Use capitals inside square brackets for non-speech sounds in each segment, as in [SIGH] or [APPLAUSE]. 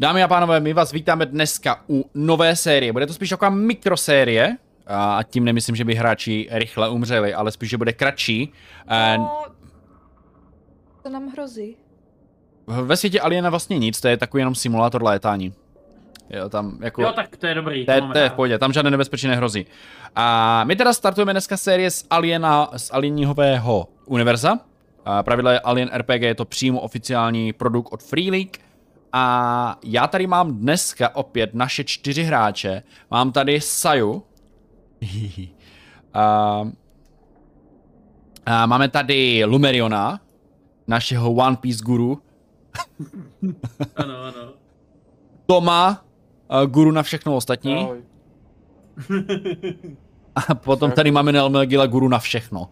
Dámy a pánové, my vás vítáme dneska u nové série. Bude to spíš taková mikrosérie, a tím nemyslím, že by hráči rychle umřeli, ale spíš, že bude kratší. A No, to nám hrozí. Ve světě Aliena vlastně nic, to je takový jenom simulátor létání. Jo, tam jako... Jo, tak to je dobrý. To je, to je v pohodě, tam žádné nebezpečí nehrozí. A my teda startujeme dneska série z Aliena, z Alienového univerza. A pravidla je Alien RPG, je to přímo oficiální produkt od Free League. A já tady mám dneska opět naše čtyři hráče. Mám tady Saju. [LAUGHS] a, a máme tady Lumeriona, našeho One Piece guru. Ano, ano. Toma, guru na všechno ostatní. Ahoj. [LAUGHS] A potom tady máme Nelmegila guru na všechno.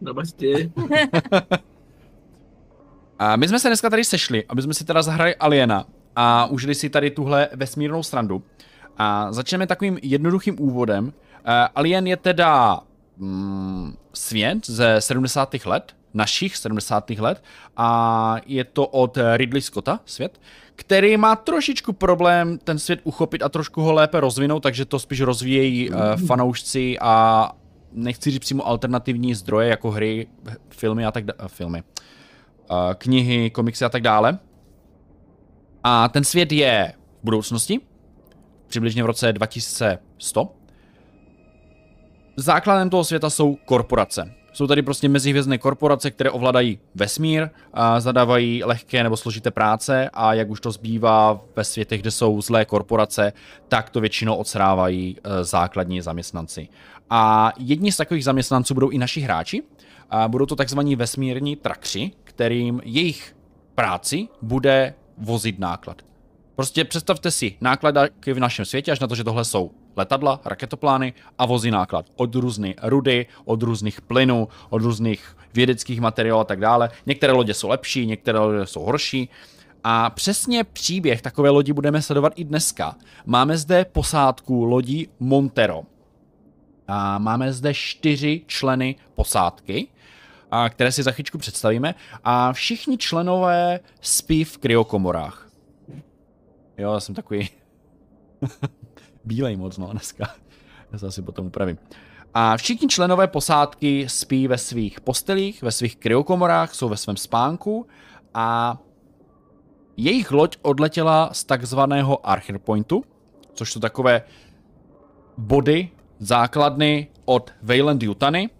Namaste. [LAUGHS] A my jsme se dneska tady sešli, aby jsme si teda zahrali Aliena a užili si tady tuhle vesmírnou srandu. A začneme takovým jednoduchým úvodem. Uh, Alien je teda mm, svět ze 70. let, našich 70. let, a je to od Ridley Scotta svět, který má trošičku problém ten svět uchopit a trošku ho lépe rozvinout, takže to spíš rozvíjejí uh, fanoušci a nechci říct přímo alternativní zdroje jako hry, filmy a tak dále. Filmy. Knihy, komiksy a tak dále. A ten svět je v budoucnosti, přibližně v roce 2100. Základem toho světa jsou korporace. Jsou tady prostě mezihvězdné korporace, které ovládají vesmír, a zadávají lehké nebo složité práce a jak už to zbývá ve světech, kde jsou zlé korporace, tak to většinou odsrávají e, základní zaměstnanci. A jedni z takových zaměstnanců budou i naši hráči. A budou to takzvaní vesmírní trakři, kterým jejich práci bude vozit náklad. Prostě představte si nákladáky v našem světě, až na to, že tohle jsou letadla, raketoplány a vozí náklad. Od různých rudy, od různých plynů, od různých vědeckých materiálů a tak dále. Některé lodě jsou lepší, některé lodě jsou horší. A přesně příběh takové lodi budeme sledovat i dneska. Máme zde posádku lodí Montero. A máme zde čtyři členy posádky, a které si za chvíličku představíme. A všichni členové spí v kryokomorách. Jo, já jsem takový [LAUGHS] bílej moc, no, dneska. Já se asi potom upravím. A všichni členové posádky spí ve svých postelích, ve svých kryokomorách, jsou ve svém spánku a jejich loď odletěla z takzvaného Archer Pointu, což jsou takové body, základny od Wayland Yutany.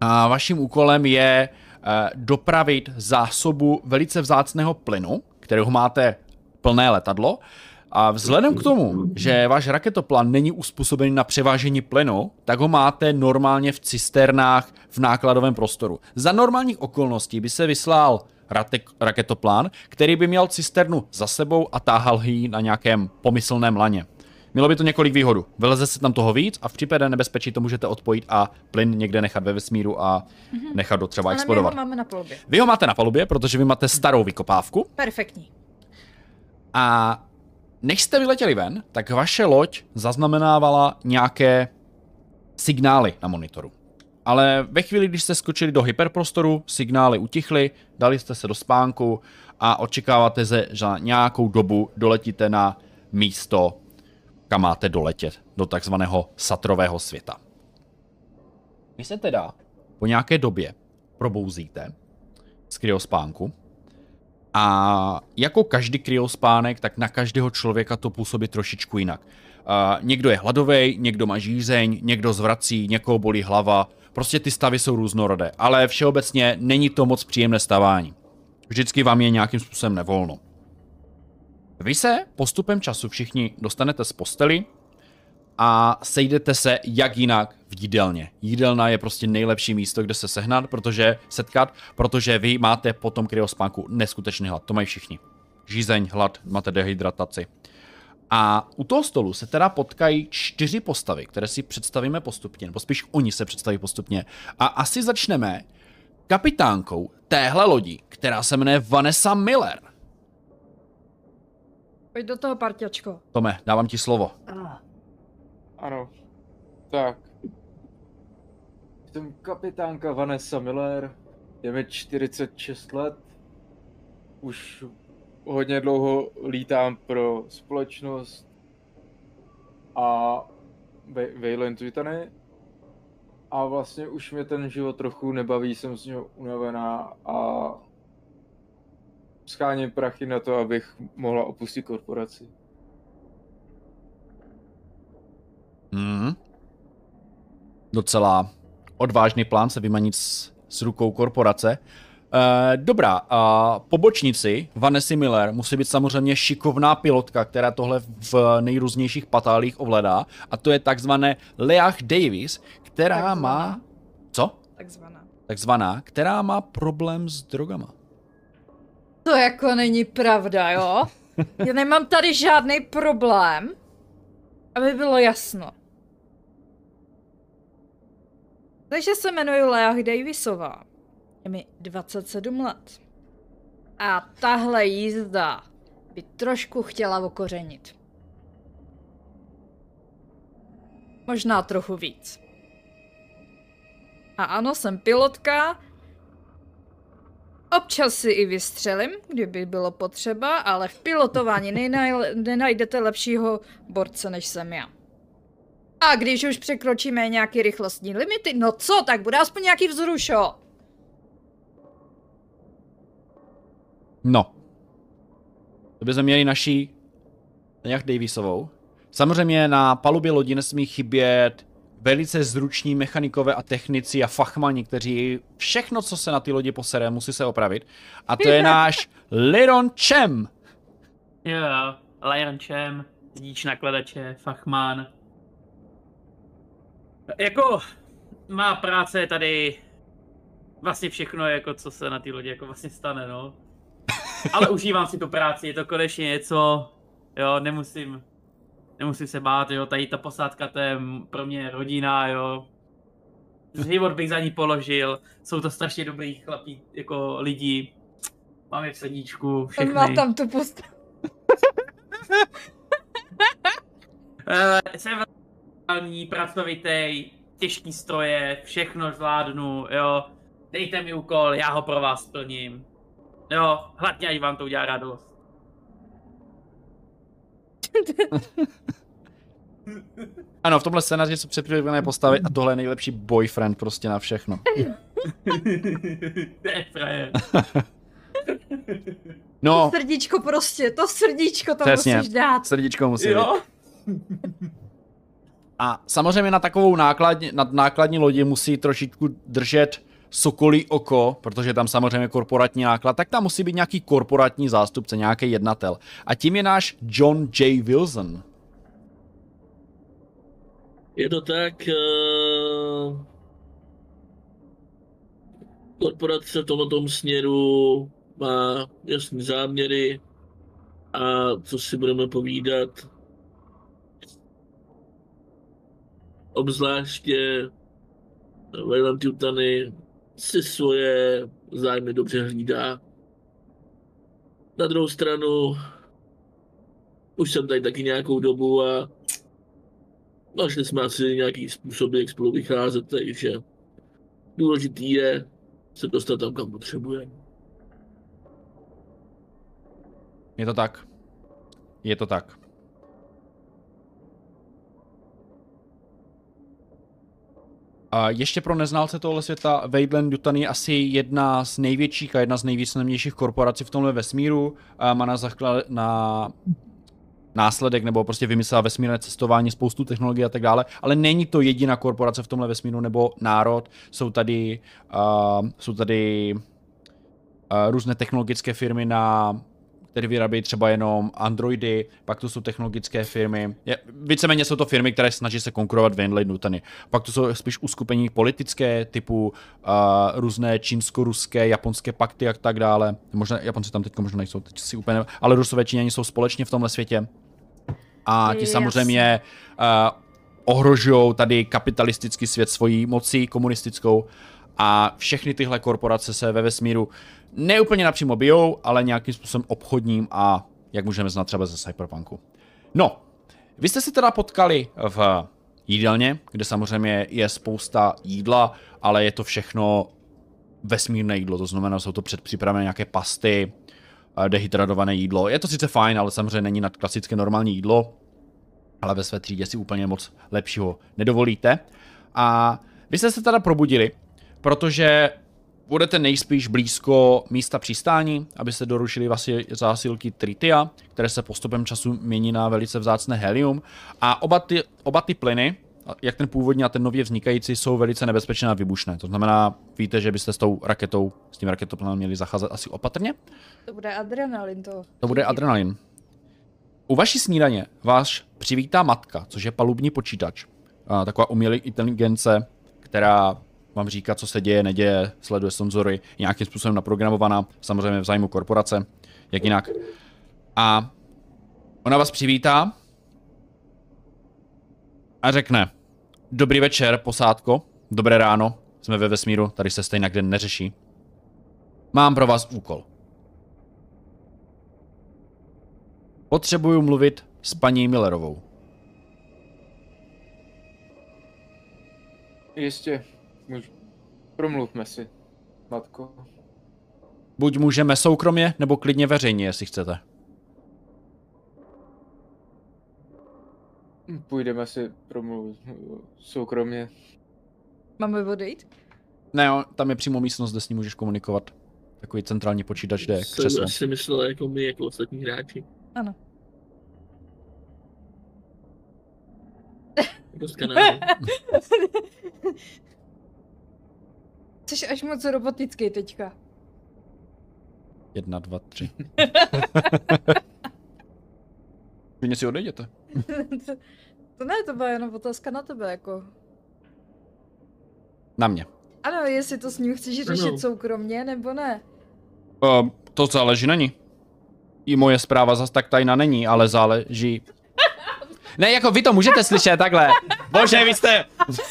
A vaším úkolem je eh, dopravit zásobu velice vzácného plynu, kterého máte plné letadlo. A vzhledem k tomu, že váš raketoplan není uspůsobený na převážení plynu, tak ho máte normálně v cisternách v nákladovém prostoru. Za normálních okolností by se vyslal raketoplán, který by měl cisternu za sebou a táhal ji na nějakém pomyslném laně. Mělo by to několik výhodů. Vyleze se tam toho víc a v případě nebezpečí to můžete odpojit a plyn někde nechat ve vesmíru a nechat ho třeba Ale my ho máme na polubě. Vy ho máte na palubě, protože vy máte starou vykopávku Perfektní. a než jste vyletěli ven, tak vaše loď zaznamenávala nějaké signály na monitoru. Ale ve chvíli, když jste skočili do hyperprostoru, signály utichly, dali jste se do spánku a očekáváte, že za nějakou dobu doletíte na místo, kam máte doletět, do takzvaného satrového světa. Vy se teda po nějaké době probouzíte z kryospánku a jako každý kryospánek, tak na každého člověka to působí trošičku jinak. Uh, někdo je hladový, někdo má žízeň, někdo zvrací, někoho bolí hlava. Prostě ty stavy jsou různorodé, ale všeobecně není to moc příjemné stavání. Vždycky vám je nějakým způsobem nevolno. Vy se postupem času všichni dostanete z posteli a sejdete se jak jinak v jídelně. Jídelna je prostě nejlepší místo, kde se sehnat, protože setkat, protože vy máte po tom kryospánku neskutečný hlad. To mají všichni. Žízeň, hlad, máte dehydrataci. A u toho stolu se teda potkají čtyři postavy, které si představíme postupně, nebo spíš oni se představí postupně. A asi začneme kapitánkou téhle lodi, která se jmenuje Vanessa Miller. Pojď do toho, parťačko. Tome, dávám ti slovo. Ano. Tak. Jsem kapitánka Vanessa Miller, je mi 46 let. Už hodně dlouho lítám pro společnost a Wayland Vitany a vlastně už mě ten život trochu nebaví, jsem z něho unavená a scháním prachy na to, abych mohla opustit korporaci. Hmm. Docela odvážný plán se vymanit s, s rukou korporace. Uh, dobrá, uh, pobočníci Vanessa Miller musí být samozřejmě šikovná pilotka, která tohle v nejrůznějších patálích ovládá. A to je takzvané Leah Davis, která takzvaná. má... Co? Takzvaná. Takzvaná, která má problém s drogama. To jako není pravda, jo? Já nemám tady žádný problém, aby bylo jasno. Takže se jmenuji Leah Davisová. Je mi 27 let. A tahle jízda by trošku chtěla okořenit. Možná trochu víc. A ano, jsem pilotka. Občas si i vystřelím, kdyby bylo potřeba, ale v pilotování nenajdete lepšího borce, než jsem já. A když už překročíme nějaký rychlostní limity, no co, tak bude aspoň nějaký vzrušo. No. To by měli naší nějak Davisovou. Samozřejmě na palubě lodi nesmí chybět velice zruční mechanikové a technici a fachmani, kteří všechno, co se na ty lodi posere, musí se opravit. A to je [LAUGHS] náš Liron Chem. Jo, Liron Chem, řidič nakladače, fachman. Jako má práce tady vlastně všechno, jako co se na té lodi jako vlastně stane, no. [LAUGHS] Ale užívám si tu práci, je to konečně něco, jo, nemusím, nemusím se bát, jo, tady ta posádka, to je pro mě rodina, jo. Život bych za ní položil, jsou to strašně dobrý chlapí, jako lidi. Máme v sedíčku, všechny. má tam tu post. [LAUGHS] uh, jsem pracovitý, těžký stroje, všechno zvládnu, jo. Dejte mi úkol, já ho pro vás splním. Jo, hladně, ať vám to udělá radost. [LAUGHS] ano, v tomhle scénáři jsou předpřipravené postavy a tohle je nejlepší boyfriend prostě na všechno. to je frajer. [LAUGHS] No. To srdíčko prostě, to srdíčko tam Přesně, musíš dát. Srdíčko musí jo. A samozřejmě na takovou nákladní, na nákladní lodi musí trošičku držet sokolí oko, protože tam samozřejmě korporátní náklad, tak tam musí být nějaký korporátní zástupce, nějaký jednatel. A tím je náš John J. Wilson. Je to tak, uh... korporace v tomto směru má jasné záměry a co si budeme povídat, obzvláště Wayland Yutany si svoje zájmy dobře hlídá. Na druhou stranu, už jsem tady taky nějakou dobu a našli jsme asi nějaký způsoby, jak spolu vycházet, takže důležitý je se dostat tam, kam potřebujeme. Je to tak. Je to tak. Ještě pro neznalce tohle světa, Wayland Yutani je asi jedna z největších a jedna z nejvýznamnějších korporací v tomhle vesmíru. A má na, zaklad, na následek nebo prostě vymyslela vesmírné cestování, spoustu technologií a tak dále, ale není to jediná korporace v tomhle vesmíru nebo národ. Jsou tady, uh, jsou tady uh, různé technologické firmy na které vyrábějí třeba jenom Androidy, pak to jsou technologické firmy. Je, víceméně jsou to firmy, které snaží se konkurovat Wendley Nutany. Pak to jsou spíš uskupení politické, typu uh, různé čínsko-ruské, japonské pakty a tak dále. Možná Japonci tam teď možná nejsou, teď si úplně, ale Rusové Číňani jsou společně v tomhle světě. A ti samozřejmě uh, ohrožují tady kapitalistický svět svojí mocí komunistickou a všechny tyhle korporace se ve vesmíru neúplně napřímo bijou, ale nějakým způsobem obchodním a jak můžeme znát třeba ze Cyberpunku. No, vy jste se teda potkali v jídelně, kde samozřejmě je spousta jídla, ale je to všechno vesmírné jídlo, to znamená, jsou to předpřipravené nějaké pasty, eh, dehydratované jídlo. Je to sice fajn, ale samozřejmě není nad klasické normální jídlo, ale ve své třídě si úplně moc lepšího nedovolíte. A vy jste se teda probudili, protože budete nejspíš blízko místa přistání, abyste doručili vaše zásilky Tritia, které se postupem času mění na velice vzácné helium. A oba ty, oba ty plyny, jak ten původní a ten nově vznikající, jsou velice nebezpečné a vybušné. To znamená, víte, že byste s tou raketou, s tím raketoplánem měli zacházet asi opatrně. To bude adrenalin to. To bude adrenalin. U vaší snídaně vás přivítá matka, což je palubní počítač. A taková umělá inteligence, která vám říká, co se děje, neděje, sleduje senzory, nějakým způsobem naprogramovaná, samozřejmě v zájmu korporace, jak jinak. A ona vás přivítá a řekne, dobrý večer, posádko, dobré ráno, jsme ve vesmíru, tady se stejně den neřeší. Mám pro vás úkol. Potřebuju mluvit s paní Millerovou. Jistě, můž... promluvme si, matko. Buď můžeme soukromě, nebo klidně veřejně, jestli chcete. Půjdeme si promluvit eh, soukromně. Máme odejít? Ne, jo, tam je přímo místnost, kde s ní můžeš komunikovat. Takový centrální počítač, kde je Jsem křeslo. asi myslel jako my, jako ostatní hráči. Ano. Dost kanálů. [LAUGHS] Jsi až moc robotický teďka. Jedna, dva, tři. Klidně si odejděte. to, [LAUGHS] to ne, to byla jenom otázka na tebe, jako. Na mě. Ano, jestli to s ním chceš řešit Ano. soukromně, nebo ne. Uh, to záleží na ní. I moje zpráva zas tak tajná není, ale záleží... Ne, jako vy to můžete slyšet takhle. Bože, vy jste...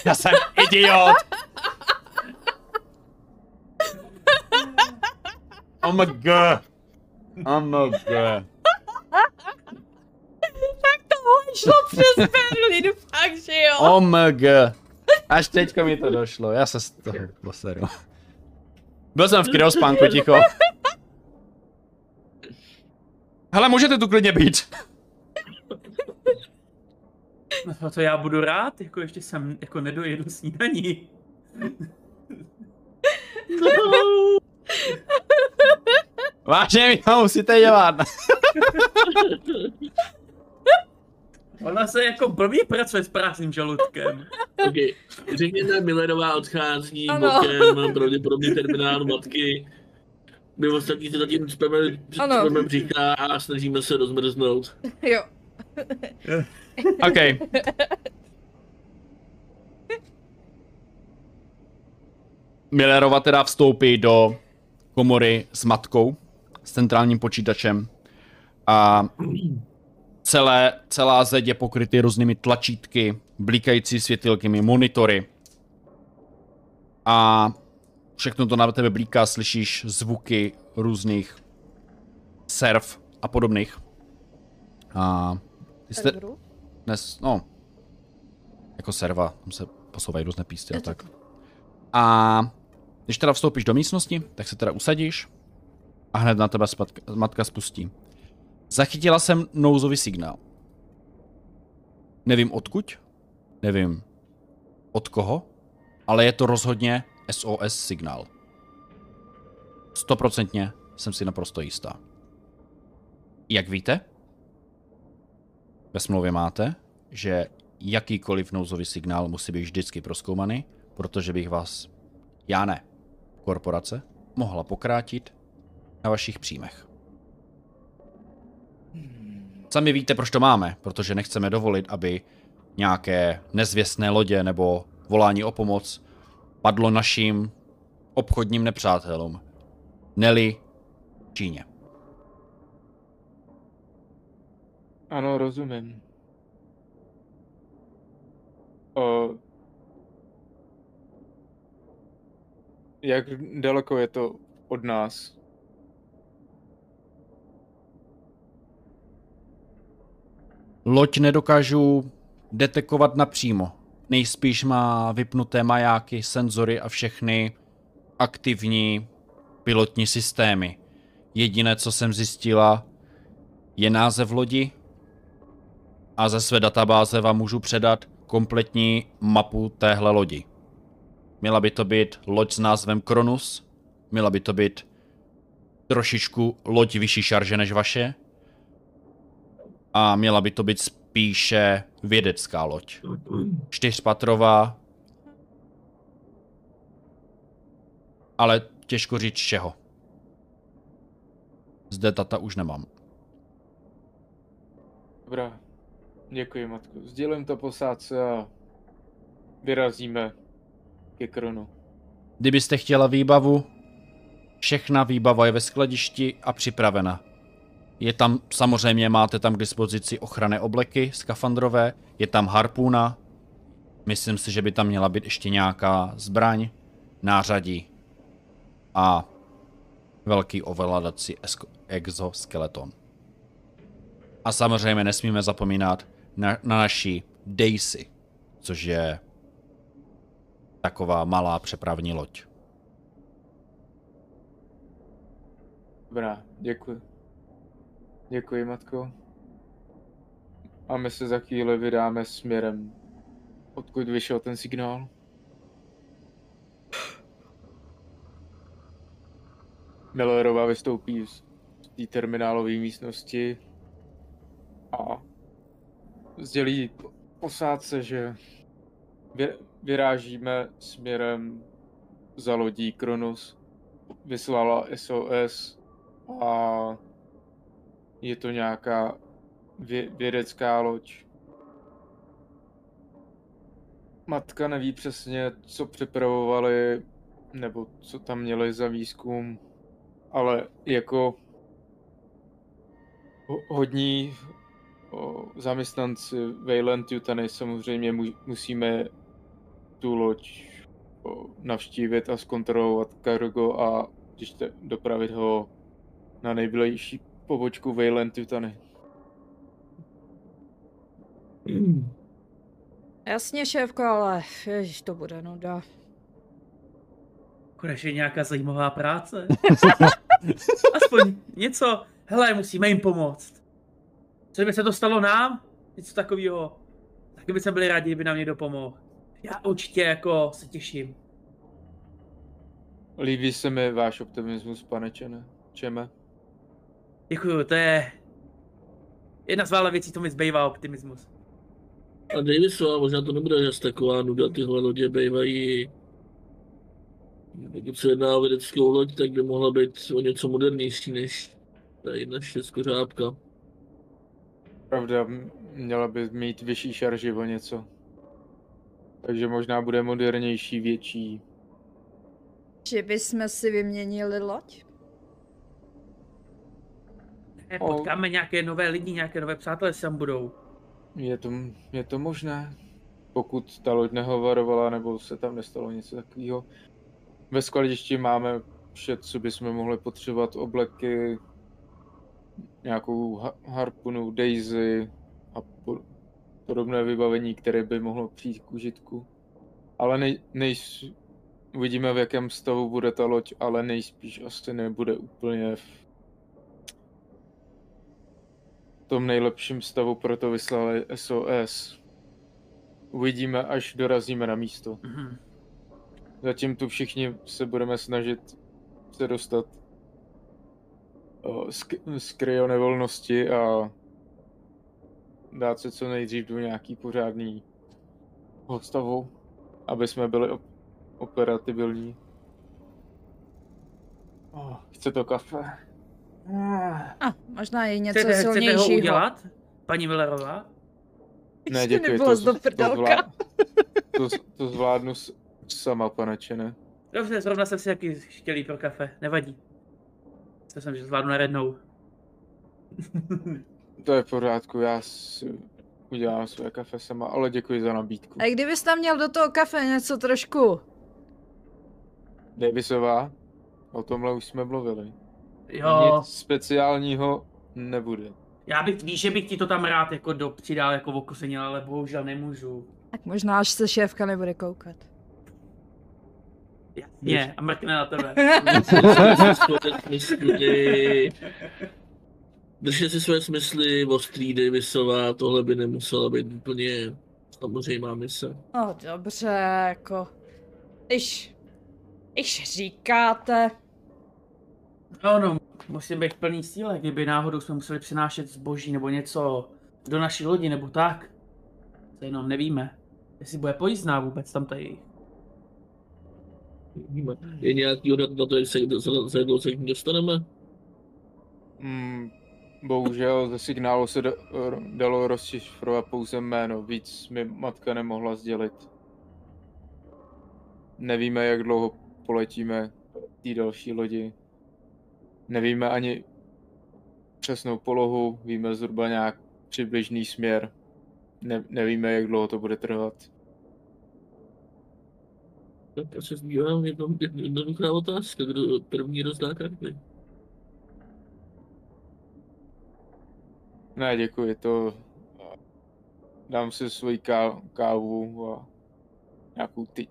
Já jsem idiot. [LAUGHS] Oh my god. Oh my god. Tohle šlo přes Berlin, fakt, že jo? Oh my god. Až teďka mi to došlo, já se z toho poseru. Byl jsem v kryospánku, ticho. Hele, můžete tu klidně být. No to já budu rád, jako ještě jsem jako nedojedu snídaní. [LAUGHS] Vážně mi to musíte dělat. Ona se jako blbě pracuje s prázdným žaludkem. Okay. Řekněte, Millerová odchází Ano. bokem, pravděpodobně terminálu matky. My ostatní se zatím speme, Ano. speme břicha a snažíme se rozmrznout. Jo. OK. Millerova teda vstoupí do komory s matkou, s centrálním počítačem a celé, celá zeď je pokrytý různými tlačítky, blikající světilkami, monitory. A všechno to na tebe blíká, slyšíš zvuky různých surf a podobných. A jste, dnes, no, jako serva, tam se posouvají různé písty a tak. A když teda vstoupíš do místnosti, tak se teda usadíš a hned na tebe matka spustí. Zachytila jsem nouzový signál. Nevím odkud, nevím od koho, ale je to rozhodně SOS signál. Stoprocentně jsem si naprosto jistá. Jak víte, ve smlouvě máte, že jakýkoliv nouzový signál musí být vždycky proskoumaný, protože bych vás, já ne, korporace, mohla pokrátit na vašich příjmech. Sami víte, proč to máme, protože nechceme dovolit, aby nějaké nezvěstné lodě nebo volání o pomoc padlo našim obchodním nepřátelům. Neli Číně. Ano, rozumím. O... Jak daleko je to od nás? Loď nedokážu detekovat napřímo. Nejspíš má vypnuté majáky, senzory a všechny aktivní pilotní systémy. Jediné, co jsem zjistila, je název lodi a ze své databáze vám můžu předat kompletní mapu téhle lodi. Měla by to být loď s názvem Kronus, měla by to být trošičku loď vyšší šarže než vaše a měla by to být spíše vědecká loď. Čtyřpatrová, ale těžko říct čeho. Zde data už nemám. Dobrá. Děkuji, matko. Sdělím to posádce a vyrazíme ke kronu. Kdybyste chtěla výbavu, všechna výbava je ve skladišti a připravena. Je tam, samozřejmě máte tam k dispozici ochranné obleky skafandrové, je tam harpůna, myslím si, že by tam měla být ještě nějaká zbraň, nářadí a velký ovladací exoskeleton. A samozřejmě nesmíme zapomínat na, na naší Daisy, což je taková malá přepravní loď. Dobrá, děkuji. Děkuji, matko. A my se za chvíli vydáme směrem, odkud vyšel ten signál. Millerová vystoupí z té terminálové místnosti a sdělí posádce, že vyrážíme směrem za lodí Kronos. Vyslala SOS a je to nějaká vě, vědecká loď. Matka neví přesně, co připravovali, nebo co tam měli za výzkum, ale jako ho, hodní zaměstnanci Wayland Yutany samozřejmě mu, musíme tu loď navštívit a zkontrolovat cargo a když te, dopravit ho na nejbližší pobočku Wayland Yutany. Jasně, šéfko, ale ježiš, to bude nuda. Konečně nějaká zajímavá práce. [LAUGHS] Aspoň něco. Hele, musíme jim pomoct. Co by se to stalo nám? Něco takového. Taky by jsme byli rádi, kdyby nám někdo pomohl. Já určitě jako se těším. Líbí se mi váš optimismus, pane Čene. Čeme. Děkuju, to je jedna z mála věcí, co mi zbývá optimismus. A Davisová, možná to nebude zase taková nuda, tyhle lodě bývají... Pokud se jedná o vědeckou loď, tak by mohla být o něco modernější než tady naše skořápka. Pravda, měla by mít vyšší šarži o něco. Takže možná bude modernější, větší. Že bychom si vyměnili loď? Potkáme nějaké nové lidi, nějaké nové přátelé se tam budou. Je to, je to možné. Pokud ta loď nehovarovala, nebo se tam nestalo něco takového. Ve skladišti máme vše, co bychom mohli potřebovat, obleky, nějakou ha- harpunu, Daisy a po- podobné vybavení, které by mohlo přijít k užitku. Ale nej, nejs, uvidíme, v jakém stavu bude ta loď, ale nejspíš asi nebude úplně v tom nejlepším stavu, proto vyslali SOS. Uvidíme, až dorazíme na místo. Mhm. Zatím tu všichni se budeme snažit se dostat o, z, k- z kryonevolnosti a dát se co nejdřív do nějaký pořádný stavu, aby jsme byli op- operativní. Oh, chce to kafe? Ah. A, možná je něco Chcete, chcete ho silnějšího. udělat, paní Millerová? Ne, děkuji, to, to, zvlá... to, to zvládnu s- sama, pane Čene. Dobře, zrovna jsem si taky chtěl jít pro kafe, nevadí. To jsem, že zvládnu najednou. [LAUGHS] To je v pořádku, já si udělám své kafe sama, ale děkuji za nabídku. A kdybys tam měl do toho kafe něco trošku Davisová, o tomhle už jsme mluvili. Jo, Nic speciálního nebude. já bych, víš, že bych ti to tam rád jako do, přidal jako okosenil, ale bohužel nemůžu. Tak možná, až se šéfka nebude koukat. Jasně, a mrkne na tebe. [LAUGHS] Držte si svoje smysly, ostrý Davisova, tohle by nemusela být úplně samozřejmá mise. No dobře, jako... Když... Když říkáte... No, no, musím být v plný síle, kdyby náhodou jsme museli přinášet zboží nebo něco do naší lodi nebo tak. To jenom nevíme. Jestli bude pojízdná vůbec tam tady. Je nějaký odhad na to, jak se, za, za jak se k ní dostaneme? Mm, bohužel ze signálu se dalo rozšifrovat pouze jméno, víc mi matka nemohla sdělit. Nevíme, jak dlouho poletíme té další lodi. Nevíme ani přesnou polohu, víme zhruba nějak přibližný směr. Ne, nevíme, jak dlouho to bude trvat. Tak já se zbývám jedno, jednoduchá otázka, kdo první rozdá karty. Ne, děkuji, to dám si svoji ká, kávu a nějakou ty,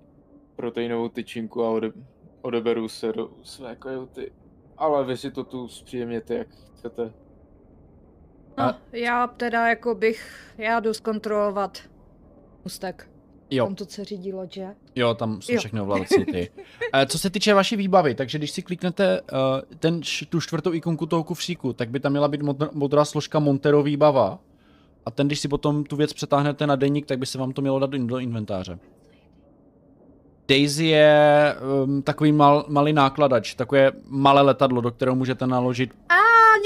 proteinovou tyčinku a ode, odeberu se do své kajuty. Ale vy si to tu zpříjemněte, jak chcete. No, já teda jako bych... Já jdu zkontrolovat mustek. Jo, Tam to, co řídí loď, že? jo, tam jsou Jo. všechny ovládací ty. Eh, Co se týče vaší výbavy, takže když si kliknete uh, ten, tu čtvrtou ikonku toho kufříku, tak by tam měla být modr- modrá složka Montero výbava. A ten, když si potom tu věc přetáhnete na deník, tak by se vám to mělo dát do, do inventáře. Daisy je um, takový mal, malý nákladač, takové malé letadlo, do kterého můžete naložit. A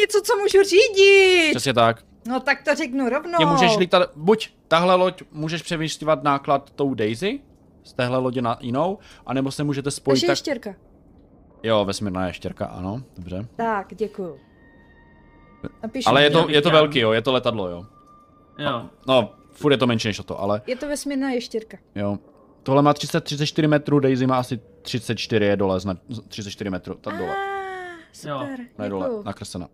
něco, co můžu řídit! Přesně tak. No tak to řeknu rovnou. Tě můžeš lítat, buď tahle loď můžeš převyšťovat náklad tou Daisy, z téhle lodě na jinou, anebo se můžete spojit Takže tak... ještěrka. Jo, vesmírná ještěrka, ano, dobře. Tak, děkuju. Napíšu Ale je to, je to velký, jo, je to letadlo, jo. Jo. No, furt je to menší než to, ale Je to vesmírná ještěrka. jo. Tohle má 30, 34 metrů, Daisy má asi 34, je dole, zna, 34 metrů, tak dole. Ah, super, Ne dole, děkuju. nakreslena.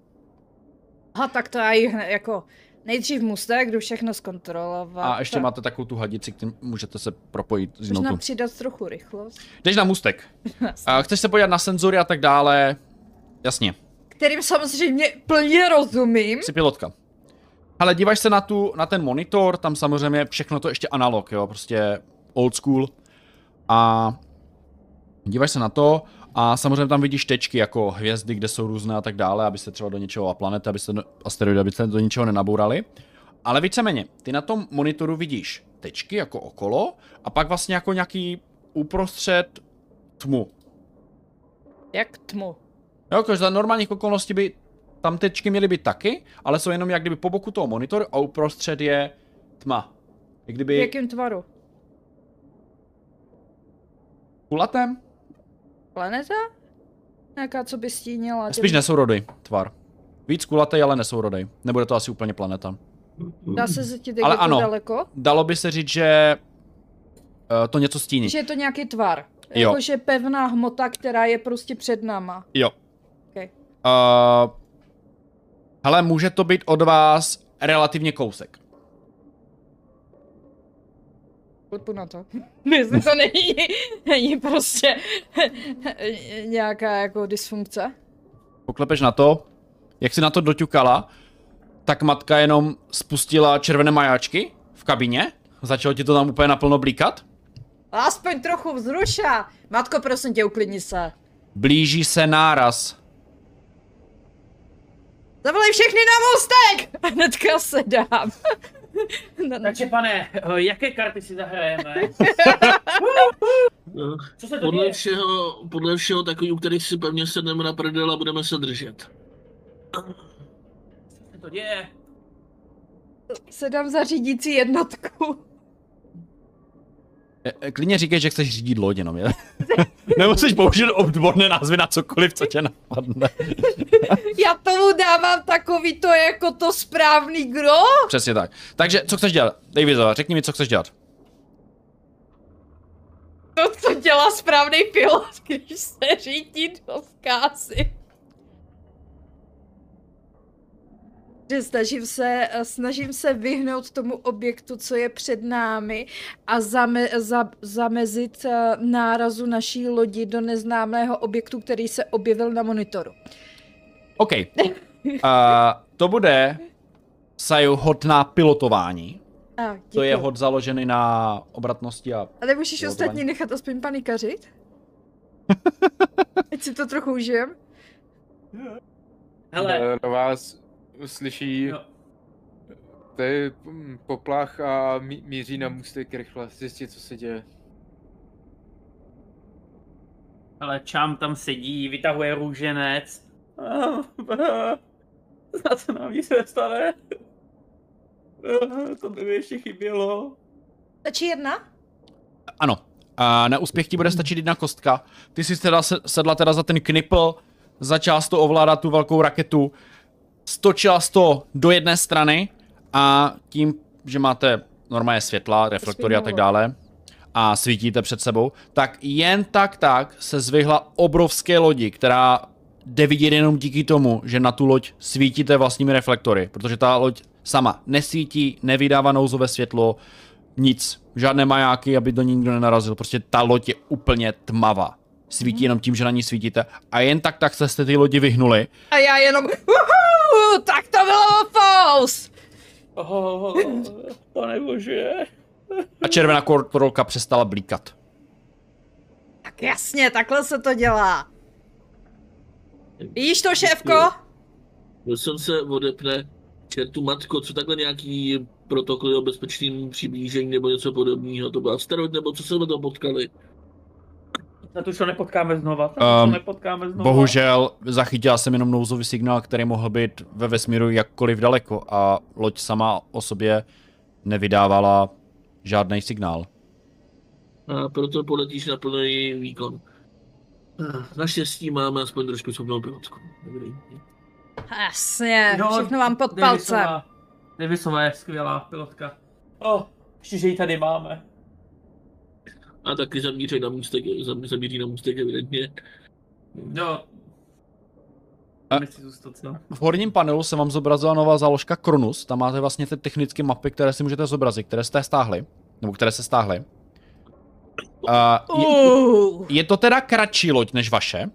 Aha, tak to já jí hned, jako nejdřív mustek, jdu všechno zkontrolovat. A ještě máte takovou tu hadici, kterým můžete se propojit Možná jinou tu. přidat trochu rychlost. Jdeš na můstek. A chceš se podívat na senzory a tak dále. Jasně, Kterým samozřejmě plně rozumím. jsi pilotka. Ale díváš se na, tu, na ten monitor, tam samozřejmě všechno to ještě analog, jo, prostě old school. A díváš se na to a samozřejmě tam vidíš tečky jako hvězdy, kde jsou různé a tak dále, abyste třeba do něčeho a planety, abyste asteroidy, abyste do ničeho nenabourali. Ale víceméně, ty na tom monitoru vidíš tečky jako okolo a pak vlastně jako nějaký uprostřed tmu. Jak tmu. Jo, jakože za normálních okolností by tam tečky měly být taky, ale jsou jenom jak kdyby po boku toho monitoru a uprostřed je tma. Jak V kdyby jakém tvaru? kulatém? Planeta? Nějaká, co by stínila? Spíš nesourodý tvar. Víc kulatý, ale nesourodý. Nebude to asi úplně planeta. Dá se zetit Ale ano. daleko? Dalo by se říct, že uh, to něco stíní. Že je to nějaký tvar. Jo. Jakože pevná hmota, která je prostě před náma. Jo. Okay. Uh, hele, může to být od vás relativně kousek. Klepu na to. [LAUGHS] Myslím, to není, není prostě [LAUGHS] nějaká jako dysfunkce. Poklepeš na to, jak si na to doťukala, tak matka jenom spustila červené majáčky v kabině, začalo ti to tam úplně naplno blíkat. Aspoň trochu vzruša. Matko, prosím tě, uklidni se. Blíží se náraz. Zavolej všechny na můstek! A [LAUGHS] hnedka se dám. [LAUGHS] Na- Takže pane, eh, jaké karty si zahrajeme? No, Co se to podle děje? všeho, podle všeho takový, u kterých si pevně sedneme na prdel a budeme se držet. Co se to děje? se dám za řídící jednotku. E, e, Klidně říkej, že chceš řídit loď jenom, je? [LAUGHS] Nemusíš použít odborné názvy na cokoliv, co tě napadne. [LAUGHS] Já tomu dávám takový to jako to správný gro. Přesně tak. Takže, co chceš dělat? Davidova, řekni mi, co chceš dělat. To, co dělá správný pilot, když se řídí do zkázy. Že snažím se, snažím se vyhnout tomu objektu, co je před námi a zame, za, zamezit eh, nárazu naší lodi do neznámého objektu, který se objevil na monitoru. OK. Uh, to bude Saju hod na pilotování. A, To je hod založený na obratnosti a... A nemůžeš pilotování. ostatní nechat aspoň panikařit? [LAUGHS] Ať si to trochu užijem. Hele, Eh, Na vás slyší jo, ty hm, poplach a mí- míří na můstek rychle zjistit, co se děje. hele, Čám tam sedí, vytahuje růženec. [LAUGHS] A co nám nic nestane? [LAUGHS] To by mi ještě chybělo. Stačí jedna? Ano. A na úspěch ti bude stačit jedna kostka. Ty jsi teda se- sedla teda za ten knipl, začala jsi to ovládat tu velkou raketu, stočila jsi to do jedné strany a tím, že máte normálně světla, reflektory a tak dále a svítíte před sebou, tak jen tak tak se zvyhla obrovské lodi, která jde vidět jenom díky tomu, že na tu loď svítíte vlastními reflektory, protože ta loď sama nesvítí, nevydává nouzové světlo, nic, žádné majáky, aby do ní nikdo nenarazil, prostě ta loď je úplně tmavá. Svítí jenom tím, že na ní svítíte. A jen tak tak jste ty lodi vyhnuli. A já jenom, uhu, tak to bylo fous! Oh, pane bože. a červená kontrolka přestala blíkat. Tak jasně, takhle se to dělá. Vidíš to, šéfko? Wilson se odepne. Čertu matko, co takhle nějaký protokoly o bezpečným přiblížení nebo něco podobného? To byl asteroid nebo co jsme to potkali? Na to už to nepotkáme znova. Na to Um, nepotkáme znova. Bohužel zachytila jsem jenom nouzový signál, který mohl být ve vesmíru jakkoliv daleko a loď sama o sobě nevydávala žádný signál. A proto poletíš na plný výkon. Naštěstí máme aspoň trošku schopnou pilotku. Jasně, Jo, všechno vám pod palcem. Davisová je skvělá pilotka. O, oh, ještě, že ji tady máme. A taky zamíří na můstek, zam- zamíří na můstek evidentně. Jo. A- Nechci zůstat, no. V horním panelu se vám zobrazila nová záložka Kronus, tam máte vlastně ty technické mapy, které si můžete zobrazit, které jste stáhli, nebo které se stáhly. Uh, je, je to teda kratší loď než vaše.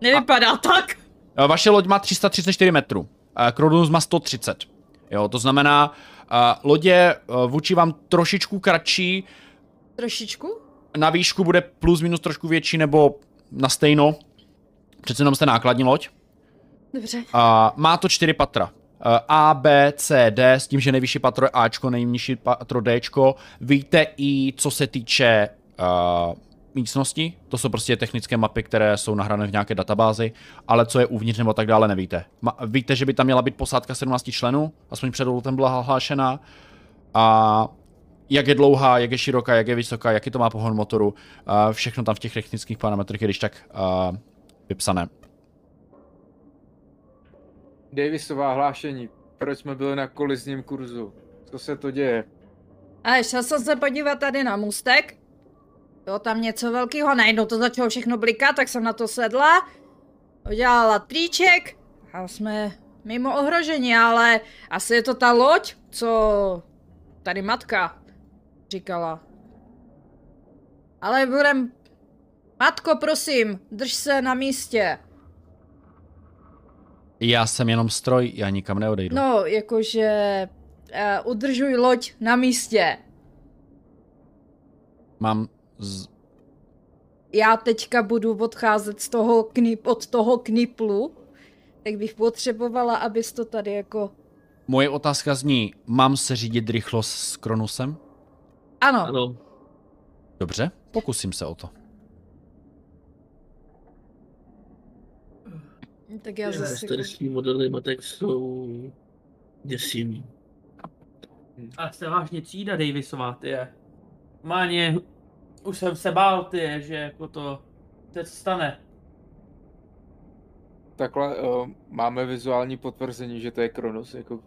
nevypadá tak. Uh, Vaše loď má 334 metrů, Kronus má 130. Jo, to znamená, uh, lodě uh, vůči vám trošičku kratší, Trošičku? Na výšku bude plus minus trošku větší nebo na stejno. Přece jenom jste nákladní loď. Dobře. Uh, má to čtyři patra. Uh, A, B, C, D, s tím, že nejvyšší patro je Ačko, nejnižší patro Dčko. Víte i, co se týče uh, místnosti, to jsou prostě technické mapy, které jsou nahrané v nějaké databázi, ale co je uvnitř nebo tak dále nevíte. Ma, víte, že by tam měla být posádka 17 členů, aspoň před tam byla hlášena. A jak je dlouhá, jak je široká, jak je vysoká, jaký to má pohon motoru, uh, všechno tam v těch technických parametrech je když tak uh, vypsané. Davisová hlášení. Proč jsme byli na kolizním kurzu? Co se to děje? A šel jsem se podívat tady na můstek. Bylo tam něco velkého, najednou to začalo všechno blikat, tak jsem na to sedla. Udělala triček a jsme mimo ohrožení, ale asi je to ta loď, co tady matka říkala. Ale budem... Matko, prosím, drž se na místě. Já jsem jenom stroj, já nikam neodejdu. No, jakože... Uh, udržuj loď na místě. Mám z... já teďka budu odcházet z toho knip, od toho kniplu, tak bych potřebovala, abys to tady jako... Moje otázka zní, mám se řídit rychlost s Kronusem? Ano, Ano, Dobře, pokusím se o to. tak já zase... starší modely matek jsou děsivý. A jste vážně třída Davisová, ty je. Máně, už jsem se bál, ty je, že jako to, to co stane. Takhle uh, máme vizuální potvrzení, že to je Kronos, jako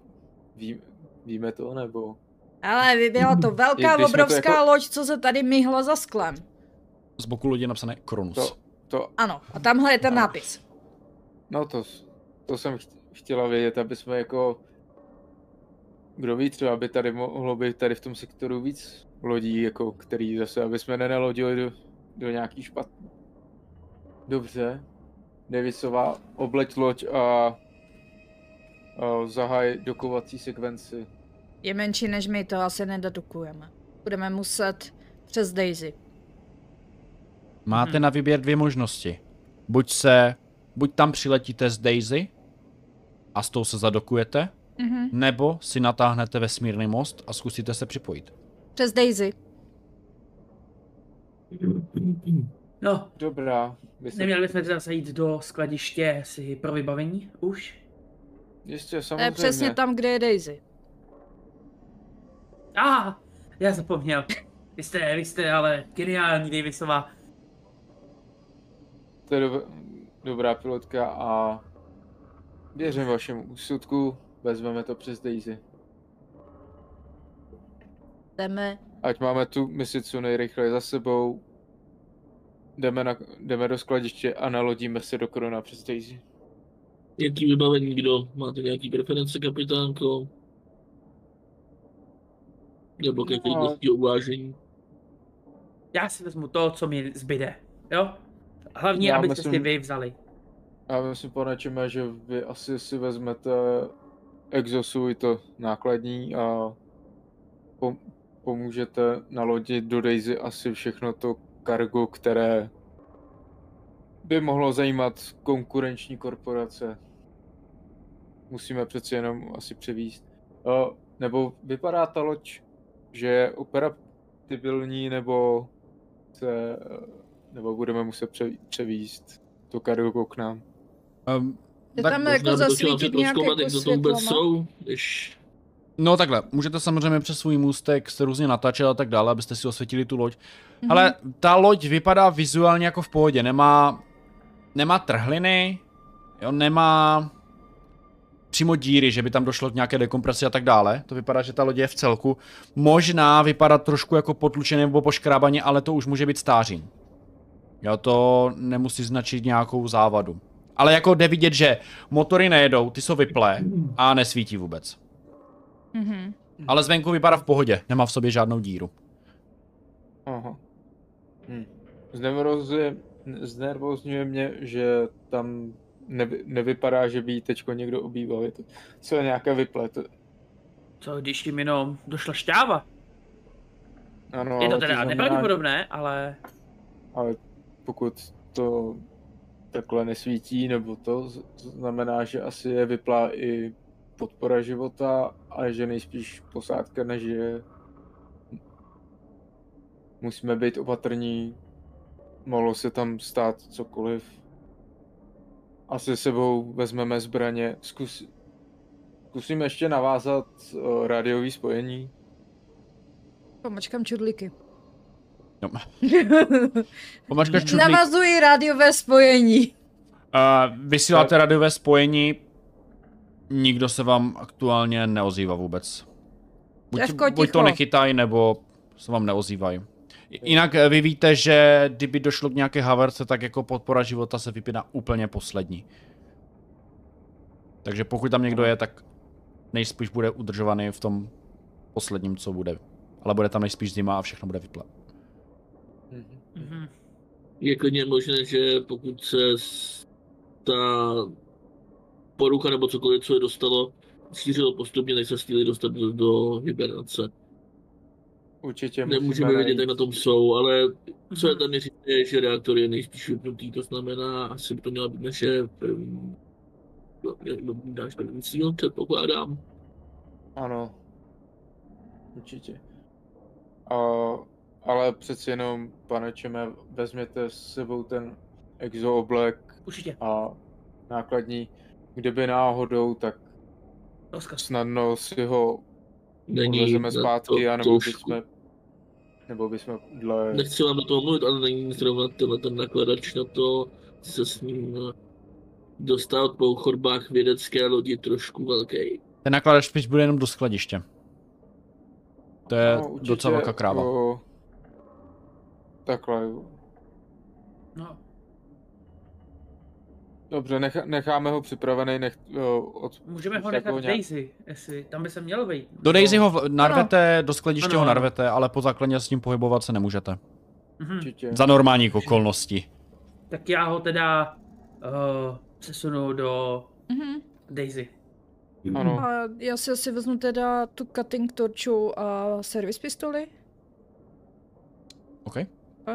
ví, víme to, nebo... Ale by byla to [LAUGHS] velká, to obrovská jako- loď, co se tady myhla za sklem. Z boku lodi je napsané Kronus. To, to, Ano, a tamhle je ten nápis. no to, to jsem cht- chtěla vědět, aby jsme jako kdo ví, třeba by tady mohlo být tady v tom sektoru víc lodí, jako který zase, aby jsme nenalodili do, do nějaký špatný. Dobře. Davisová, obleť loď a, a zahaj dokovací sekvenci. Je menší než my, to asi nededukujeme. Budeme muset přes Daisy. Máte Hmm. na výběr dvě možnosti. Buď se, buď tam přiletíte z Daisy a s tou se zadokujete, Mhm. nebo si natáhnete vesmírný most a zkusíte se připojit. Přes Daisy. No, Dobrá. Se... neměli bychom teda jít do skladiště si pro vybavení už? Jistě, To je samozřejmě. přesně tam, kde je Daisy. A, ah, já zapomněl. Vy jste, vy jste ale geniální Davisová. To je dob- dobrá pilotka a věřím vašemu úsudku, vezmeme to přes Daisy. Jdeme. Ať máme tu misi co nejrychleji za sebou, jdeme, na, jdeme do skladiště a nalodíme se do Korona přes Daisy. Jaký vybavení kdo? Máte nějaký preference, kapitánko? Nebo ke No. uvážení? Já si vezmu to, co mi zbyde. Jo? Hlavně, Já abyste si myslím- vy vzali. Já myslím, pane Čeme, že vy asi si vezmete exosu i to nákladní a pom- pomůžete nalodit do Daisy asi všechno to kargo, které by mohlo zajímat konkurenční korporace. Musíme přeci jenom asi převíst. Nebo vypadá ta loď, že je operabilní, nebo se, nebo budeme muset pře- převíst to kargo k nám. Um, Je tak, tam Možná jako zasvítit nějak přeprozkoumat, jak jako to tam vůbec světlama. jsou, když no takhle, můžete samozřejmě přes svůj můstek se různě natáčet a tak dále, abyste si osvětili tu loď. Mhm. Ale ta loď vypadá vizuálně jako v pohodě, nemá, nemá trhliny, jo, nemá přímo díry, že by tam došlo k nějaké dekompresi a tak dále. To vypadá, že ta loď je v celku. Možná vypadá trošku jako potlučené nebo poškrábaně, ale to už může být stáří. Jo, to nemusí značit nějakou závadu. Ale jako jde vidět, že motory nejedou, ty jsou vyplé a nesvítí vůbec. Mhm. Ale zvenku vypadá v pohodě, nemá v sobě žádnou díru. Aha. Hm. Znervozuje, znervozňuje mě, že tam nevy, nevypadá, že by jí teďko někdo obýval. Je to celé nějaké vyplet. Co když jim jenom došla šťáva? Ano, Je to teda znamená- nepravděpodobné, ale Ale pokud to takhle nesvítí, nebo to znamená, že asi je vyplá i podpora života a že nejspíš posádka, než je musíme být opatrní, mohlo se tam stát cokoliv. A se sebou vezmeme zbraně. Zkus, zkusím ještě navázat o, rádiový spojení. Pomačkám čudlíky. No. [LAUGHS] Pomačkaš čudlík. Navazuji rádiové spojení. Uh, vysíláte radiové spojení, nikdo se vám aktuálně neozývá vůbec. Buď, Evko, buď to nechytají, nebo se vám neozývají. Jinak eh, vy víte, že kdyby došlo k nějaké haverce, tak jako podpora života se vypíná úplně poslední. Takže pokud tam někdo je, tak nejspíš bude udržovaný v tom posledním, co bude. Ale bude tam nejspíš zima a všechno bude vyplé. Mhm. je klidně možné, že pokud se ta porucha nebo cokoliv, co je dostalo, šířilo postupně, než se stihli dostat do, do hibernace. Určitě Nemůžeme vědět, jak na tom jsou, ale co je tam je říct, je, že reaktor je nejspíš vypnutý, to znamená, asi by to měla být naše no, to dáš první cíl, předpokládám. Ano. Určitě. A, ale přeci jenom, pane Čeme, vezměte s sebou ten exooblek Určitě. a nákladní. Kdyby náhodou, tak Rozkaz. snadno si ho Není odvezeme zpátky, to anebo bychom, nebo bychom dle... Nechci vám do toho mluvit, ale není zrovna tenhle ten nakladač na to se s ním eh, dostat po chodbách vědecké lodi trošku velký. Ten nakladač spíš bude jenom do skladiště. To je No, určitě, docela velká kráva. O, takhle. No. Dobře, nech, necháme ho připravený, nech, jo, od, Můžeme ho nechat jako v nějak- Daisy, jestli tam by se měl vejít. Do Daisy ho narvete, do skladiště Ano, ho ano. narvete, ale po základně s ním pohybovat se nemůžete. Mhm. Určitě. Za normálních okolností. Tak já ho teda uh, přesunu do Mhm. Daisy. Ano. A já si asi vezmu teda tu cutting torču a servis pistoli. OK. A?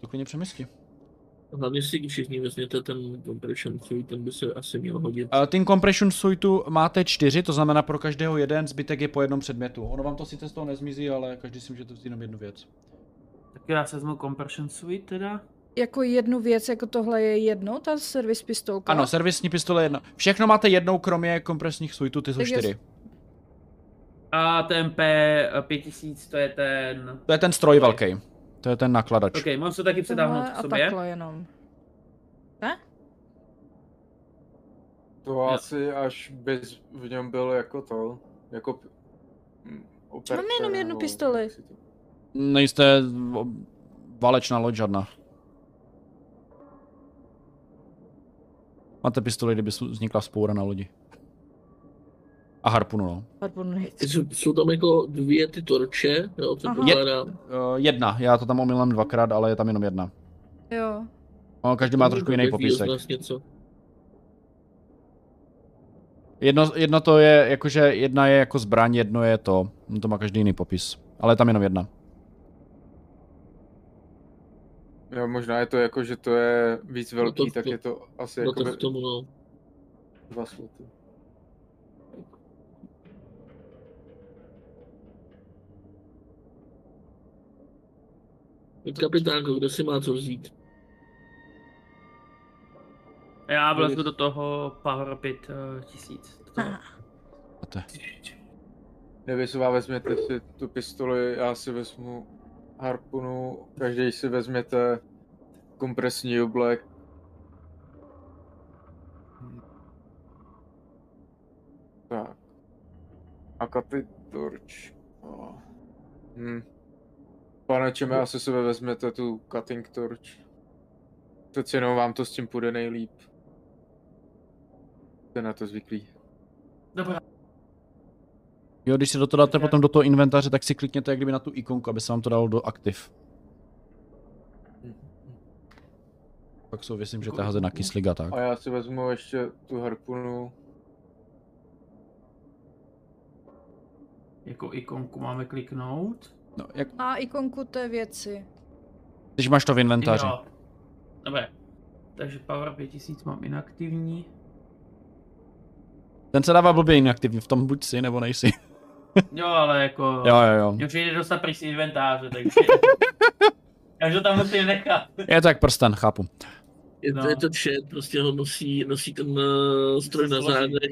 To klidně přemysli. Hlavně si všichni vezměte ten compression suit, ten by se asi měl hodit. Uh, Team Compression Suitu máte čtyři, to znamená pro každého jeden, zbytek je po jednom předmětu. Ono vám to sice z toho nezmizí, ale každý si můžete vzít jenom jednu věc. Tak já se vezmu Compression Suite teda. Jako jednu věc, jako tohle je jedno, ta servis pistolka. Ano, servisní pistole jedna. Všechno máte jednou, kromě kompresních suitů, ty jsou Tak je- čtyři. A ten P5000, to je ten... To je ten stroj velký. To je ten nakladač. OK, mám se taky předáhnout k a sobě. takhle jenom. Ne? To Jo. asi až bys v něm byl jako to, jako mm, operace, Máme jenom jednu nebo pistoli. Nejste válečná loď žádná. Máte pistoli, kdyby vznikla spoura na lodi. A harpunu, no. Harpun Jsou, jsou tam jako dvě ty torče, jo, co pokládám. Uh, jedna, já to tam omylem dvakrát, ale je tam jenom jedna. Jo. No, každý má trošku jiný popisek. Něco. Jedno, jedno to je, jakože jedna je jako zbraň, jedno je to. No to má každý jiný popis. Ale je tam jenom jedna. Jo, možná je to jako, že to je víc velký, to- tak to- je to asi No jako k tomu, no. dva sloty. Kapitánko, kde si má co vzít? Já vlezu do toho Power Pit uh, 1000. To, Aha. Máte. Nevisová, vezměte si tu pistoli, já si vezmu harpunu, každý si vezměte kompresní oblek. Tak. A katy torč. Oh. Hm. Pane Čeme, asi si vezměte tu cutting torch. Přeci jenom vám to s tím půjde nejlíp. Jste na to zvyklí. Dobrá. Jo, když si do toho dáte potom do toho inventáře, tak si klikněte jak kdyby na tu ikonku, aby se vám to dalo do aktiv. Pak jsou, myslím, že to je házet na kyslík a tak. A já si vezmu ještě tu harpunu. Jako ikonku máme kliknout. No, jak, A ikonku té věci. když máš to v inventáři. Jo. Dobré. Takže Power 5000 mám inaktivní. Ten se dává blbě inaktivní, v tom buď si, nebo nejsi. [LAUGHS] Jo, ale jako... Jo, jo, jo. Mě už jde dostat pryč z inventáře, takže... [LAUGHS] To tam musím nechat. Je to jak prsten, chápu. Je to, No. je to chat, prostě ho nosí, nosí ten uh, stroj na zádech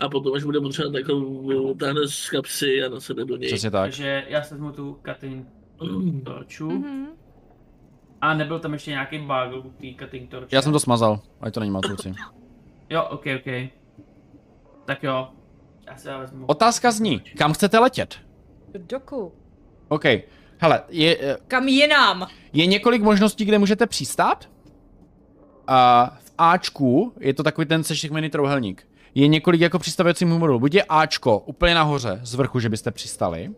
a, a potom, až bude potřebovat, tak ho táhne z kapsy a nasede do něj. Přesně tak. Takže já se vezmu tu cutting Mm. torču. Mhm. A nebyl tam ještě nějaký bug u té cutting torče. Já jsem to smazal, ať to není matoucí. Jo, ok, ok. Tak jo. Já si já vezmu. Otázka zní, kam chcete letět? Do doku. OK. Hele, je, eh, Kam jinam? je několik možností, kde můžete přistát. A v Ačku je to takový ten sešikmený trouhelník. Je několik jako přistavovacích modulů. Buď je Ačko úplně nahoře z vrchu, že byste přistali.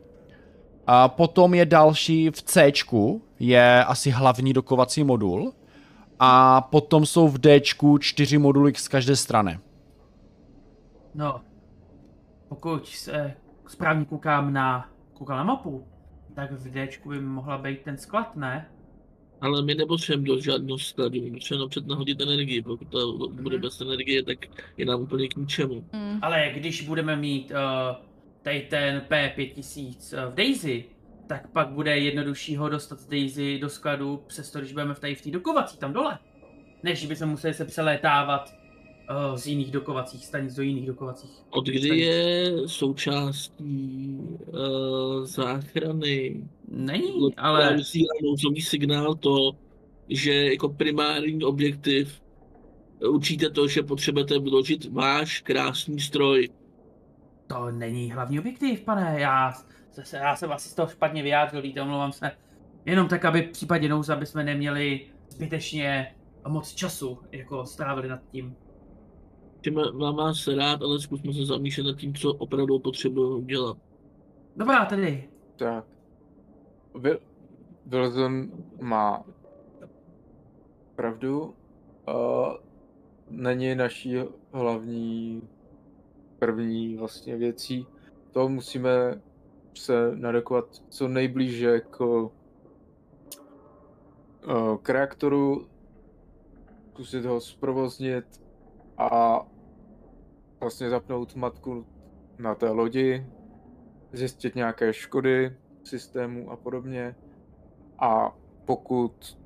A potom je další v Cčku, je asi hlavní dokovací modul. A potom jsou v Dčku čtyři moduly z každé strany. No. Pokud se správně koukám na, koukám na mapu, tak v Dčku by mohla být ten sklad, ne? Ale my nepotřebujeme do žádného skladu, my potřebujeme napřed nahodit energii, pokud to bude bez energie, tak je nám úplně k ničemu. Hm. Ale když budeme mít uh, tady ten P5000 v Daisy, tak pak bude jednodušší ho dostat z Daisy do skladu, přesto když budeme v tady v té dokovací tam dole. Než bychom museli se přelétávat z jiných dokovacích stanic do jiných dokovacích. Od kdy je součástí uh, záchrany Není, ale nouzový signál to, že jako primární objektiv určíte to, že potřebujete vyložit váš krásný stroj. to není hlavní objektiv, pane. Já, zase, já jsem asi z toho špatně vyjádřil, víte, omlouvám se. Jenom tak, aby v případě nouze, aby jsme neměli zbytečně moc času, jako strávili nad tím. Tím mám vás rád, ale zkusme se zamýšlet nad tím, co opravdu potřebuji udělat. Dobrá, tady. Tak. Wil- Wilson má pravdu. Uh, není naší hlavní první vlastně věcí. To musíme se nadekovat co nejblíže k, uh, k reaktoru, zkusit ho zprovoznit a vlastně zapnout matku na té lodi, zjistit nějaké škody systému a podobně. A pokud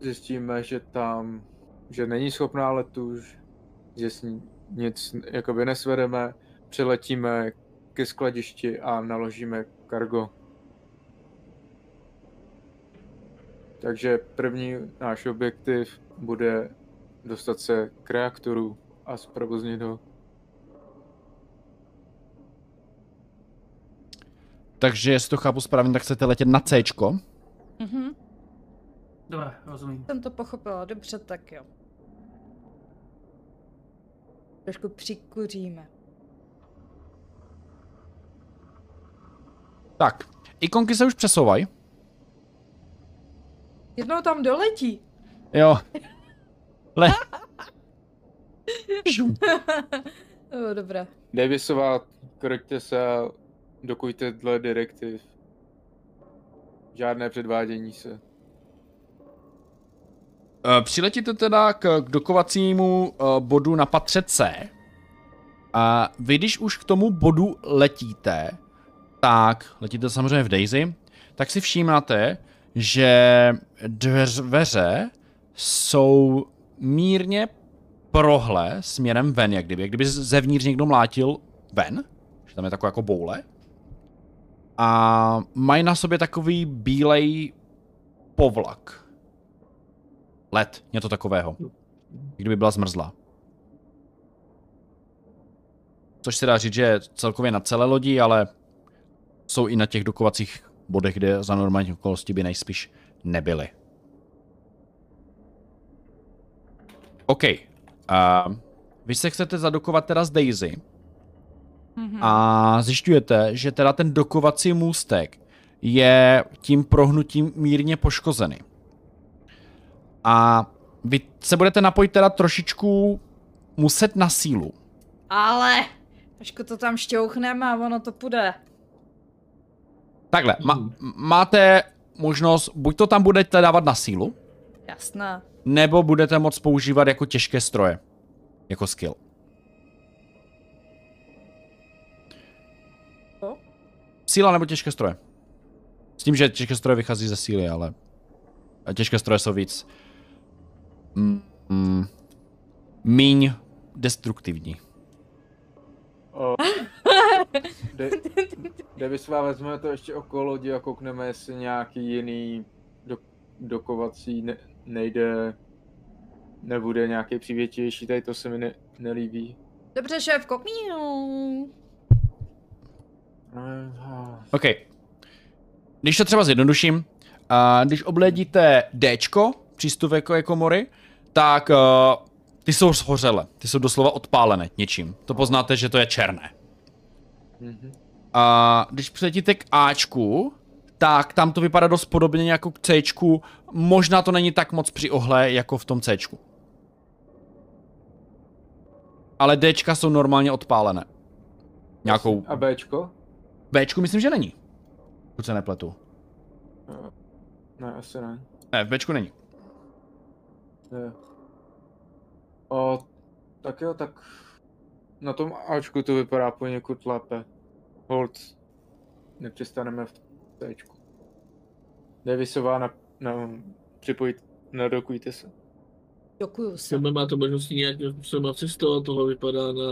zjistíme, že tam, že není schopná letu, že s ní nic jakoby nesvedeme, přiletíme ke skladišti a naložíme kargo. Takže první náš objektiv bude dostat se k reaktoru a zprovoznit ho. Takže jestli to chápu správně, tak chcete letět na C. Mhm. Dobrá, rozumím. Jsem to pochopila, dobře, tak jo. Trošku přikuříme. Tak, ikonky se už přesouvají. Jednou tam doletí. Jo. [LAUGHS] Le. [LAUGHS] Žum. O, dobré. Davisová, kroďte se a dokujte dle direktiv. Žádné předvádění se. Eh, Přiletíte teda k, dokovacímu uh, bodu na patře C. A vy, když už k tomu bodu letíte, tak letíte samozřejmě v Daisy, tak si všímáte, že dveře jsou mírně prohle směrem ven, jak kdyby, jak kdyby zevnitř někdo mlátil ven, že tam je taková jako boule. A mají na sobě takový bílej povlak. Led, něco takového. Kdyby byla zmrzlá. Což se dá říct, že celkově na celé lodi, ale jsou i na těch dokovacích bodech, kde za normálních okolností by nejspíš nebyly. OK. Uh, vy se chcete zadokovat teda z Daisy Mhm. a zjišťujete, že teda ten dokovací můstek je tím prohnutím mírně poškozený. A vy se budete napojit teda trošičku muset na sílu. Ale, trošku to tam šťouchneme a ono to půjde. Takhle, ma- máte možnost, buď to tam budete dávat na sílu, Jasné. Nebo budete moct používat jako těžké stroje. Jako skill. Síla nebo těžké stroje. S tím, že těžké stroje vychází ze síly, ale těžké stroje jsou víc mm, mm, míň destruktivní. O, De- Davisová, vezmeme to ještě okolo lodi a koukneme, jestli nějaký jiný do- dokovací ne- nejde, nebude nějaký přívětivější, tady to se mi ne- nelíbí. Dobře, šéf. Eh, OK. Když to třeba zjednoduším, a když obledíte Dčko, přístupové komory, tak uh, ty jsou shořele. Ty jsou doslova odpálené něčím. To poznáte, že to je černé. mhm. A když přiletíte k Ačku, tak tam to vypadá dost podobně jako k Cčku. Možná to není tak moc při ohle jako v tom Cčku. Ale Dčka jsou normálně odpálené. Nějakou A Bčko? Bčku myslím, že není. Pokud se nepletu. Ne, asi ne. Ne, v Bčku není. ne. O, tak jo, tak na tom Ačku to vypadá poněkud lépe. Hold, nepřestaneme v Tčku. Davisová na, na připojit, nadokujte se. Děkuju se. Třeba máte možnosti nějakým způsobem cestovat, tohle vypadá na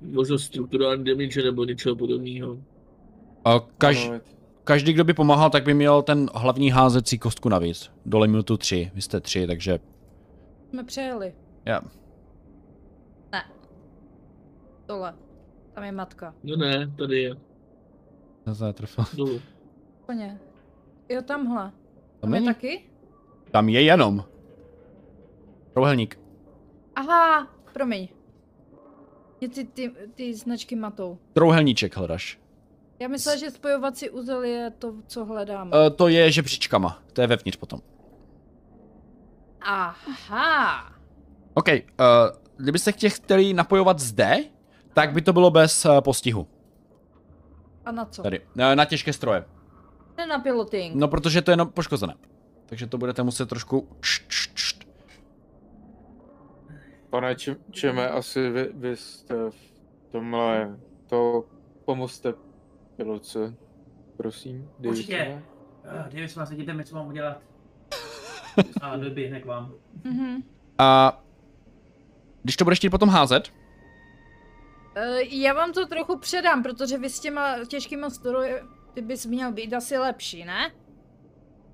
možnost strukturální damage nebo něčeho podobného. A kaž, každý, kdo by pomáhal, tak by měl ten hlavní házecí kostku navíc. Dole minutu 3. Vy jste 3, takže... Jsme přejeli. Já. Ne. Tohle. Tam je matka. No ne, tady je. Netrefil. [LAUGHS] Dolů. Koně. Jo, tamhle. Tam Tam je taky? Tam je jenom. Trouhelník. Aha, promiň. Mě ty, ty, ty značky matou. Trouhelníček hledáš. Já myslela, že spojovací uzel je to, co hledám. Uh, to je žebříčkama. To je vevnitř potom. Aha. OK, uh, kdybyste tě chtěli napojovat zde, tak by to bylo bez uh, postihu. A na co? Tady. Uh, na těžké stroje. Ne na piloting. No, protože to je jenom poškozené. Takže to budete muset trošku... Pane Č- Čeme, asi vy, vy jste v tomhle, to pomozte pilotce, prosím. Určitě. Davidsone. Uh, Davis, vás vidíte, co mám udělat. [LAUGHS] A doběhne k vám. Mhm. A když to budeš chtít potom házet, já vám to trochu předám, protože vy s těma těžkýma stroji, ty bys měl být asi lepší, ne?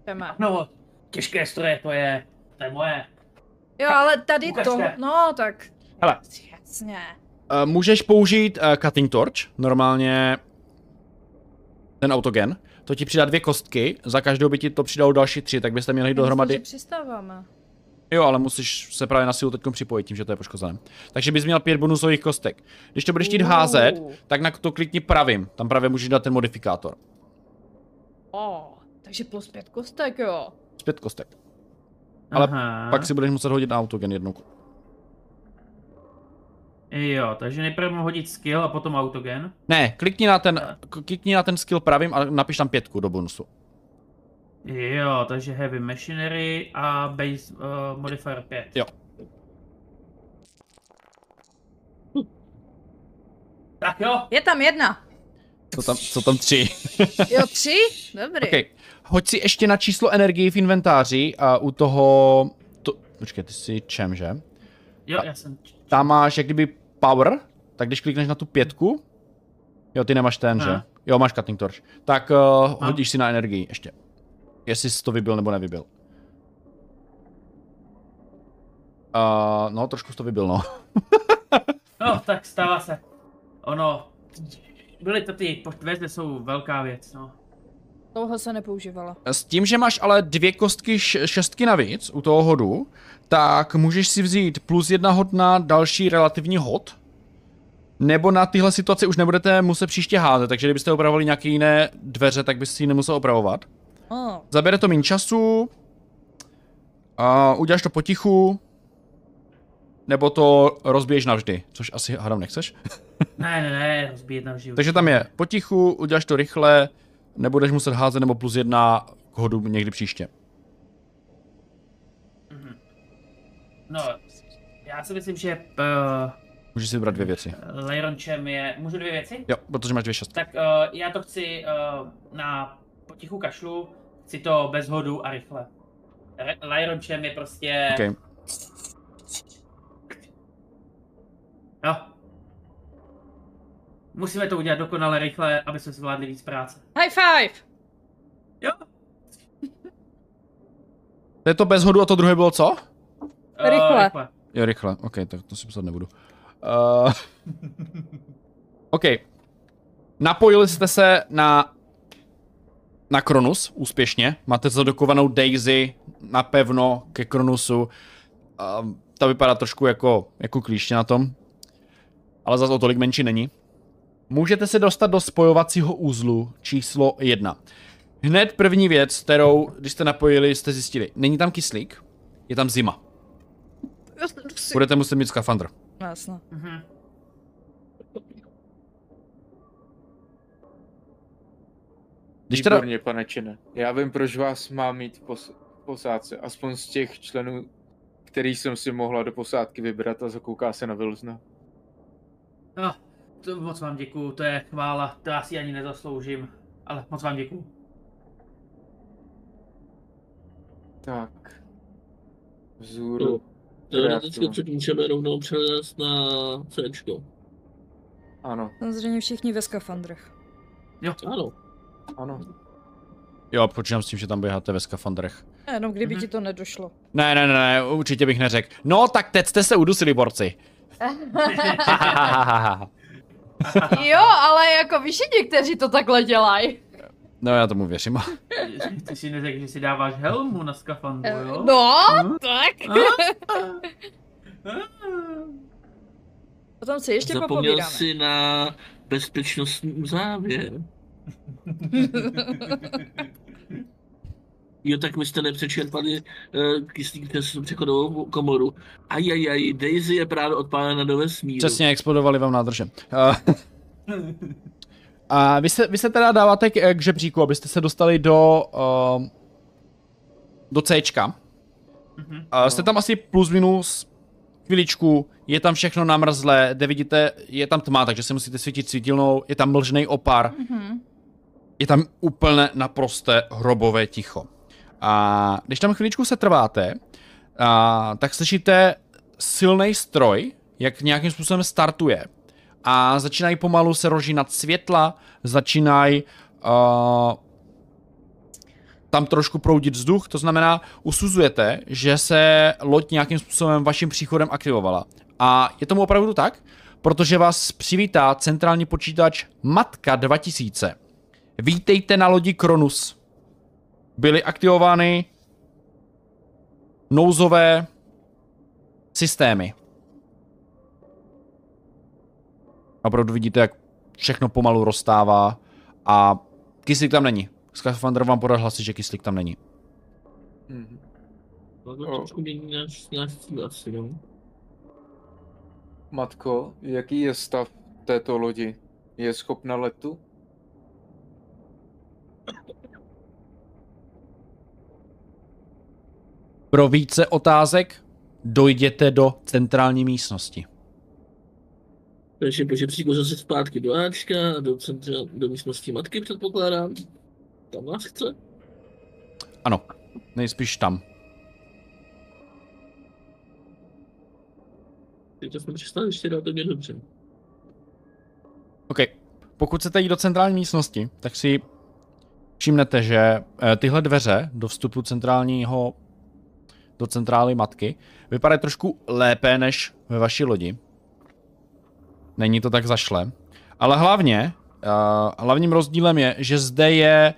Jdeme. No, těžké stroje, to je, to je moje. Jo, ale tady to, Ukažte. no tak. Hele. Jasně. uh, můžeš použít uh, cutting torch, normálně ten autogen. To ti přidá dvě kostky, za každou by ti to přidalo další tři, tak byste měli dohromady... Myslím, že přistáváme. Jo, ale musíš se právě na sílu teď připojit tím, že to je poškozené. Takže bys měl pět bonusových kostek. Když to budeš chtít házet, tak na to klikni pravým. Tam právě můžeš dát ten modifikátor. Oh, takže plus pět kostek, jo. Z pět kostek. Ale Aha. Pak si budeš muset hodit na autogen jednou. Jo, takže nejprve mu hodit skill a potom autogen. Ne, klikni na ten, klikni na ten skill pravým a napiš tam pětku do bonusu. Jo, takže heavy machinery a base uh, modifier 5. Jo. Tak jo, Je tam jedna. Co tam, co tam tři? [LAUGHS] Jo, tři? Dobrý. OK. Hoď si ještě na číslo energii v inventáři a u toho... To, počkej, ty jsi čem, že? jo, já jsem... Tam máš jak kdyby power, tak když klikneš na tu pětku, jo, ty nemáš ten, že? Aha. Jo, máš cutting torch. Tak uh, hodíš si na energii ještě. Jestli jsi to vybil nebo nevybil. Uh, no, trošku jsi to vybil, no. [LAUGHS] No, tak stává se. Ono, byly to ty poštvezdy jsou velká věc, no. Dlouho se nepoužívala. S tím, že máš ale dvě kostky š- šestky navíc u toho hodu, tak můžeš si vzít plus jedna hod na další relativní hod. Nebo na tyhle situace už nebudete muset příště házet, takže kdybyste opravovali nějaké jiné dveře, tak byste si ji nemusel opravovat. Zabere to méně času, a uděláš to potichu, nebo to rozbiješ navždy, což asi hádám nechceš. [LAUGHS] Ne, ne, ne, rozbíjet navždy. Takže tam je potichu, uděláš to rychle, nebudeš muset házet nebo plus jedna k hodu někdy příště. No, já si myslím, že uh, Můžeš si vybrat dvě věci. Lyronchem je... Můžu dvě věci? Jo, protože máš dvě šestky. Tak uh, já to chci uh, na potichu kašlu, chci to bez hodu a rychle. Re- Lyronchem je prostě... Okay. Jo. Musíme to udělat dokonale rychle, aby jsme zvládli víc práce. High five! Jo. To je to bez hodu a to druhé bylo co? Uh, Rychle. rychle. Jo, rychle. OK, tak to si psat nebudu. Uh, [LAUGHS] OK. Napojili jste se na na Kronus úspěšně. Máte zadokovanou Daisy napevno ke Kronusu. Um, ta vypadá trošku jako, jako klíště na tom. Ale zase o tolik menší není. Můžete se dostat do spojovacího úzlu číslo jedna. Hned první věc, kterou, když jste napojili, jste zjistili. Není tam kyslík, je tam zima. Budete muset mít skafandr. No, Jasno. Mhm. Když teda, Výborně, pane Čine. Já vím, proč vás mám mít pos- posádce. Aspoň z těch členů, který jsem si mohla do posádky vybrat a zakouká se na Vilzna. No, to moc vám děkuju, to je chvála, to já si ani nezasloužím, ale moc vám děkuju. Tak. Vzůru. Teoreticky to můžeme rovnou přenést na Cčko. Ano, Samozřejmě všichni ve skafandrech. Ano. Ano. jo, počítám s tím, že tam běháte ve skafandrech. Jenom kdyby Mhm. ti to nedošlo. Ne, ne, ne, ne, určitě bych neřekl. No, tak teď jste se udusili, borci. [LAUGHS] Jo, ale jako víš, někteří to takhle dělají. No já tomu věřím. Ty si neřekl, že si dáváš helmu na skafandru, jo? No, Hm? tak. Potom si ještě Zapomněl popovídáme. si na bezpečnostní závěr. [LAUGHS] Jo, tak my jste nepřečerpali uh, kyslík přes přechodovou komoru. Ajajaj, Daisy je právě odpálena do vesmíru. Přesně explodovali vám nádrže. Uh, [LAUGHS] a vy se, vy se teda dáváte k, k žebříku, abyste se dostali do, uh, do Cčka. Mhm. Uh, jste tam asi plus minus chviličku, je tam všechno namrzlé, kde vidíte, je tam tma, takže se musíte svítit svítilnou, je tam mlžný opar, Mhm. Je tam úplně naprosté hrobové ticho. A když tam chviličku se trváte, a, tak slyšíte silný stroj, jak nějakým způsobem startuje. A začínají pomalu se rožínat světla, začínají uh, tam trošku proudit vzduch, to znamená, usuzujete, že se loď nějakým způsobem vaším příchodem aktivovala. A je tomu opravdu tak, protože vás přivítá centrální počítač Matka 2000. Vítejte na lodi Kronus. Byly aktivovány nouzové systémy. Opravdu vidíte, jak všechno pomalu rozstává a kyslík tam není. Skafandr vám podal hlasy, že kyslík tam není. Mhm. To O. trošku mění náš, náš cíl asi, no. Matko, jaký je stav této lodi? Je schopna letu? Pro více otázek dojděte do centrální místnosti. Takže po žebříku zase zpátky do Ačka, do, centra, do místnosti matky předpokládám. Tam nás chce. Ano, nejspíš tam. Teď to jsme přestali ještě dát, to mě dobře. OK. Pokud chcete jít do centrální místnosti, tak si všimnete, že eh, tyhle dveře do vstupu centrálního do centrály matky vypadají trošku lépe než ve vaší lodi. Není to tak zašle. Ale hlavně, uh, hlavním rozdílem je, že zde je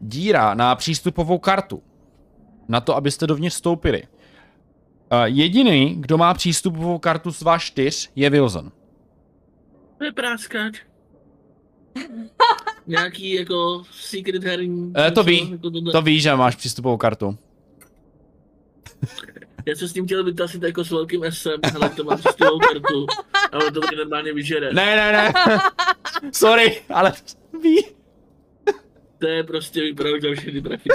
díra na přístupovou kartu. Na to, abyste dovnitř vstoupili. Uh, jediný, kdo má přístupovou kartu z vás čtyř, je Wilson. To je. Nějaký jako secret herní... Eh, to ví, jako tohle. To víš, že máš přístupovou kartu. Já jsem s tím chtěl vytasit jako s velkým SM, ale to mám přístupovou kartu. Ale to mě normálně vyžere. Ne, ne, ne. Sorry, ale ví. To je prostě vypadá tam všechny prachy.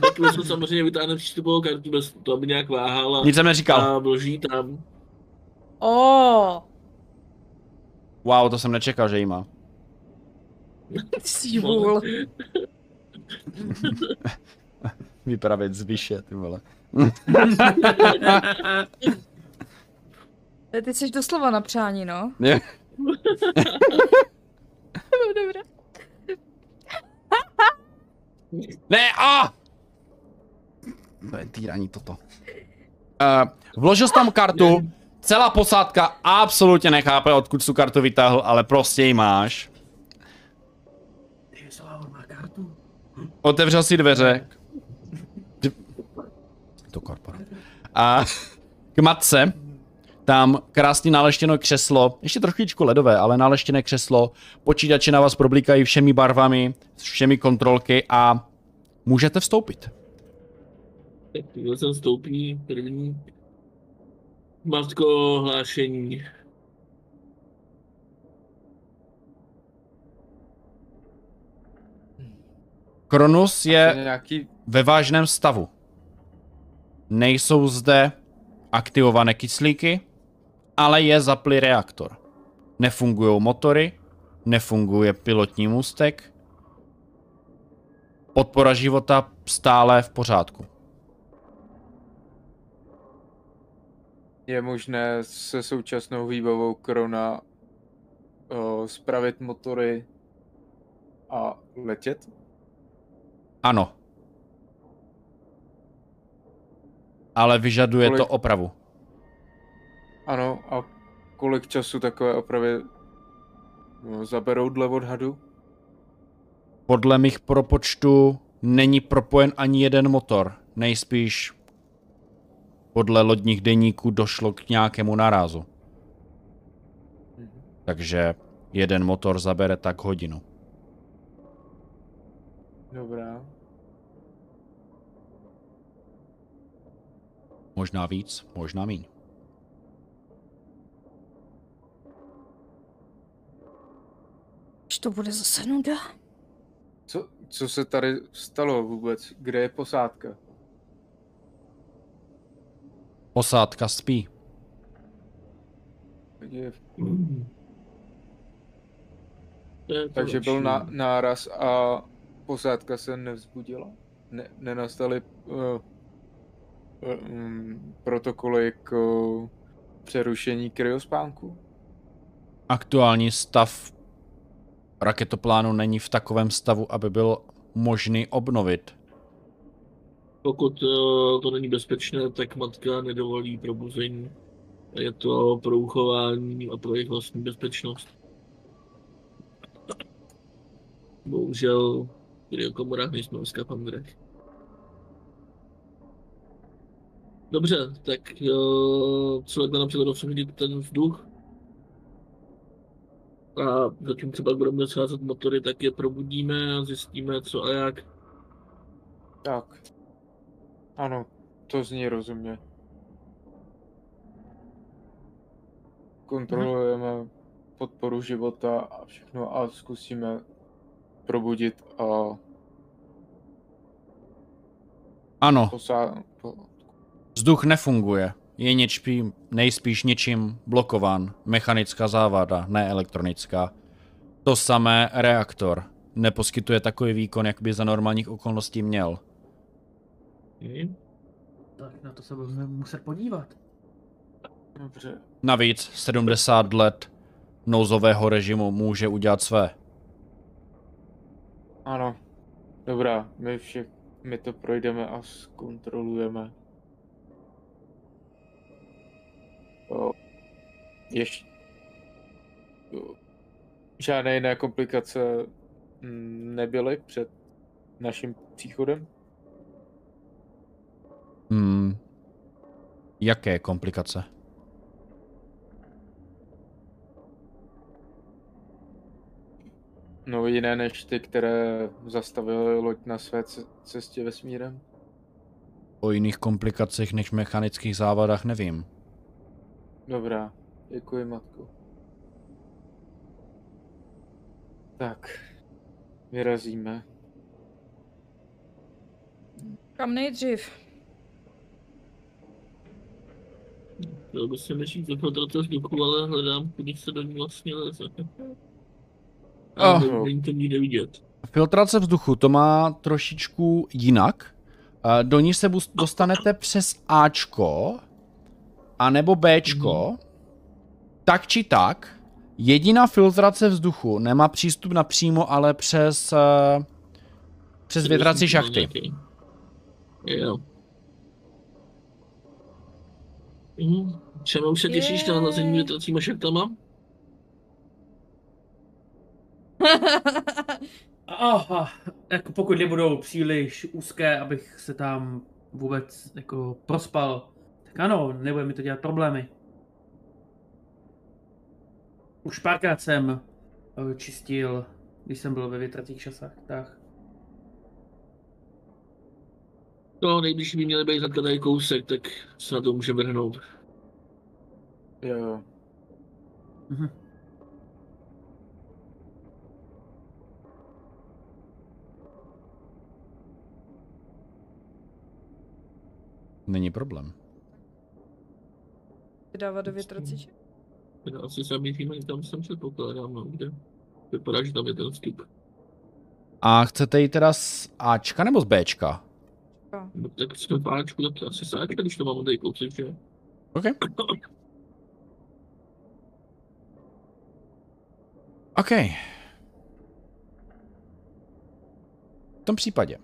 Tak jsem samozřejmě vytáhne přístupovou kartu bez toho, aby nějak váhal a, Nic jsem neříkal. a vloží tam. Oh, Wow, to jsem nečekal, že jí má. Vůl. Vypravět z výše, ty vole. [LAUGHS] [LAUGHS] Ty jsi doslova na přání, no. [LAUGHS] No, dobré. Ne, a! To je týraní toto. Uh, vložil jsi tam kartu, celá posádka absolutně nechápe, odkud jsi tu kartu vytáhl, ale prostě ji máš. Ty Slavo má kartu. Otevřel si dveře. To korpora. A k matce tam krásně naleštěno křeslo, ještě trošičku ledové, ale naleštěné křeslo, počítače na vás problíkají všemi barvami, všemi kontrolky a můžete vstoupit. Tak jsem stoupí první. Matko hlášení. Kronus Je nějaký... ve vážném stavu. Nejsou zde aktivované kyslíky, ale je zaplý reaktor. Nefungují motory, nefunguje pilotní můstek, podpora života stále v pořádku. Je možné se současnou výbavou Krona uh, spravit motory a letět? Ano. Ale vyžaduje Kolik- to opravu. Ano, a kolik času takové opravy no, zaberou dle odhadu? Podle mých propočtů není propojen ani jeden motor. Nejspíš podle lodních deníků došlo k nějakému narázu. Mhm. Takže jeden motor zabere tak hodinu. Dobrá. Možná víc, možná míň. Už to bude zase nuda. Co, co se tady stalo vůbec? Kde je posádka? Posádka spí. Je, takže byl na, náraz a posádka se nevzbudila? Ne, nenastaly uh, uh, um, protokoly k uh, přerušení kryospánku? Aktuální stav raketoplánu není v takovém stavu, aby byl možný obnovit. Pokud eh, to není bezpečné, tak matka nedovolí probuzení. Je to pro uchování a pro jejich vlastní bezpečnost. Bohužel v kryokomorách nejsme v skafandrech. Dobře, tak eh, co jak nám připadlo vschodit ten vzduch? A zatím třeba budeme scházet motory, tak je probudíme a zjistíme co a jak. Tak. Ano, to zní rozumně. Kontrolujeme podporu života a všechno a zkusíme probudit a Ano, posá... Po... vzduch nefunguje. Je něčpí, nejspíš něčím blokován. Mechanická závada, ne elektronická. To samé reaktor. Neposkytuje takový výkon, jak by za normálních okolností měl. Hmm. Tak na to se budeme muset podívat. Dobře. Navíc 70 let nouzového režimu může udělat své. Ano. Dobrá, my vše, my to projdeme a zkontrolujeme. Ještě... Žádné jiné komplikace mm, nebyly před naším příchodem? Hmm. Jaké komplikace? No jiné než ty, které zastavily loď na své ce- cestě vesmírem? O jiných komplikacích než mechanických závadách nevím. Dobrá, děkuji matko. Tak, vyrazíme. Kam nejdřív? Chtěl bych si do filtrace vzduchu, ale hledám, kudy se do ní vlastně leze. A Oh. není to nikde vidět. Filtrace vzduchu to má trošičku jinak. Eh, Do ní se dostanete přes Ačko a nebo Bčko. Tak či tak, jediná filtrace vzduchu nemá přístup napřímo, ale přes, eh, přes větrací šachty. Nějaký. Jo. Mhm. Čemu už se těšíš na nalezení větracíma šachtama? [LAUGHS] Aha, jako pokud nebudou příliš úzké, abych se tam vůbec jako prospal, tak ano, nebude mi to dělat problémy. Už párkrát jsem eh, čistil, když jsem byl ve větracích šasách, tak. No, nejbližší by měly být hnedka tady kousek, tak se na to můžeme vrhnout. Jo, jo. Mhm. Není problém. Vydávat do větrací Já asi sami tým, tam jsem předpokládám, no, kde. Vypadá, že tam je ten vstup. A chcete jít teda z Ačka nebo z Bčka? No, tak jsme v Ačku, tak to asi sáčka, když to mám tady kousek, že? OK. OK. V tom případě.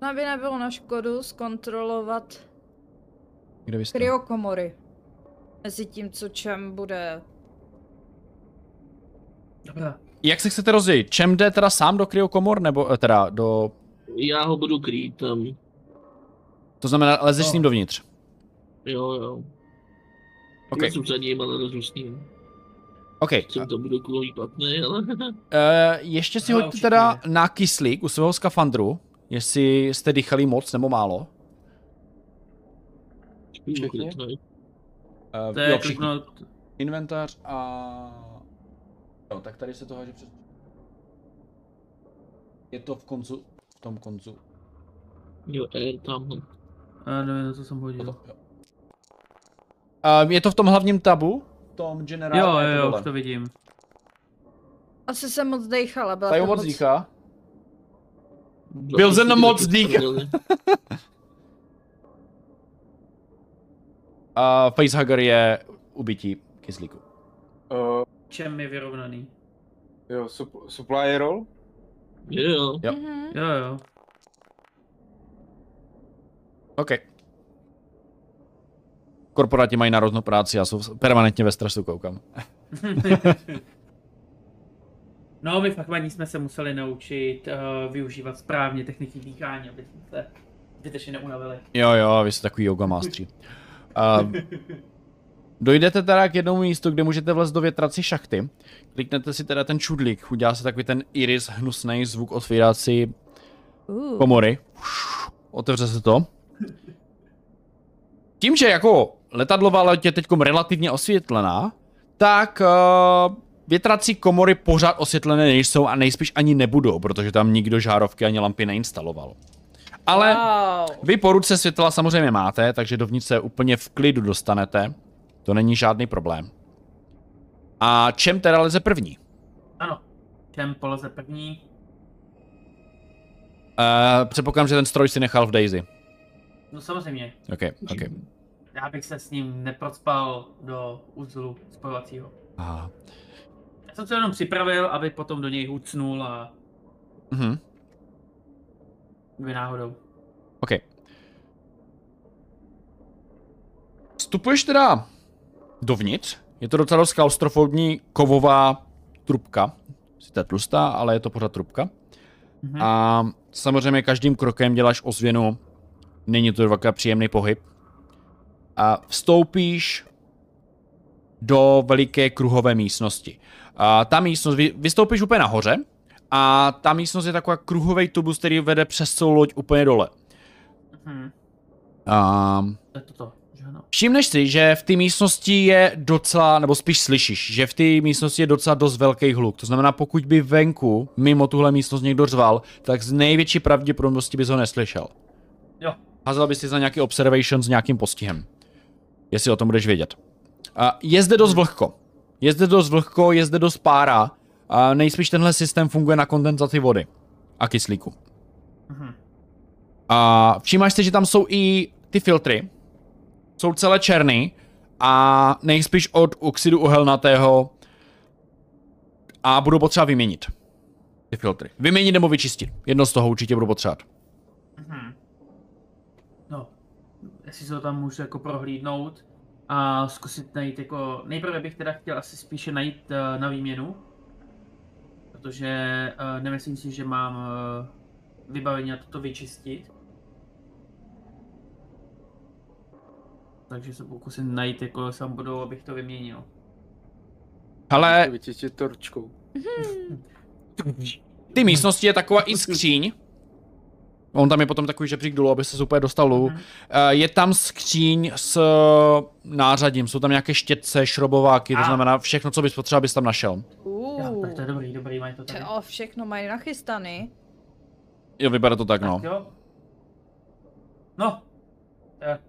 Aby nebylo na škodu zkontrolovat Kde vy jste? kryokomory. Mezi tím, co čem bude Dobrá. Jak se chcete rozdělit? Čem jde teda sám do kryokomor, nebo eh, teda do... Já ho budu krýt tam. To znamená, lezeš No. s ním dovnitř. Jo, jo. OK, Já jsem za ním, ale lezu s ním. OK. Jsem to budu kvůli platný, ale... Uh, ještě si hoďte teda na kyslík u svého skafandru, jestli jste dýchali moc nebo málo. Všichni? Uh, To je kliknout... Inventář a... No, tak tady se to háže přes... Je to v koncu, v tom koncu. Jo, air tam. A nevím, co jsem hodil. Jo. Uh, je to v tom hlavním tabu? V tom generál? Jo, ne, jo, to jo, už to vidím. Asi jsem moc dejchala, byla Tady to moc moc... dýchá. Byl jsem moc dýcha. A facehugger je ubití kyslíku. Uh, Čem je vyrovnaný? jo, sup- supply roll? Jo, jo. Jo. Mhm. Jo, jo. OK. Korporáti mají národnou práci a jsou permanentně ve stresu, koukám. [LAUGHS] No, my fakt ani jsme se museli naučit uh, využívat správně techniky dýchání, aby jsme se zbytečně neunavili. Jo, jo, vy jste takový yoga mástři. Uh, [LAUGHS] dojdete teda k jednomu místu, kde můžete vlézt do větrací šachty. Kliknete si teda ten čudlík, udělá se takový ten iris, hnusný zvuk otvírací Uh. komory. Otevře se to. Tím, že jako letadlová loď je teď relativně osvětlená, tak uh, větrací komory pořád osvětlené nejsou a nejspíš ani nebudou, protože tam nikdo žárovky ani lampy neinstaloval. Ale Wow. vy po ruce světla samozřejmě máte, takže dovnitř se úplně v klidu dostanete. To není žádný problém. A čem teda leze první? Ano. Čem poleze první? Uh, předpokládám, že ten stroj si nechal v Daisy. No samozřejmě. OK, OK. Já bych se s ním neprocpal do uzlu spojovacího. Aha. Jsem se jenom připravil, aby potom do něj hucnul a Mhm. by náhodou. OK. Vstupuješ teda dovnitř. Je to docela dost klaustrofobní kovová trubka. Sice tlustá, ale je to pořád trubka. Mhm. A samozřejmě každým krokem děláš ozvěnu. Není to takový příjemný pohyb. A vstoupíš do veliké kruhové místnosti. A ta místnost, vy, vystoupíš úplně nahoře a ta místnost je taková kruhový tubus, který vede přes celou loď úplně dole. Mhm. A To je toto, všimneš si, že v té místnosti je docela, nebo spíš slyšíš, že v té místnosti je docela dost velký hluk. To znamená, pokud by venku, mimo tuhle místnost někdo řval, tak z největší pravděpodobnosti bys ho neslyšel. Jo. Házel bys si za nějaký observation s nějakým postihem. Jestli o tom budeš vědět. A je zde dost vlhko. Je zde dost vlhko, je zde dost pára. A nejspíš tenhle systém funguje na kondenzaci vody a kyslíku. Mhm. A všímáš si, že tam jsou i ty filtry. Jsou celé černý a nejspíš od oxidu uhelnatého a budou potřeba vyměnit ty filtry. Vyměnit nebo vyčistit. Jedno z toho určitě budou potřebovat. Mhm. No, jestli se to tam můžu jako prohlídnout a zkusit najít jako, nejprve bych teda chtěl asi spíše najít uh, na výměnu, protože uh, nemyslím si, že mám uh, vybavení na toto vyčistit. Takže se pokusím najít jako sám budou, abych to vyměnil. Ale Vyčistit torčkou. [LAUGHS] ty místnosti je taková i skříň. On tam je potom takový žebřík dolů, aby se úplně dostal dolů. Eh, Je tam skříň s nářadím, jsou tam nějaké štětce, šrobováky, to znamená všechno, co bys potřeboval, bys tam našel. Jo, Uh. tak to je dobrý, dobrý, mají to tady. To všechno mají nachystaný. Jo, vypadá to tak, no. Jo. No, tak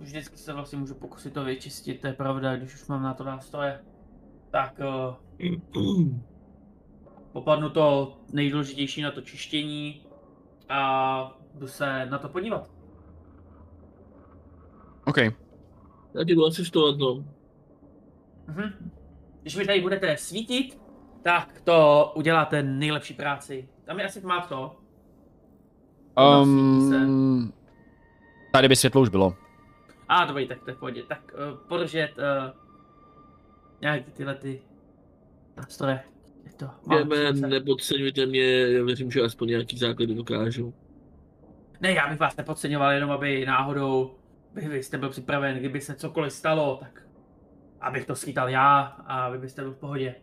vždycky se vlastně můžu pokusit to vyčistit, to je pravda, když už mám na to nástroje. Tak uh, [CLEARS THROAT] popadnu to nejdůležitější na to čištění a jdu se na to podívat. OK. Já ti jdu asistovat, no. Mhm. Když mi tady budete svítit, tak to uděláte nejlepší práci. Tam je asi má to. Um, tady by světlo už bylo. A dobrý, tak to je v pohodě. Tak uh, podržet uh, nějaký tyhle ty nástroje. Je to, přece- nepodceňujte mě, já věřím, že aspoň nějaký základy dokážu. Ne, já bych vás nepodceňoval, jenom aby náhodou vy, vy jste byl připraven, kdyby se cokoliv stalo, tak abych to schytal já a vy byste byl v pohodě.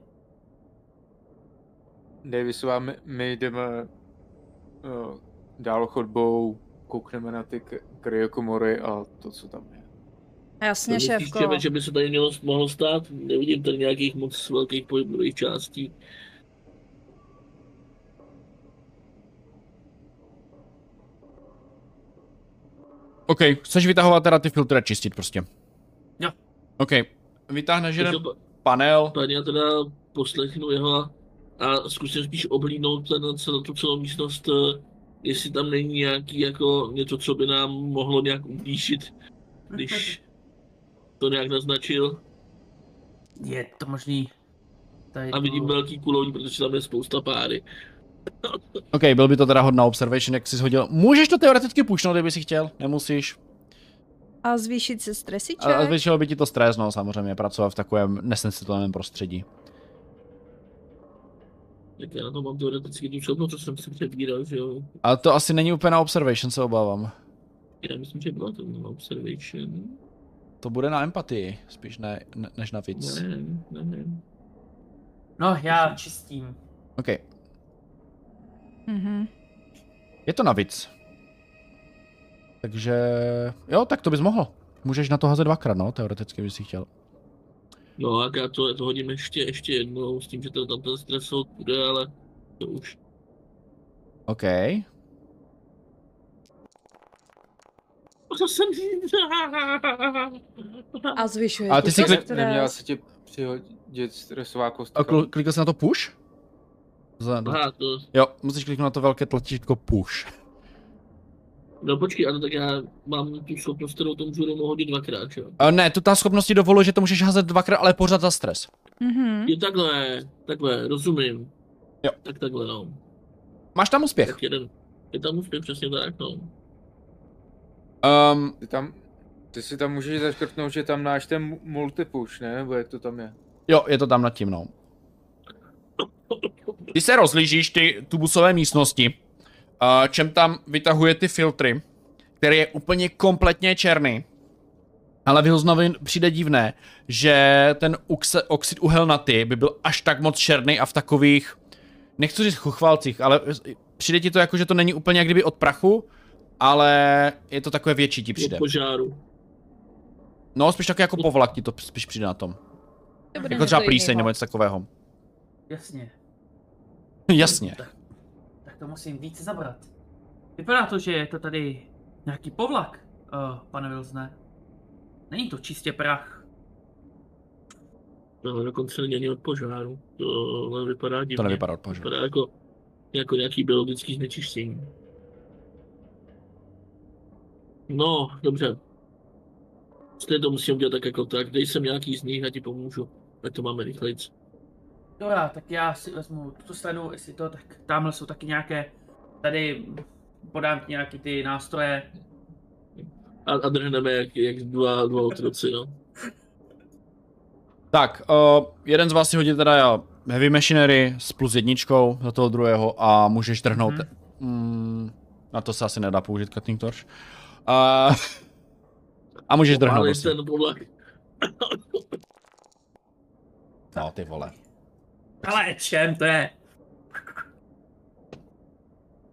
Davisová, my, my jdeme uh, dál chodbou, koukneme na ty kryokomory a to, co tam je. Jasně, šéfko. že, že by se tady mělo, mohlo stát? Nevidím tady nějakých moc velkých pohybových částí. OK, chceš vytahovat teda ty filtry a čistit prostě. Jo. OK, vytáhneš jeden panel. Páně, já teda poslechnu jeho a zkusím spíš oblídnout ten, celou tu celou místnost, eh, jestli tam není nějaký jako něco, co by nám mohlo nějak ublížit, když [LAUGHS] to nějak naznačil. Je to možný. Tady A vidím tu- velký kulový, protože tam je spousta páry. OK, byl by to teda hodná observation, jak jsi hodil. Můžeš to teoreticky pušnout, kdyby si chtěl, nemusíš. A zvýšit si stresiček? A, a zvětšilo by ti to stres, no samozřejmě, pracovat v takovém nesensitelném prostředí. Tak já na to mám teoreticky tu schopnost, co jsem si přebíral, že jo. Ale to asi není úplně na observation, se obávám. Já myslím, že byla to na observation. To bude na empatii, spíš ne, ne než na víc. Ne, ne, ne. No, já čistím. OK, Mhm. je to na víc. Takže, jo, tak to bys mohl. Můžeš na to házet dvakrát, no, teoreticky, když jsi chtěl. No a já to, to hodím ještě, ještě jednou, s tím, že to tam ten stres bude, ale to už. OK. Jsem... A zvyšuje Ale ti ty si klik- stres. Neměla se ti přihodit stresová kostka? A kl- klikl jsi na to push? Za, Aha, to... jo, musíš kliknout na to velké tlačítko push. No počkej, ano, tak já mám tu schopnost, kterou to můžu rovnou hodit dvakrát, že jo? A ne, tu ta schopnost ti dovoluje, že to můžeš házet dvakrát, ale pořád za stres. Mhm. Je takhle, takhle, rozumím. Jo. Tak takhle, no. Máš tam úspěch. Tak jeden. Je tam úspěch, přesně tak, no. Um, Ty tam, ty si tam můžeš zaškrtnout, že tam máš ten mu- multipush, ne? Nebo jak to tam je? jo, je to tam nad tím, no. Ty se rozlížíš ty tubusové místnosti, uh, čem tam vytahuje ty filtry, který je úplně kompletně černý. Ale vyhoznavin přijde divné, že ten uxe, oxid uhelnatý by byl až tak moc černý a v takových, nechci říct chuchvalcích, ale přijde ti to jako, že to není úplně jak kdyby od prachu, ale je to takové větší ti přijde. požáru. No, spíš také jako povlak ti to spíš přijde na tom. To Jako třeba plíseň nebo něco takového. Jasně. Jasně. Tak, tak to musím víc zabrat. Vypadá to, že je to tady nějaký povlak, uh, pane Wilsone. Není to čistě prach. No, dokonce není ani od požáru. To nevypadá divně. To nevypadá od požáru. Vypadá jako, jako nějaký biologický znečištění. No, dobře. Stejně to musím udělat tak jako tak. Dej sem nějaký z nich a ti pomůžu. Ať to máme rychlejc. Dobrá, tak já si vezmu tuto stranu, jestli to, tak tamhle jsou taky nějaké, tady podám ti nějaký ty nástroje. A, a drhneme jak, jak dva, dva otroci, no. [LAUGHS] Tak, uh, jeden z vás si hodí teda Heavy Machinery s plus jedničkou za toho druhého a můžeš trhnout. Mhm. Mm, na to se asi nedá použít cutting torch. Uh, a můžeš drhnout. Prostě. ten povlak. No, ty vole. Ale čem to je?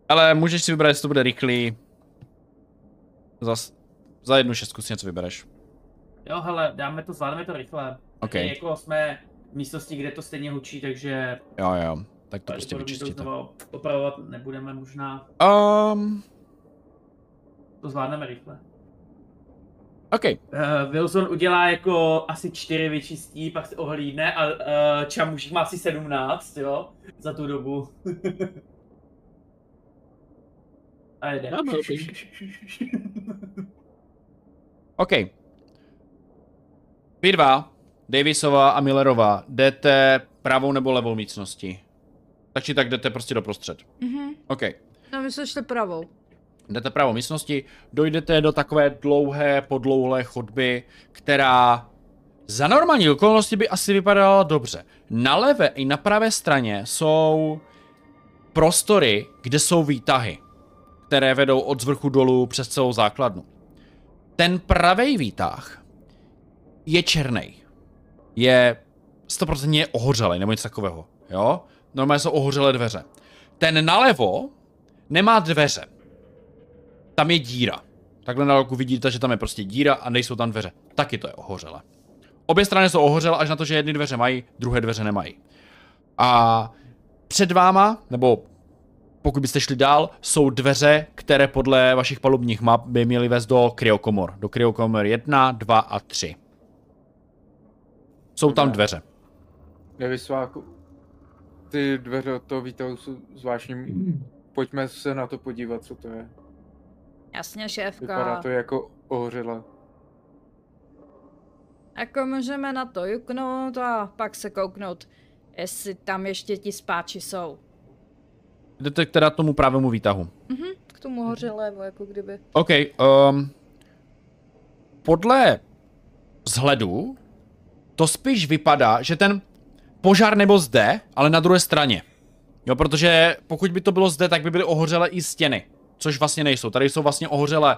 Ale můžeš si vybrat, jestli to bude rychlý. Zas, za jednu šestku si něco vybereš. Jo, hele, dáme to, zvládneme to rychle. OK. Tady Jako jsme v místnosti, kde to stejně hučí, takže Jo, jo. Tak to prostě to vyčistíte. znovu opravovat nebudeme možná. Um, To zvládneme rychle. OK. Uh, Wilson udělá jako asi čtyři vyčistí, pak se ohlídne a uh, Čamušík má asi 17, jo, za tu dobu. [LAUGHS] a mám helping. OK. Vy dva, Davisová a Millerová, jdete pravou nebo levou místností? Tak či tak jdete prostě doprostřed. Mhm. OK. No my jsme šli pravou. Jdete pravou místností, dojdete do takové dlouhé, podlouhlé chodby, která Za normální okolnosti by asi vypadalo dobře. Na levé i na pravé straně jsou prostory, kde jsou výtahy, které vedou od zvrchu dolů přes celou základnu. Ten pravý výtah je černý. Je 100% ohořelý nebo něco takového. Jo? Normálně jsou ohořelé dveře. Ten nalevo nemá dveře. Tam je díra. Takhle na dálku vidíte, že tam je prostě díra a nejsou tam dveře. Taky to je ohořelé. Obě strany jsou ohořelé až na to, že jedny dveře mají, druhé dveře nemají. A před váma, nebo pokud byste šli dál, jsou dveře, které podle vašich palubních map by měly vést do kryokomor. Do kryokomor 1, 2 a 3. Jsou tam dveře. Nevysváku. Ty dveře od toho výtahu jsou zvláštní. Pojďme se na to podívat, co to je. Jasně, Vypadá šéfka. to jako ohořela. Jako můžeme na to juknout a pak se kouknout, jestli tam ještě ti spáči jsou. Jdete k teda tomu pravému výtahu. Mhm, k tomu hořelému, jako kdyby. OK, um, podle vzhledu to spíš vypadá, že ten požár nebo zde, ale na druhé straně. Jo, protože pokud by to bylo zde, tak by byly ohořelé i stěny, což vlastně nejsou. Tady jsou vlastně ohořelé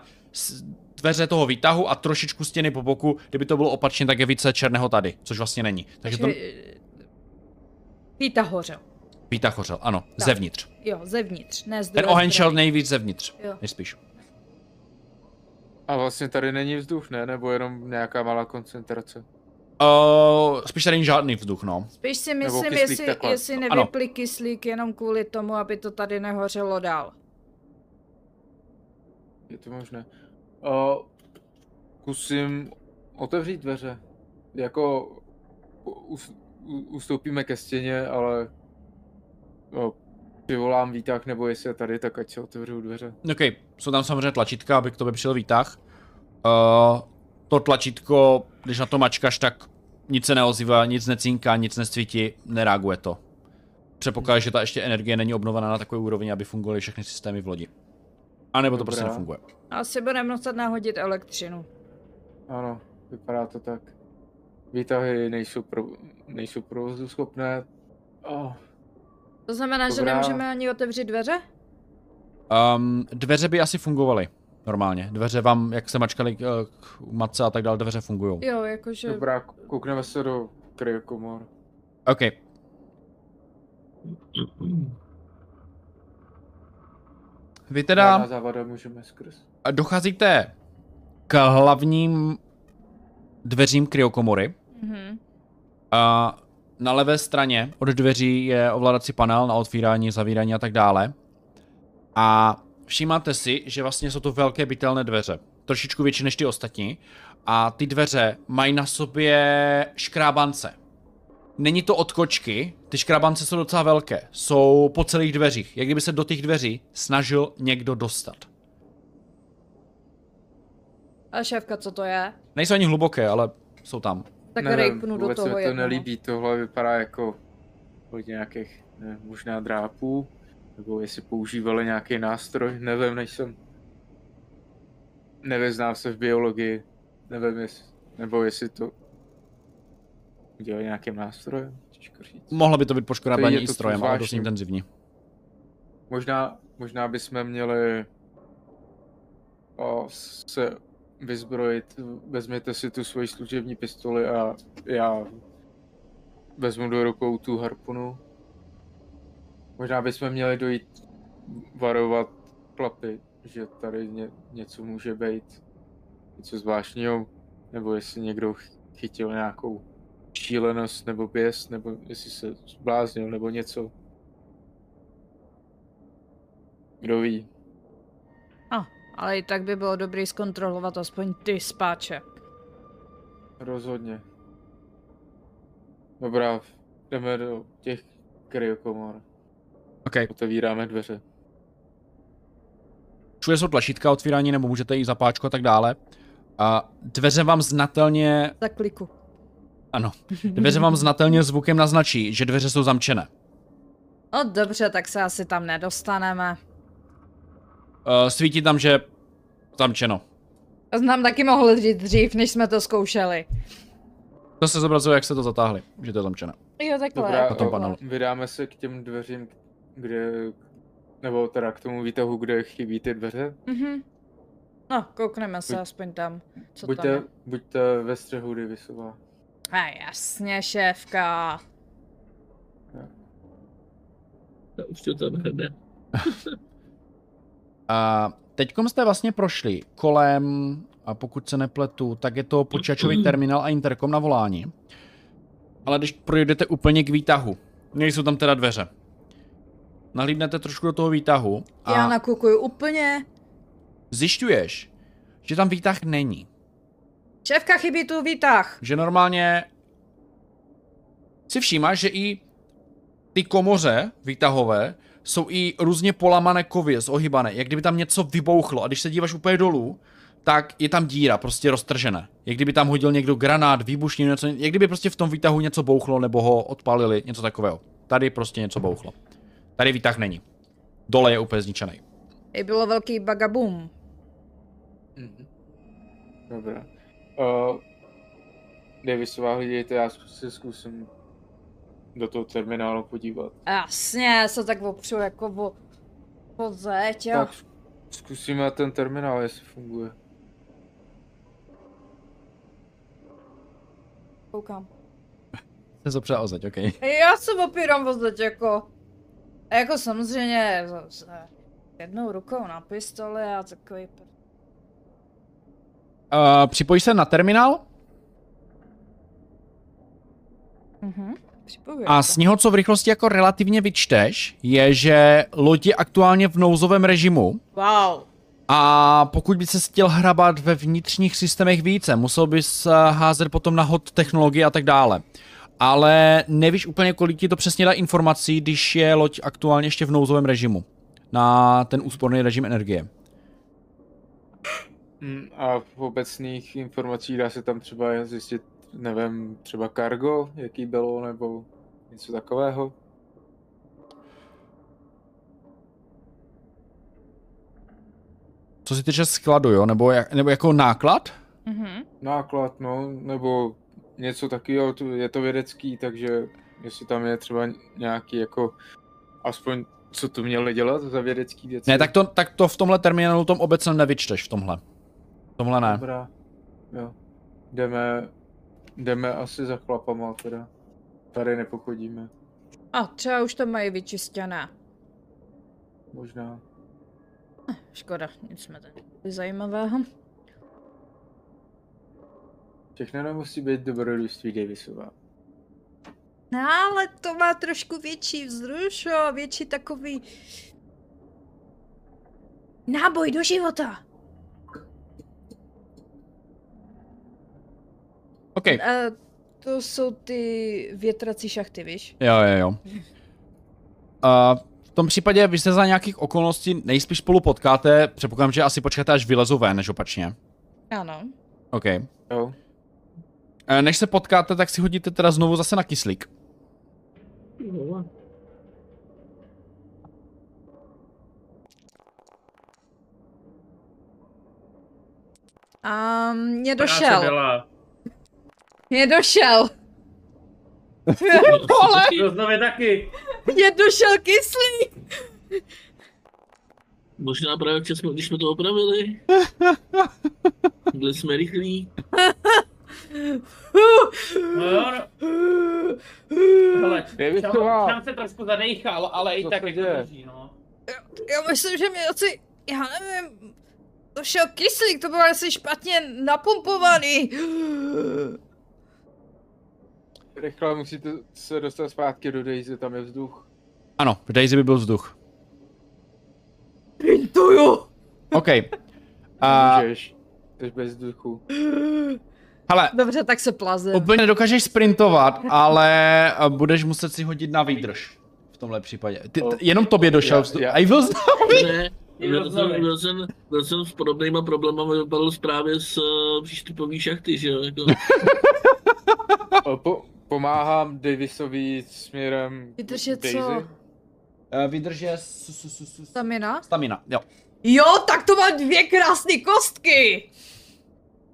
dveře toho výtahu a trošičku stěny po boku. Kdyby to bylo opačně, tak je více černého tady, což vlastně není. Takže to Píta hořel. výtah hořel, ano, Tak. zevnitř. Jo, zevnitř, ne z Ten oheň šel nejvíc zevnitř, Jo. nejspíš. A vlastně tady není vzduch, ne? Nebo jenom nějaká malá koncentrace? Uh, spíš tady není žádný vzduch, no. Spíš si myslím, kyslík jestli, takhle. jestli Ano. nevypli kyslík jenom kvůli tomu, aby to tady nehořelo dál. Je to možné. Uh, kusím otevřít dveře. Jako us, ustoupíme ke stěně, ale no, přivolám výtah, nebo jestli je tady, tak ať se otevřou dveře. OK, jsou tam samozřejmě tlačítka, aby k tobě přišel výtah. Uh, to tlačítko, když na to mačkaš, tak nic se neozývá, nic necínká, nic nesvítí, nereaguje to. Předpokládá, že ta ještě energie není obnovená na takové úrovni, aby fungovaly všechny systémy v lodi. A nebo to Dobrá. prostě nefunguje. Asi budeme muset nahodit elektřinu. Ano, vypadá to tak. Výtahy nejsou, pro, nejsou provozu schopné. Oh, To znamená, že Dobrá. nemůžeme ani otevřít dveře? Um, dveře by asi fungovaly. Normálně. Dveře vám, jak se mačkali uh, k matce a tak dále, dveře fungují. Jo, jakože... dobrá, koukneme se do kryokomor. OK. Vy teda... Závada můžeme skrz. A docházíte k hlavním dveřím kryokomory. Mhm. A na levé straně od dveří je ovládací panel na otvírání, zavírání a tak dále. A všímáte si, že vlastně jsou to velké bytelné dveře. Trošičku větší než ty ostatní. A ty dveře mají na sobě škrábance. Není to od kočky, ty škrábance jsou docela velké. Jsou po celých dveřích, jak kdyby se do těch dveří snažil někdo dostat. A šéfka, co to je? Nejsou ani hluboké, ale jsou tam. Tak Nevím, rejpnu do se toho to nelíbí, tohle vypadá jako od nějakých, ne, možná drápů, nebo jestli používali nějaký nástroj, nevím, než jsem, nevyznám se v biologii, nevím, jestli, nebo jestli to dělají nějakým nástrojem. Mohlo by to být je i strojem, ale dost intenzivní. Možná, možná bychom měli o, se vyzbrojit, vezměte si tu svoji služební pistoli a já vezmu do rukou tu harpunu. Možná bychom měli dojít varovat klapy, že tady ně, něco může být, něco zvláštního, nebo jestli někdo ch- chytil nějakou šílenost nebo běs, nebo jestli se zbláznil, nebo něco. Kdo ví. A, ale i tak by bylo dobré zkontrolovat aspoň ty spáče. Rozhodně. Dobrá, jdeme do těch kryokomor. OK. Otevíráme dveře. Všude jsou tlačítka otvírání, nebo můžete jít za páčku a tak dále. A dveře vám znatelně, Za kliku. Ano, [LAUGHS] dveře vám znatelně zvukem naznačí, že dveře jsou zamčené. No dobře, tak se asi tam nedostaneme. Uh, svítí tam, že zamčeno. To nám taky mohl říct dřív, než jsme to zkoušeli. To se zobrazuje, jak se to zatáhli, že to je zamčené. Jo, takhle. Dobrá, Na tom panelu. vydáme se k těm dveřím, kde, nebo teda k tomu výtahu, kde chybí ty dveře. Mhm. No, koukneme se Buď- aspoň tam, co tam Buďte, je. buďte ve střehu Davisová. A jasně, šéfka. Já už to tam hrne. [LAUGHS] A teďkom jste vlastně prošli kolem, a pokud se nepletu, tak je to počítačový terminál a interkom na volání. Ale když projdete úplně k výtahu, nejsou tam teda dveře. Nahlídnete trošku do toho výtahu a Já nakukuju úplně. zjišťuješ, že tam výtah není. Šéfka, chybí tu výtah. Že normálně si všímáš, že i ty komoře výtahové jsou i různě polamané kovy, zohybané, jak kdyby tam něco vybouchlo a když se díváš úplně dolů, tak je tam díra, prostě roztržené. Jak kdyby tam hodil někdo granát, výbušninu, něco, jak kdyby prostě v tom výtahu něco bouchlo nebo ho odpalili, něco takového. Tady prostě něco bouchlo. Tady výtah není. Dole je úplně zničený. I bylo velký bagabum. Mhm. Dobrá. Uh, Davisová, hlídejte, já se zkusím do toho terminálu podívat. Jasně, se tak opřu jako o, o zeď, jo. Tak zkusíme ten terminál, jestli funguje. Koukám. [LAUGHS] Se zopře o zeď, okay. Já se opírám o zeď, jako. A jako samozřejmě jednou rukou na pistoli a takový... Uh, připojíš se na terminál Mhm. Připojuji. A z něho, co v rychlosti jako relativně vyčteš, je, že loď je aktuálně v nouzovém režimu Wow. a pokud by se chtěl hrabat ve vnitřních systémech více, musel bys eh, házet potom na hod technologie a tak dále. Ale nevíš úplně, kolik ti to přesně dá informací, když je loď aktuálně ještě v nouzovém režimu. Na ten úsporný režim energie. Mm, A v obecných informacích dá se tam třeba zjistit, nevím, třeba cargo, jaký bylo, nebo něco takového. Co se týče skladu, jo? Nebo, jak, nebo jako náklad? Mhm. Náklad, no, nebo něco takového, je to vědecký, takže jestli tam je třeba nějaký jako, aspoň co tu měli dělat za vědecký věci. Ne, tak to, tak to v tomhle terminálu tom obecně nevyčteš v tomhle. Tomhle ne. Dobrá, jo. Jdeme, jdeme asi za chlapama teda. Tady nepochodíme, A třeba už to mají vyčištěné. možná. Škoda, nic jsme tady zajímavého. Všechno nemusí být dobrodružství Davisová. No, ale to má trošku větší vzrušo, větší takový... Náboj do života. OK. A to jsou ty větrací šachty, víš? Jo, jo, jo. A v tom případě vy se za nějakých okolností nejspíš spolu potkáte, předpokládám, že asi počkáte, až vylezou ven, než opačně. Ano. OK. Jo, E, Než se potkáte, tak si hodíte teda znovu zase na kyslík. No, A mě Práce došel. Byla. Mě došel. [LAUGHS] Vole! Roznově taky. Mě došel kyslík. Možná právě včas, jsme- když jsme to opravili. Byli jsme rychlí. No jo, no. Hele, tam se trošku zadejchal, ale i Co tak jako děje? drží, no. Já myslím, že mě asi, já nevím, došel kyslík, to bylo asi špatně napumpovaný. Rychle musíte se dostat zpátky do Daisy, tam je vzduch. Ano, v Daisy by byl vzduch. Pintuju. OK. [LAUGHS] A, Můžeš, jsi bez vzduchu. hele, Dobře, tak se plazem. úplně nedokážeš sprintovat, ale eh, budeš muset si hodit na výdrž. V tomhle případě. Ty, t- jenom tobě došel Já- vzduch. já- A i byl I byl jsem, byl, jsem, byl jsem s podobnýma problémama vypadal právě s uh, přístupový šachty, že jo, jako. Po, pomáhám Davisovi směrem Vydrž je Daisy. co? Eh, Výdrž je s- s- s- s- Stamina? stamina, jo. Jo, tak to má dvě krásné kostky.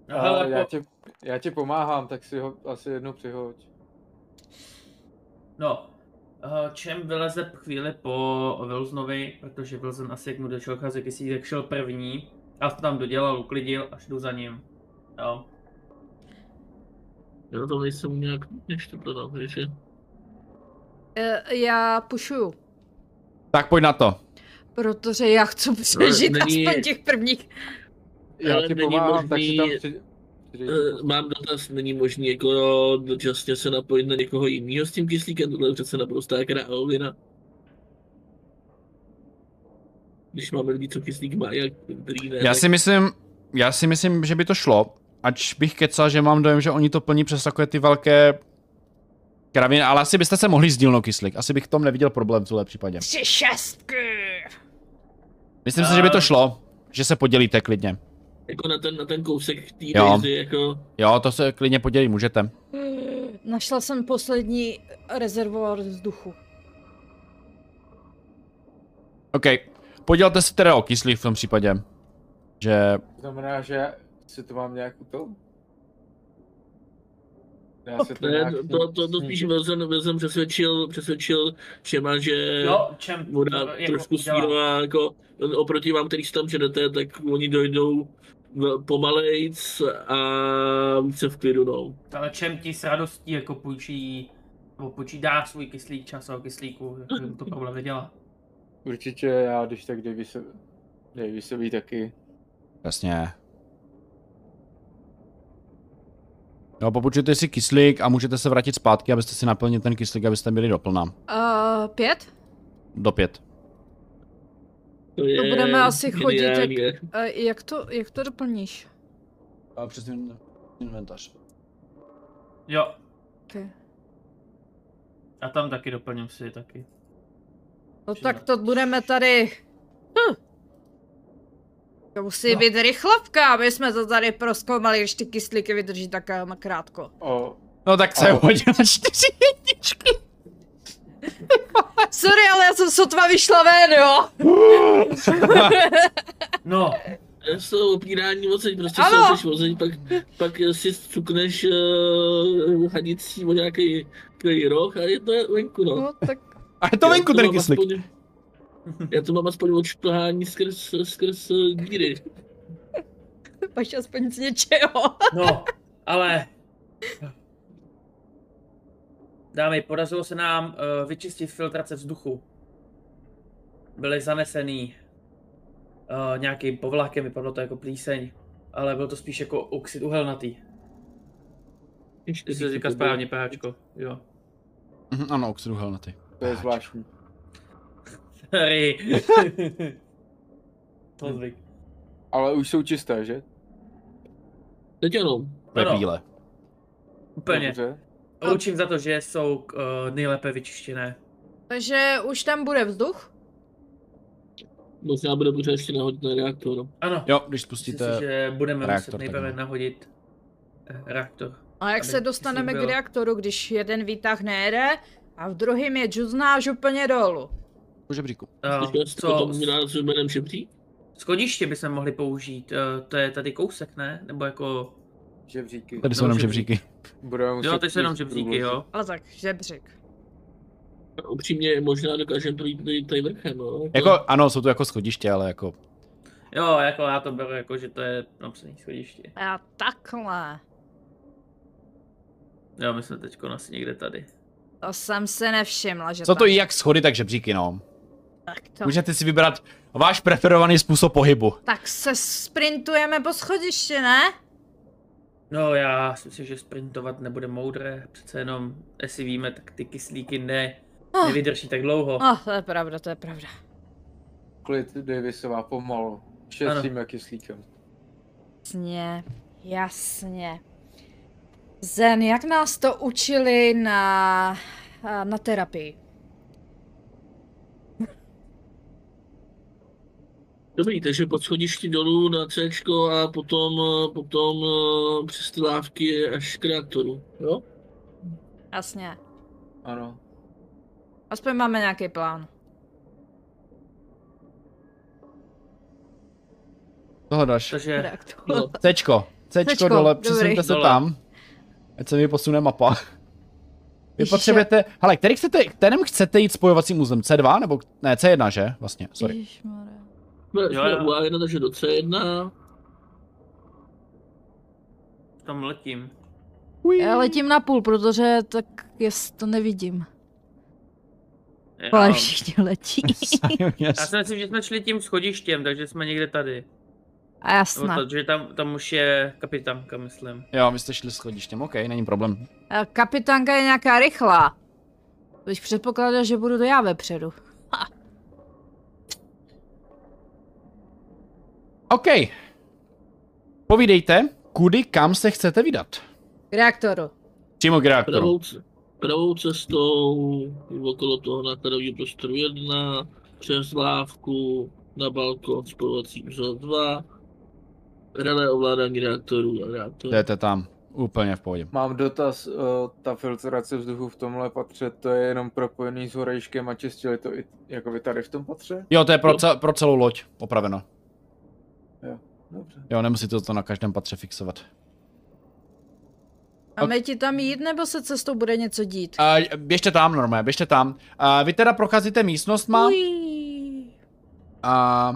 Hele, já po, tě, Já ti pomáhám, tak si ho asi jednou přihoď. No, eh, čem vyleze chvíli po Wilsonovi, protože Wilson asi jak mu došel cházet kyslík, tak šel první. A to tam dodělal, uklidil a šlu za ním. Jo. Já to nejsem nějak ještě to no, víš, že? E, já pušuju, Tak pojď na to. protože já chci přežít není- aspoň těch prvních. Já Ale ti není pomáhám, tak si tam možný- při... Eh, Mám dotaz, není možný jako dočasně se napojit na někoho jiného s tím kyslíkem, tohle je přece naprostá královina. Když máme lidi, co kyslík který ne, Já tak- si myslím, já si myslím, že by to šlo, ač bych kecal, že mám dojem, že oni to plní přes takové ty velké kraviny, ale asi byste se mohli sdílnout kyslík. Asi bych v tom neviděl problém v tomhle případě. Tři šestky. Myslím si, že by to šlo, že se podělíte klidně. Jako na ten, na ten kousek té jako... Jo, to se klidně podělí, můžete. Našla jsem poslední rezervoár vzduchu. OK. Podělte si teda o kyslík v tom případě. Že To znamená, že si to mám nějak to? Já si to Ne, nějak to, to, to, to spíš Wilson, Wilson přesvědčil, přesvědčil Čema, že Jo, čem mu dá to jako trošku a jako oproti vám, který tam ženete, tak oni dojdou pomalejc a více v klidu, no. Ale čem ti s radostí jako půjčí, nebo počítá svůj kyslík, časového kyslíku, jako mu to problém nedělá. Určitě já, když tak Davy se, Davy se ví taky. Jasně. Jo, popučujte si kyslík a můžete se vrátit zpátky, abyste si naplnili ten kyslík, abyste byli doplná. Uh, pět? Do pět. To, je budeme asi chodit jak-. Uh, jak, to, jak to doplníš? A přes inventář. Jo, Okay. a tam taky doplním si taky. No Přijde. tak to budeme tady... Hm. To musí No. být rychlovka, aby jsme to tady proskoumali, když ty kyslíky vydrží tak eh, krátko. O, No tak se na čtyři jedničky. [LAUGHS] Sorry, ale já jsem sotva vyšla ven, jo? [LAUGHS] No, To je opírání oceň, prostě Ano. se oceň, pak, pak si cukneš uh, hadicí o nějaký roh a je to venku, no. No tak A je to venku ten kyslík. Aspoň, já to mám aspoň odšplhání skrz, skrz eh, díry. máš aspoň z něčeho. no, ale... Dámy, podařilo se nám uh, vyčistit filtrace vzduchu. Byly zanesený uh, nějakým povlakem, vypadlo to jako plíseň, ale byl to spíš jako oxid uhelnatý. Ty se říká správně, páčko, jo. Mhm, ano, oxidu helnaty. to je zvláštní. Sorry. [LAUGHS] to zvyk. Ale už jsou čisté, že? Teď ano. Ano. bílé. Úplně. Dobře. Ručím za to, že jsou uh, nejlépe vyčištěné. Takže už tam bude vzduch? Možná bude pořád ještě nahodit na reaktor. no. Ano, Jo, když myslím spustíte... si, že budeme reaktor, muset nejprve tak nahodit eh, reaktor. A jak se dostaneme k reaktoru, když jeden výtah nejede a v druhém je džuznáš úplně dolů? Po žebříku. Uh, Teďka co, s jménem schodiště bychom mohli použít, uh, to je tady kousek, ne? Nebo jako, Žebříky. Tady jsou No, jenom žebříky. žebříky. Budeme muset jo, teď jsou jenom jít žebříky, jo. Ale tak, žebřík. Upřímně možná dokážeme projít tady vrchem, no. Jako, ano, jsou to jako schodiště, ale jako... Jo, jako já to beru jako, že to je napsaný schodiště. A takhle. Jo, my jsme teďko asi někde tady. To jsem se nevšimla, že Co to i jak schody, tak žebříky, no. Tak, to. Můžete si vybrat váš preferovaný způsob pohybu. tak se sprintujeme po schodišti, ne? No já si myslím, že sprintovat nebude moudré, přece jenom, jestli víme, tak ty kyslíky ne, Oh. nevydrží tak dlouho. Oh, to je pravda, to je pravda. Klid Davisová pomalu. Šetříme kyslíkem. Jasně, jasně. Zen, jak nás to učili na, na terapii? Dobrý, takže pod schodišti dolů na C a potom, eh, potom eh, přes ty lávky až k reaktoru, jo? Jasně. Ano. Aspoň máme nějaký plán. Toho dáš. Takže Reaktor. No, Cčko. Cčko Cčko, dole, přesuňte se Dole. tam. Ať se mi posune mapa. Vy Ježiše. potřebujete, hele, který chcete, kterým chcete jít spojovacím úzlem? C2 nebo, ne, C1, že? Vlastně, sorry. Ježišmarja. Jsme, Jo, jsme jo. u A1, takže do C1. Tam letím. Já letím na půl, protože tak jest, to nevidím. Ale všichni letí. [LAUGHS] já si myslím, že jsme šli tím schodištěm, takže jsme někde tady. A jasná. to, že tam, tam už je kapitánka, myslím. Jo, vy jste šli schodištěm, OK, není problém. Kapitánka je nějaká rychlá. Bych předpokládal, že budu to já vepředu. OK. Povídejte, kudy kam se chcete vydat? K reaktoru. Přímo k reaktoru. Pravou, pravou cestou okolo toho nákladového prostoru 1, přes lávku, na balkon spojovací úzel 2, relé ovládání reaktorů a reaktorů. Jdete tam. Úplně v pohodě. Mám dotaz, uh, ta filtrace vzduchu v tomhle patře, to je jenom propojený s horejškem a čistili to i jako vy tady v tom patře? Jo, to je pro, cel, pro celou loď opraveno. Dobře. Jo, nemusíte to na každém patře fixovat. Máme ti tam jít, nebo se cestou bude něco dít? Uh, běžte tam, normálně, běžte tam. Uh, vy teda procházíte místnostma Ují. a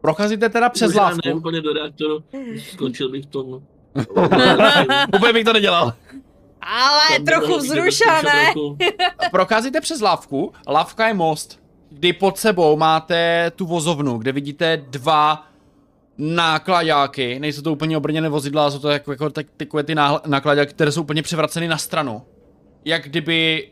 procházíte teda přes Možná lávku. ne úplně do reaktoru, skončil bych v tom. [LAUGHS] Úplně bych to nedělal. Ale trochu vzrušené. Procházíte přes lávku, lávka je most, kdy pod sebou máte tu vozovnu, kde vidíte dva nákladáky, nejsou to úplně obrněné vozidla, jsou to jako, jako tak, takové ty nákladáky, které jsou úplně převraceny na stranu. Jak kdyby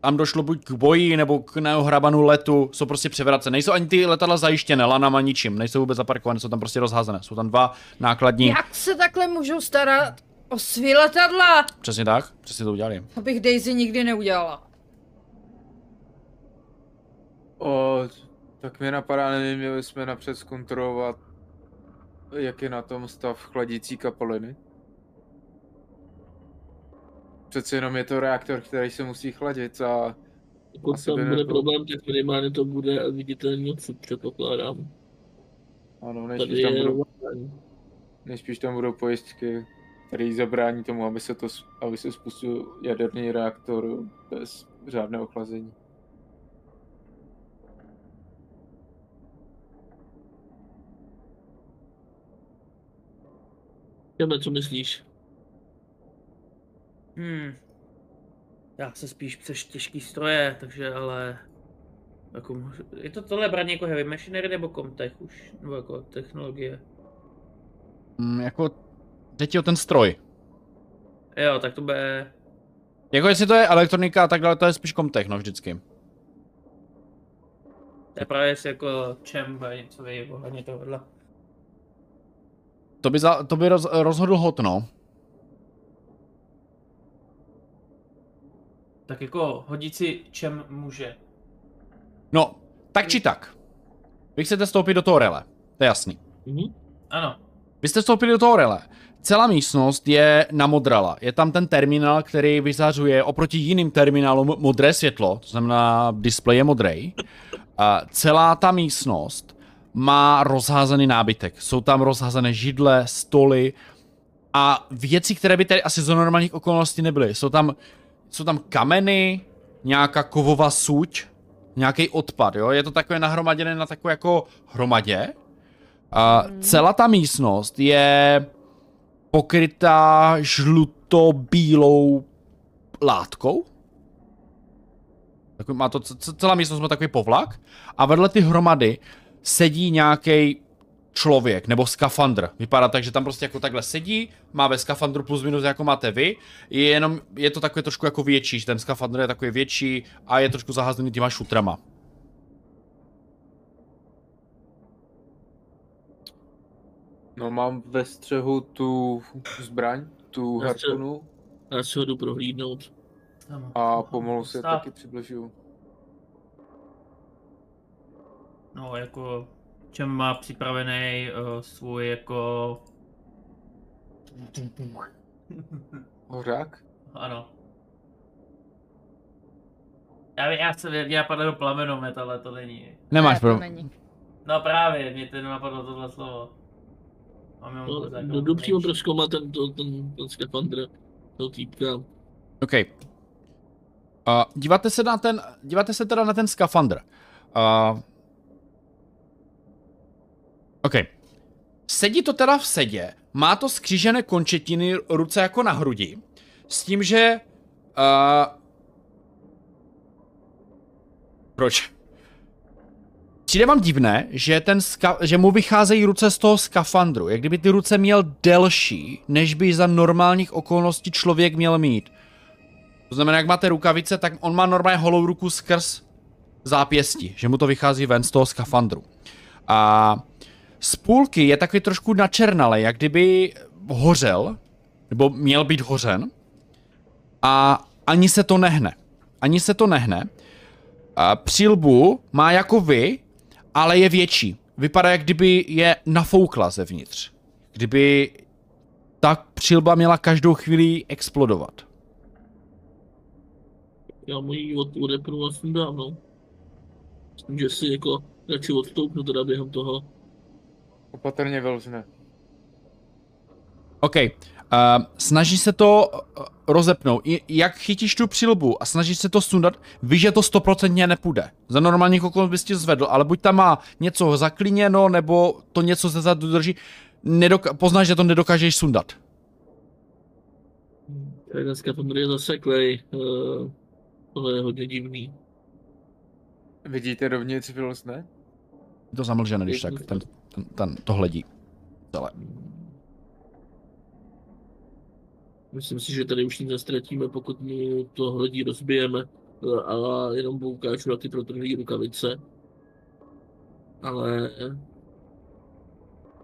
tam došlo buď k boji nebo k neohrabanu letu, jsou prostě převracené. Nejsou ani ty letadla zajištěné lanama ničím, nejsou vůbec zaparkované, jsou tam prostě rozházené. Jsou tam dva nákladní. Jak se takhle můžou starat o svý letadla? Přesně tak, přesně to udělali. Abych Daisy nikdy neudělala. O, tak mě napadá, nevím, měli jsme napřed zkontrolovat, jak je na tom stav chladící kapaliny. Přece jenom je to reaktor, který se musí chladit a Pokud Asi tam bude nebylo. problém, tak minimálně to bude viditelný odsud, předpokládám. ano, nejspíš tam budou, nejspíš tam budou pojistky, které zabrání tomu, aby se, to, aby se spustil jaderný reaktor bez řádného ochlazení. Jdeme, co myslíš? Hmm. Já se spíš přes těžký stroje, takže ale... Jako, je to tohle brání jako heavy machinery nebo comtech už? Nebo jako technologie? Mm, jako, ti o ten stroj. Jo, tak to bude... Jako jestli to je elektronika a tak dále, to je spíš komtech, no vždycky. To je právě jestli jako čem bude něco ví ohledně tohohle. To by, za, to by roz, rozhodl hot, no. Tak jako hodit si čem může. No, tak či tak. Vy chcete vstoupit do toho rele, to je jasný. Mhm. Ano. Vy jste vstoupili do toho rele. Celá místnost je namodrala. Je tam ten terminál, který vyzařuje oproti jiným terminálům modré světlo, to znamená displej je modrý. A celá ta místnost má rozházený nábytek. Jsou tam rozházené židle, stoly a věci, které by tady asi za normálních okolností nebyly. Jsou tam, jsou tam kameny, nějaká kovová suť, nějaký odpad, jo? Je to takové nahromaděné na takové jako hromadě. A celá ta místnost je pokrytá žluto-bílou látkou. Takový, má to, celá místnost má takový povlak a vedle ty hromady sedí nějaký člověk nebo skafandr. Vypadá tak, že tam prostě jako takhle sedí, má ve skafandru plus minus jako máte vy, je jenom, je to takové trošku jako větší, že ten skafandr je takový větší a je trošku zaházený těma šutrama. No mám ve střehu tu zbraň, tu harpunu Já si ho jdu prohlídnout. A pomalu se taky přibližuju. No, jako čem má připravený uh, svůj jako... [LAUGHS] Hořák? ano. Já, vím, já se mě napadlo do plamenomet, ale to není. Nemáš Ne, problém. není. No právě, mě to napadlo tohle slovo. Mám jenom No, no, jako jdu přímo menší. proskoumat ten, to, ten, ten skafandr, toho týpka. OK. Uh, díváte se na ten, díváte se teda na ten skafandr. Uh, OK. Sedí to teda v sedě, má to skřížené končetiny, ruce jako na hrudi, s tím, že... Uh, proč? Přijde vám divné, že, ten ska- že mu vycházejí ruce z toho skafandru, jak kdyby ty ruce měl delší, než by za normálních okolností člověk měl mít. To znamená, jak máte rukavice, tak on má normálně holou ruku skrz zápěstí, že mu to vychází ven z toho skafandru. A z půlky je takový trošku načernalý, jak kdyby hořel, nebo měl být hořen. A ani se to nehne. Ani se to nehne. A přilbu má jako vy, ale je větší. Vypadá, jak kdyby je nafoukla zevnitř. Kdyby ta přilba měla každou chvíli explodovat. Já mu ji od, odepnu a sundám, no. Že si jako radši odstoupnu teda během toho. Opatrně vylzne. OK. Uh, snaží se to uh, rozepnout. I, jak chytíš tu přilbu a snažíš se to sundat, víš, že to stoprocentně nepůjde. Za normálních okolností bys tě zvedl, ale buď tam má něco zaklíněno, nebo to něco se zadu drží, nedok- poznáš, že to nedokážeš sundat. Tak ten skafandr je zaseklej. Uh, tohle je hodně divný. Vidíte dovnitř? Je to zamlžené, když tak ten, ten, ten to hledí. Celé. Myslím si, že tady už nic nestratíme, pokud mu to hledí rozbijeme. A jenom poukážu na ty protrhlé rukavice. Ale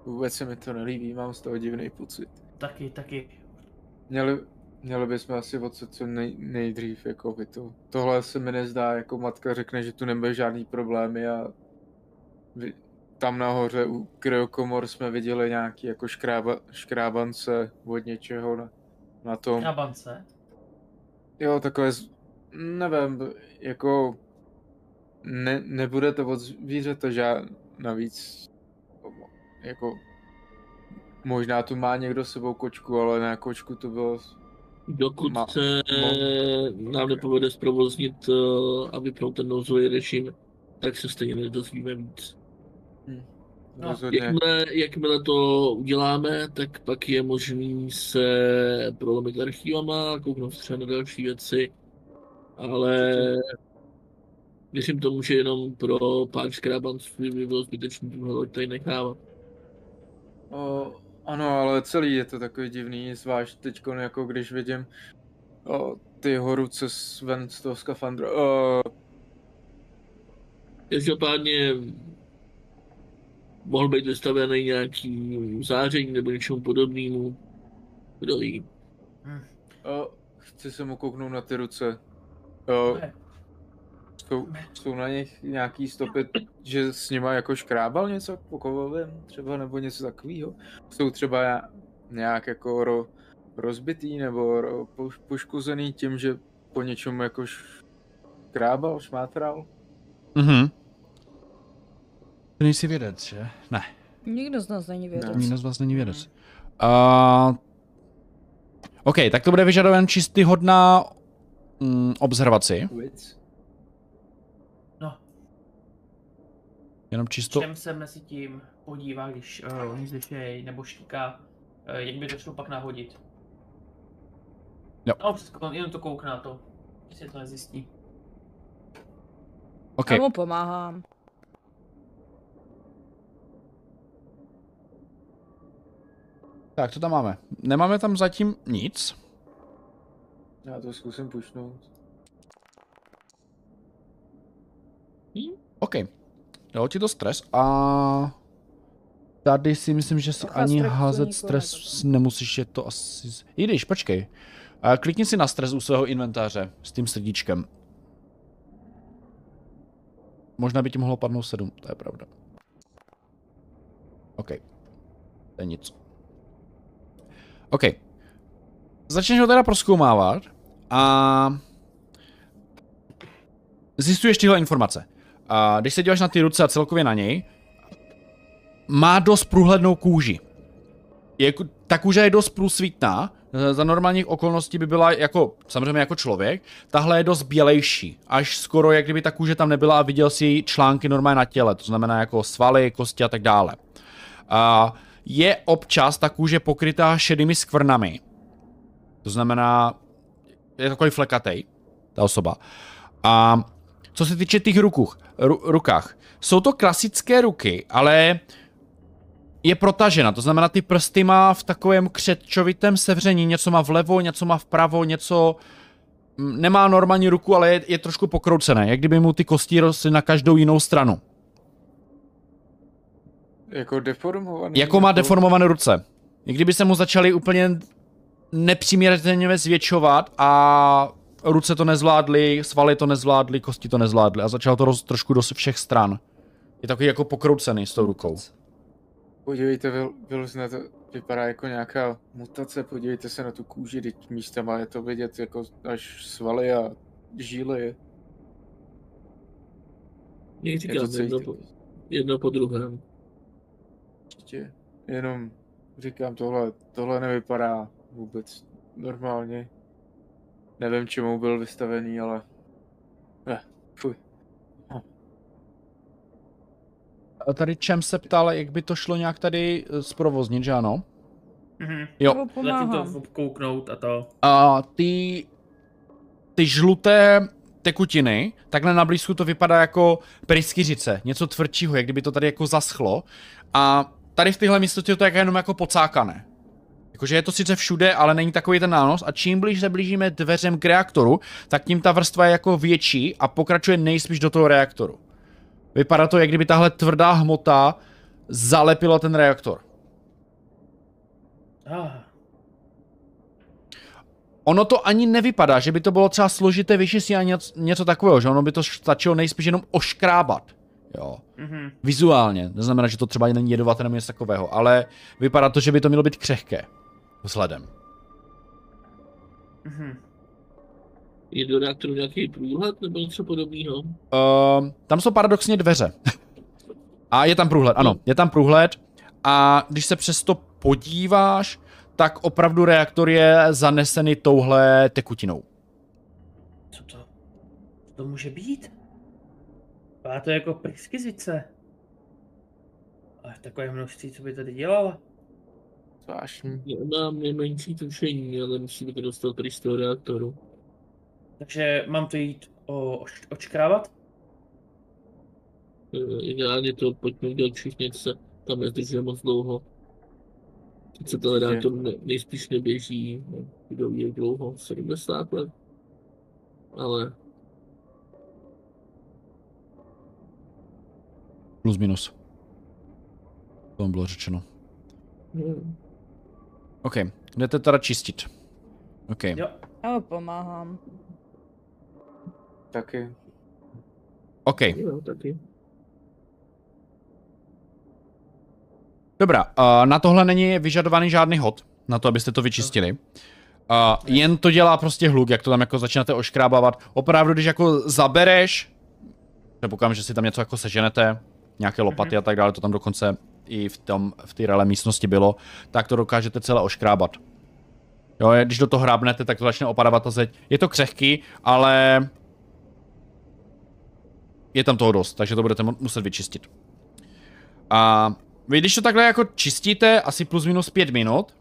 Vůbec se mi to nelíbí, mám z toho divný pocit. Taky, taky. Měli, měli bychom asi odsud co nej, nejdřív, jako by to. Tohle se mi nezdá, jako matka řekne, že tu nebude žádný problémy a vy, tam nahoře u kryokomor jsme viděli nějaký jako škrába, škrábance od něčeho na, na tom. Na bance. Jo, takové, z- nevím, jako ne, nebude to od zvířete žád, navíc, jako možná tu má někdo s sebou kočku, ale na kočku to bylo, dokud Ma- se nám nepovede zprovoznit eh, a vypnout ten nouzový režim, tak se stejně nedozvíme víc. No, rozhodně. Jakmile, jakmile to uděláme, tak pak je možný se prolomit archivama, kouknout třeba na další věci, ale věřím tomu, že jenom pro pár škrábanců by bylo zbytečný tuhle loď tady nechávat. O, ano, ale celý je to takový divný, zvlášť teď, jako když vidím o, ty jeho ruce s- ven z toho skafandru. O, Každopádně mohl být vystavený nějaký záření nebo něčemu podobnému. Kdo ví. o, chci se mu kouknout na ty ruce. O, jsou, jsou na nich nějaký stopy, že s nima jako škrábal něco po kovovém třeba nebo něco takového. Jsou třeba nějak jako ro, rozbitý nebo ro, poš, poškozený tím, že po něčem jako škrábal, šmátral. Mhm. Ty nejsi vědec, že? Ne, Nikdo z nás není vědec. nikdo z vás není vědec. Uh, OK, tak to bude vyžadovat čistý hodná mm, observaci. No, Jenom čisto... čem se mezi tím podívá, když uh, oni slyšejí nebo štíká, uh, jak by to šlo pak nahodit. Jo. No, přesko, jenom to koukne na to. Jestli to nezjistí. OK, Já mu pomáhám. Tak to tam máme. Nemáme tam zatím nic. Já to zkusím pušnout. OK. Dalo ti to stres a... Tady si myslím, že si ani stresu házet nikoho stres nemusíš, je to asi... I když, počkej. A klikni si na stres u svého inventáře s tím srdíčkem. Možná by ti mohlo padnout 7, to je pravda. OK. To je nic. OK. Začneš ho teda proskoumávat a zjistuješ tyhle informace. A když se díváš na ty ruce a celkově na něj, má dost průhlednou kůži. je, ta kůže je dost průsvitná, za normálních okolností by byla jako, samozřejmě jako člověk, tahle je dost bělejší, až skoro jak kdyby ta kůže tam nebyla a viděl si články normálně na těle, to znamená jako svaly, kosti a tak dále. A je občas ta kůže pokrytá šedými skvrnami, to znamená, je takový flekatej, ta osoba. A co se týče těch rukuch, ru, rukách, jsou to klasické ruky, ale je protažena, to znamená ty prsty má v takovém křečovitém sevření, něco má vlevo, něco má vpravo, něco mm, nemá normální ruku, ale je, je trošku pokroucené, jak kdyby mu ty kosti rostly na každou jinou stranu. Jako deformovaný? Jako má deformované ruce. Kdyby se mu začaly úplně nepřiměřeně zvětšovat a ruce to nezvládly, svaly to nezvládly, kosti to nezvládly a začalo to roz, trošku do všech stran. Je takový jako pokroucený s tou rukou. Podívejte, vyl, vyložené to vypadá jako nějaká mutace, podívejte se na tu kůži, teď místama je to vidět jako až svaly a žíly. Jak Je říkám, to jedno po, jedno po druhém. Jenom říkám, tohle, tohle nevypadá vůbec normálně. Nevím, čemu byl vystavený, ale... Ne, fuj. A tady čem se ptal, jak by to šlo nějak tady eh, zprovoznit, že ano? Mhm. Jo. Zatím to pomáhám. kouknout a to. A ty, ty žluté tekutiny, takhle na blízku to vypadá jako pryskyřice, něco tvrdšího, jak kdyby to tady jako zaschlo. A tady v téhle místnosti je to jako jenom jako pocákané. Jakože je to sice všude, ale není takový ten nános a čím blíž se blížíme dveřem k reaktoru, tak tím ta vrstva je jako větší a pokračuje nejspíš do toho reaktoru. Vypadá to, jak kdyby tahle tvrdá hmota zalepila ten reaktor. Ah. ono to ani nevypadá, že by to bylo třeba složité vyšší a něco, něco takového, že ono by to stačilo nejspíš jenom oškrábat. Jo. Mhm. Vizuálně, neznamená, že to třeba není jedovaté nebo něco takového, ale vypadá to, že by to mělo být křehké. Vzhledem. Mhm. Je do reaktoru nějaký průhled nebo něco podobného? Uh, tam jsou paradoxně dveře. [LAUGHS] a je tam průhled, ano, je tam průhled. A když se přesto podíváš, tak opravdu reaktor je zanesený touhle tekutinou. Co to? Co to může být? Vypadá to jako pryskyzice. Ale v takové množství, co by tady dělala? Zvláštní. Nemám nejmenší tušení, ale musíme to dostat pryč z toho reaktoru. Takže mám to jít o, oš, očkrávat? Eh, Ideálně to pojďme udělat všichni, ať se tam nezdržuje moc dlouho. Teď se ten reaktor ne, nejspíš neběží, no, kdo ví jak dlouho, 70 let. Ale Plus minus. To bylo řečeno. hm, OK, jdete teda čistit. OK. Jo. Já pomáhám. Taky. OK, jo, taky. dobrá. Uh, na tohle není vyžadovaný žádný hod, na to, abyste to vyčistili. Uh, jen to dělá prostě hluk, jak to tam jako začínáte oškrábávat. Opravdu, když jako zabereš, předpokládám, že si tam něco jako seženete, nějaké lopaty a tak dále, to tam dokonce i v, tom, v té rele místnosti bylo, tak to dokážete celé oškrábat. Jo, když do toho hrábnete, tak to začne opadávat ta zeď. Je to křehký, ale je tam toho dost, takže to budete mu- muset vyčistit. A vy když to takhle jako čistíte, asi plus minus pět minut,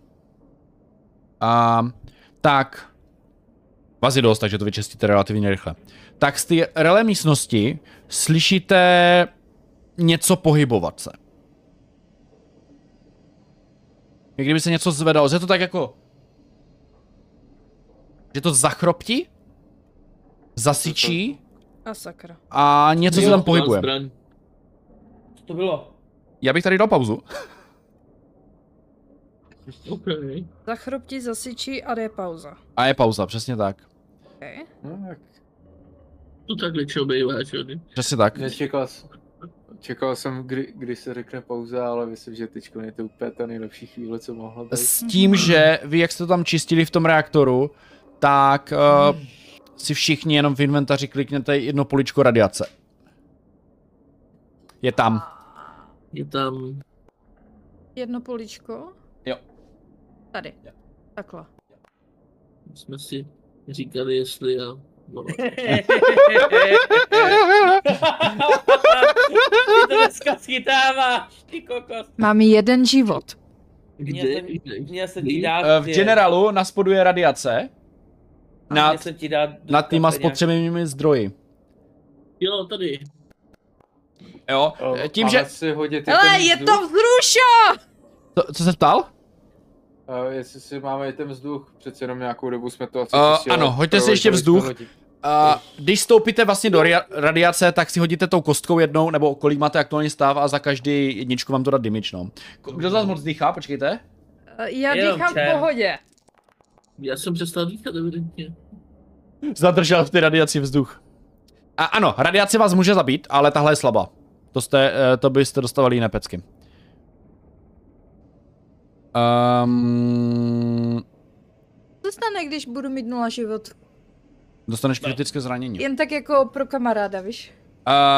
a, tak vás je dost, takže to vyčistíte relativně rychle. Tak z té rele místnosti slyšíte něco pohybovat se. Jak kdyby se něco zvedalo, že to tak jako... Že to zachroptí, zasyčí A sakra. a něco se tam pohybuje. Co to bylo? Já bych tady dal pauzu. [LAUGHS] OK. Zachroptí, zasyčí a jde pauza. A je pauza, přesně tak. Okay. No, tak To takhle čo bývá, jo? Přesně tak. nečekal jsem. Čekal jsem, kdy, kdy se řekne pauza, ale myslím, že teď je to úplně ta nejlepší chvíle, co mohla být. S tím, že vy, jak jste to tam čistili v tom reaktoru, tak uh, si všichni jenom v inventáři klikněte jedno poličko radiace. Je tam. Je tam... Jedno poličko. Jo. Tady. Takhle. Jsme si říkali, jestli já... Ty to dneska schytáváš, ty kokos. Mám jeden život. Měl kde? jsem, kde? měl jsem ti dát... Eh, V ty- generálu na spodu je radiace a měl nad, jsem ti dát nad týma spotřebnými zdroji. Jo, tady. Jo, O, eh, tím, že... si hodit Ale je vzduch? to vzrušo! To, co se ptal? Uh, jestli si máme i ten vzduch, přece jenom nějakou dobu jsme to asi čistili, ano, hoďte si ještě vzduch. lodi. A když stoupíte vlastně do radiace, tak si hodíte tou kostkou jednou, nebo kolik máte aktuální stav a za každý jedničku vám to dá damage, no. Kdo z vás moc dýchá? Počkejte. Eh, Já Jenom dýchám v čem. pohodě. Já jsem přestal dýchat, evidentně. Zadržel v té radiaci vzduch. A ano, radiace vás může zabít, ale tahle je slabá. To, jste, eh, to byste dostávali jiné pecky. Um, Co se stane, když budu mít nula život? Dostaneš kritické zranění. Jen tak jako pro kamaráda, víš?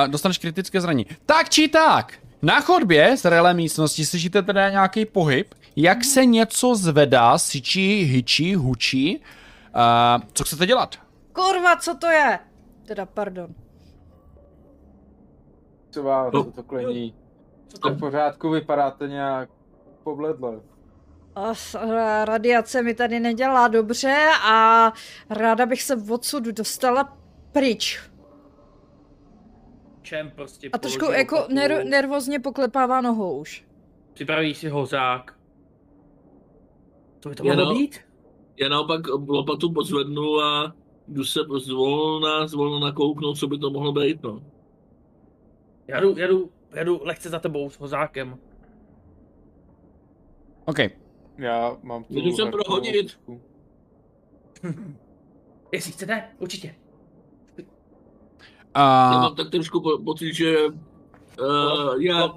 Uh, dostaneš kritické zranění. Tak či tak, na chodbě z relé místnosti slyšíte teda nějaký pohyb, jak se něco zvedá, syčí, hyčí, hučí. Uh, co chcete dělat? Kurva, co to je? Teda, pardon. Co vás, No. co to klení? Co To to? v pořádku, vypadáte nějak pobledle. Radiace mi tady nedělá dobře a ráda bych se odsud dostala pryč. Čem prostě A trošku jako ner- nervózně poklepává nohou už. Připraví si hořák. To by to no. být? Já naopak lopatu pozvednu a jdu se zvolna, zvolna nakouknout, co by to mohlo být, no. Já jdu, já jdu, já jdu lehce za tebou s hozákem. OK. Já mám tu Můžu se prohodit. [LAUGHS] Jestli chcete, určitě. Já Uh, mám tak trošku po- pocit, že uh, já,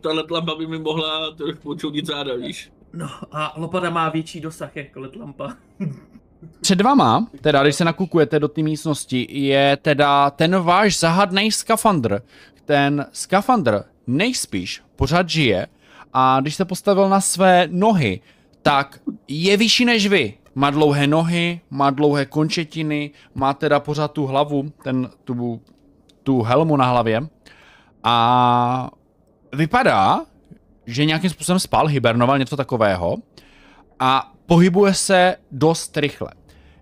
tahle lampa by mi mohla trošku počoudit záda, víš? No a lopata má větší dosah jako letlampa. před vama, teda když se nakukujete do té místnosti, je teda ten váš zahadný skafandr. Ten skafandr nejspíš pořád žije a když se postavil na své nohy, tak je vyšší než vy. Má dlouhé nohy, má dlouhé končetiny, má teda pořád tu hlavu, ten, tu, tu helmu na hlavě. A vypadá, že nějakým způsobem spal, hibernoval, něco takového. A pohybuje se dost rychle.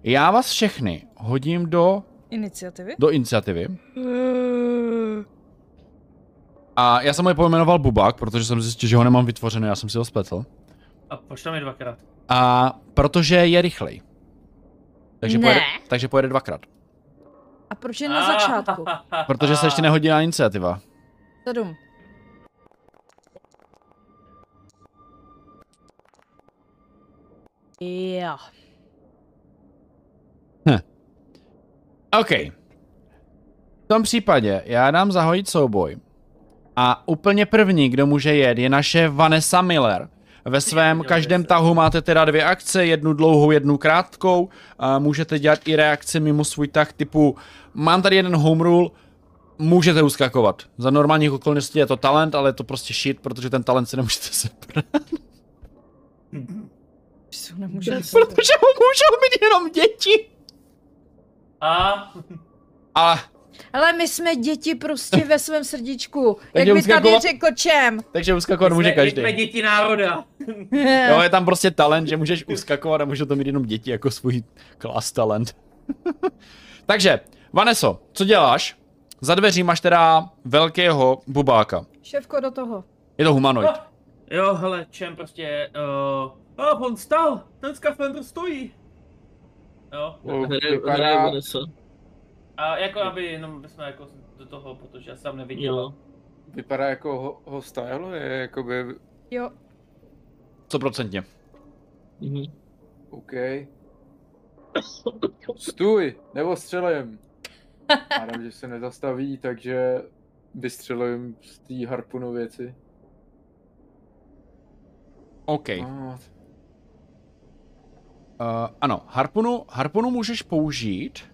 Já vás všechny hodím do, Iniciativy? do iniciativy. [LAUGHS] A já jsem ho je pojmenoval Bubak, protože jsem zjistil, že ho nemám vytvořený, já jsem si ho spletl. A pošlem je dvakrát. A protože je rychlej. Takže, Ne. pojede, takže pojede dvakrát. A proč je na začátku? [LAUGHS] Protože se ještě nehodí na iniciativa. Sedm. Jo. OK. V tom případě já dám zahojit souboj. A úplně první, kdo může jet, je naše Vanessa Miller. Ve svém každém tahu máte teda dvě akce, jednu dlouhou, jednu krátkou. A můžete dělat i reakce mimo svůj tah typu mám tady jeden home rule, můžete uskakovat. Za normálních okolností je to talent, ale je to prostě shit, protože ten talent si nemůžete sebrat. [LAUGHS] Protože ho můžou mít jenom děti. A Ale, Ale my jsme děti prostě ve svém srdíčku. Takže Jak mi tady uskakovat- řekl čem. takže uskakovat může každý. jsme děti národa. [LAUGHS] Jo, je tam prostě talent, že můžeš uskakovat a můžou to mít jenom děti jako svůj class talent. [LAUGHS] Takže, Vaneso, co děláš? Za dveří máš teda velkého bubáka. Šéfko do toho. Je to humanoid. Jo, hele, čem prostě, uh, a on stal, ten skafandr stojí. Jo, O, Hraje, vypadá-. A jako aby jenom jsme jako do toho, protože já jsem neviděl. Jo. Vypadá jako ho, hostile, je jakoby, Jo. Co procentně? Mhm. OK. Stůj, nebo střelím. Hádám, [LAUGHS] že se nezastaví, takže vystřelím z té harpunu věci. OK. Uh, No, ano, harpunu, harpunu můžeš použít uh,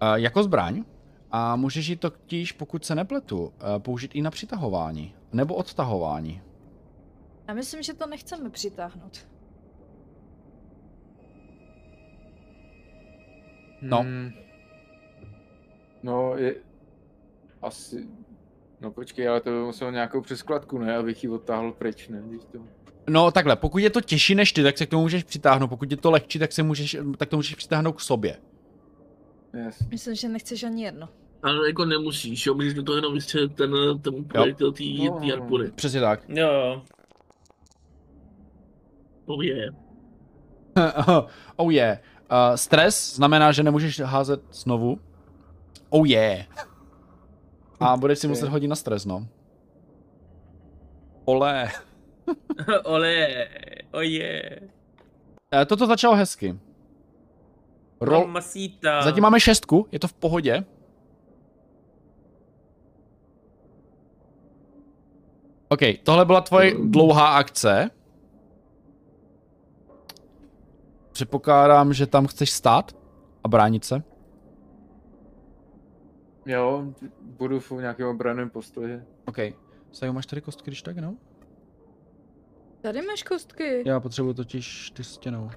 Eh, jako zbraň a můžeš ji totiž, pokud se nepletu, eh, použít i na přitahování nebo odtahování. Já myslím, že to nechceme přitáhnout. No. Hmm. No, je... Asi... No počkej, ale to by muselo nějakou přeskladku, ne? Abych ji odtáhl pryč, ne? Když to... No takhle, pokud je to těžší než ty, tak se k tomu můžeš přitáhnout, pokud je to lehčí, tak, se můžeš, tak to můžeš přitáhnout k sobě. Yes. Myslím, že nechceš ani jedno. Ale jako nemusíš, jo, můžeš do toho jenom vystřelit ten, ten projektil té No. tý harpuny. Přesně tak. Jo, jo. Oh je. [LAUGHS] oh yeah. Uh, stres znamená, že nemůžeš házet znovu. Oh yeah. A budeš si [LAUGHS] muset hodit na stres, no. Ole. [LAUGHS] Ole, oje. Eh, Toto začalo hezky. Rol... Mamacita. Zatím máme šestku, je to v pohodě. OK, tohle byla tvoje dlouhá akce. Předpokládám, že tam chceš stát a bránit se. Jo, budu v nějakém obranném postoji. OK. Saju, máš tady kostky, když tak, no? Tady máš kostky. Já potřebuji totiž ty stěnou.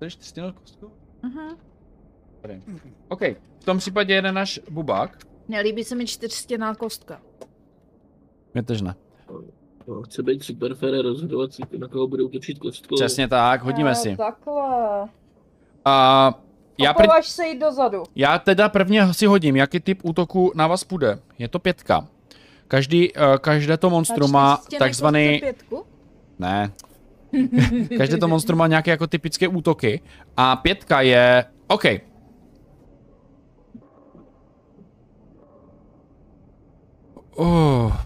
Chceš ty stěnou kostku? Aha. Tady. OK, v tom případě jeden náš bubák. Nelíbí se mi čtyřstěná kostka. Mě tež ne. No, chce být super fair rozhodovat si, na koho bude útočit kostkou. Přesně tak, hodíme si. Takhle. A já, pr- Opovaž se jít dozadu. já teda prvně si hodím, jaký typ útoku na vás půjde. Je to pětka. Každý, uh, každé to monstrum má takzvaný... Pětku? Ne. [LAUGHS] Každé to monstrum má nějaké jako typické útoky. A pětka je... OK. Oh.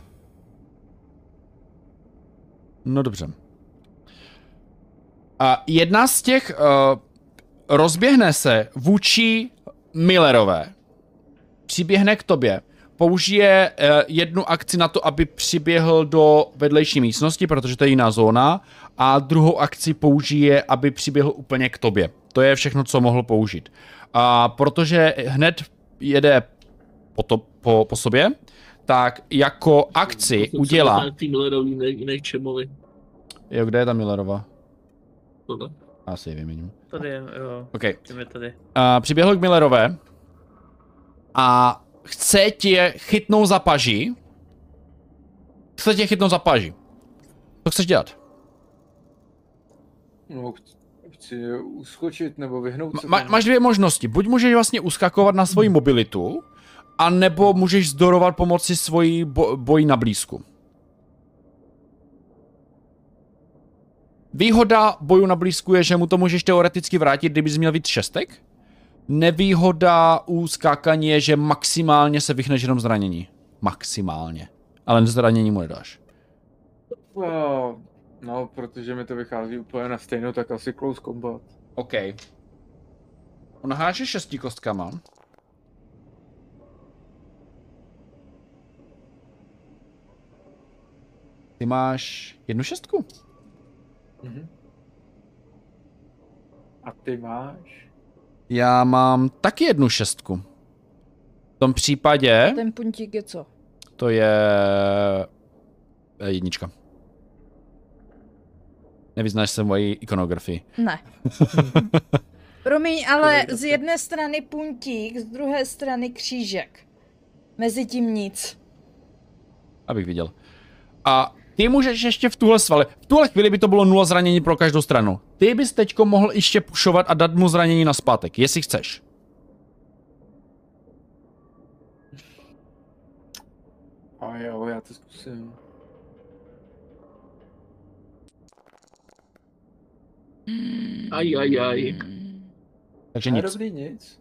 No dobře. A jedna z těch uh, rozběhne se vůči Millerové. Přiběhne k tobě. Použije uh, jednu akci na to, aby přiběhl do vedlejší místnosti, protože to je jiná zóna. A druhou akci použije, aby přiběhl úplně k tobě. To je všechno, co mohl použít. A protože hned jede po, to, po, po sobě, tak jako akci udělá... Tým Millerovi, jinak, jinak Čemovi. Jo, kde je ta Millerova? Tohle. Já si ji vyměním. Tady je, jo. OK. Jdeme tady. Uh, přiběhl k Millerové a chce tě chytnout za paži. Chce tě chytnout za paži. Co chceš dělat? No, chci, uskočit nebo vyhnout se. Ma, máš dvě možnosti. Buď můžeš vlastně uskakovat na svoji mobilitu, a nebo můžeš zdorovat pomocí svojí bo, boji na blízku. Výhoda boju na blízku je, že mu to můžeš teoreticky vrátit, kdybys měl víc šestek. Nevýhoda u skákání je, že maximálně se vychneš jenom zranění. Maximálně. Ale zranění mu nedáš. No, no, protože mi to vychází úplně na stejnou, tak asi close combat. OK. On háže šesti kostkama. Ty máš jednu šestku? Mhm. A ty máš? Já mám taky jednu šestku. V tom případě Ten puntík je co? to je eh, jednička. Nevyznáš se moji ikonografii. Ne. [LAUGHS] Promiň, ale z jedné strany puntík, z druhé strany křížek. Mezi tím nic. Abych viděl. A ty můžeš ještě v tuhle svali. V tuhle chvíli by to bylo nula zranění pro každou stranu. Ty bys teďko mohl ještě pušovat a dát mu zranění na zpátek, jestli chceš. A jo, já to zkusím. Aj, aj, aj. Takže nic. dobrý, nic.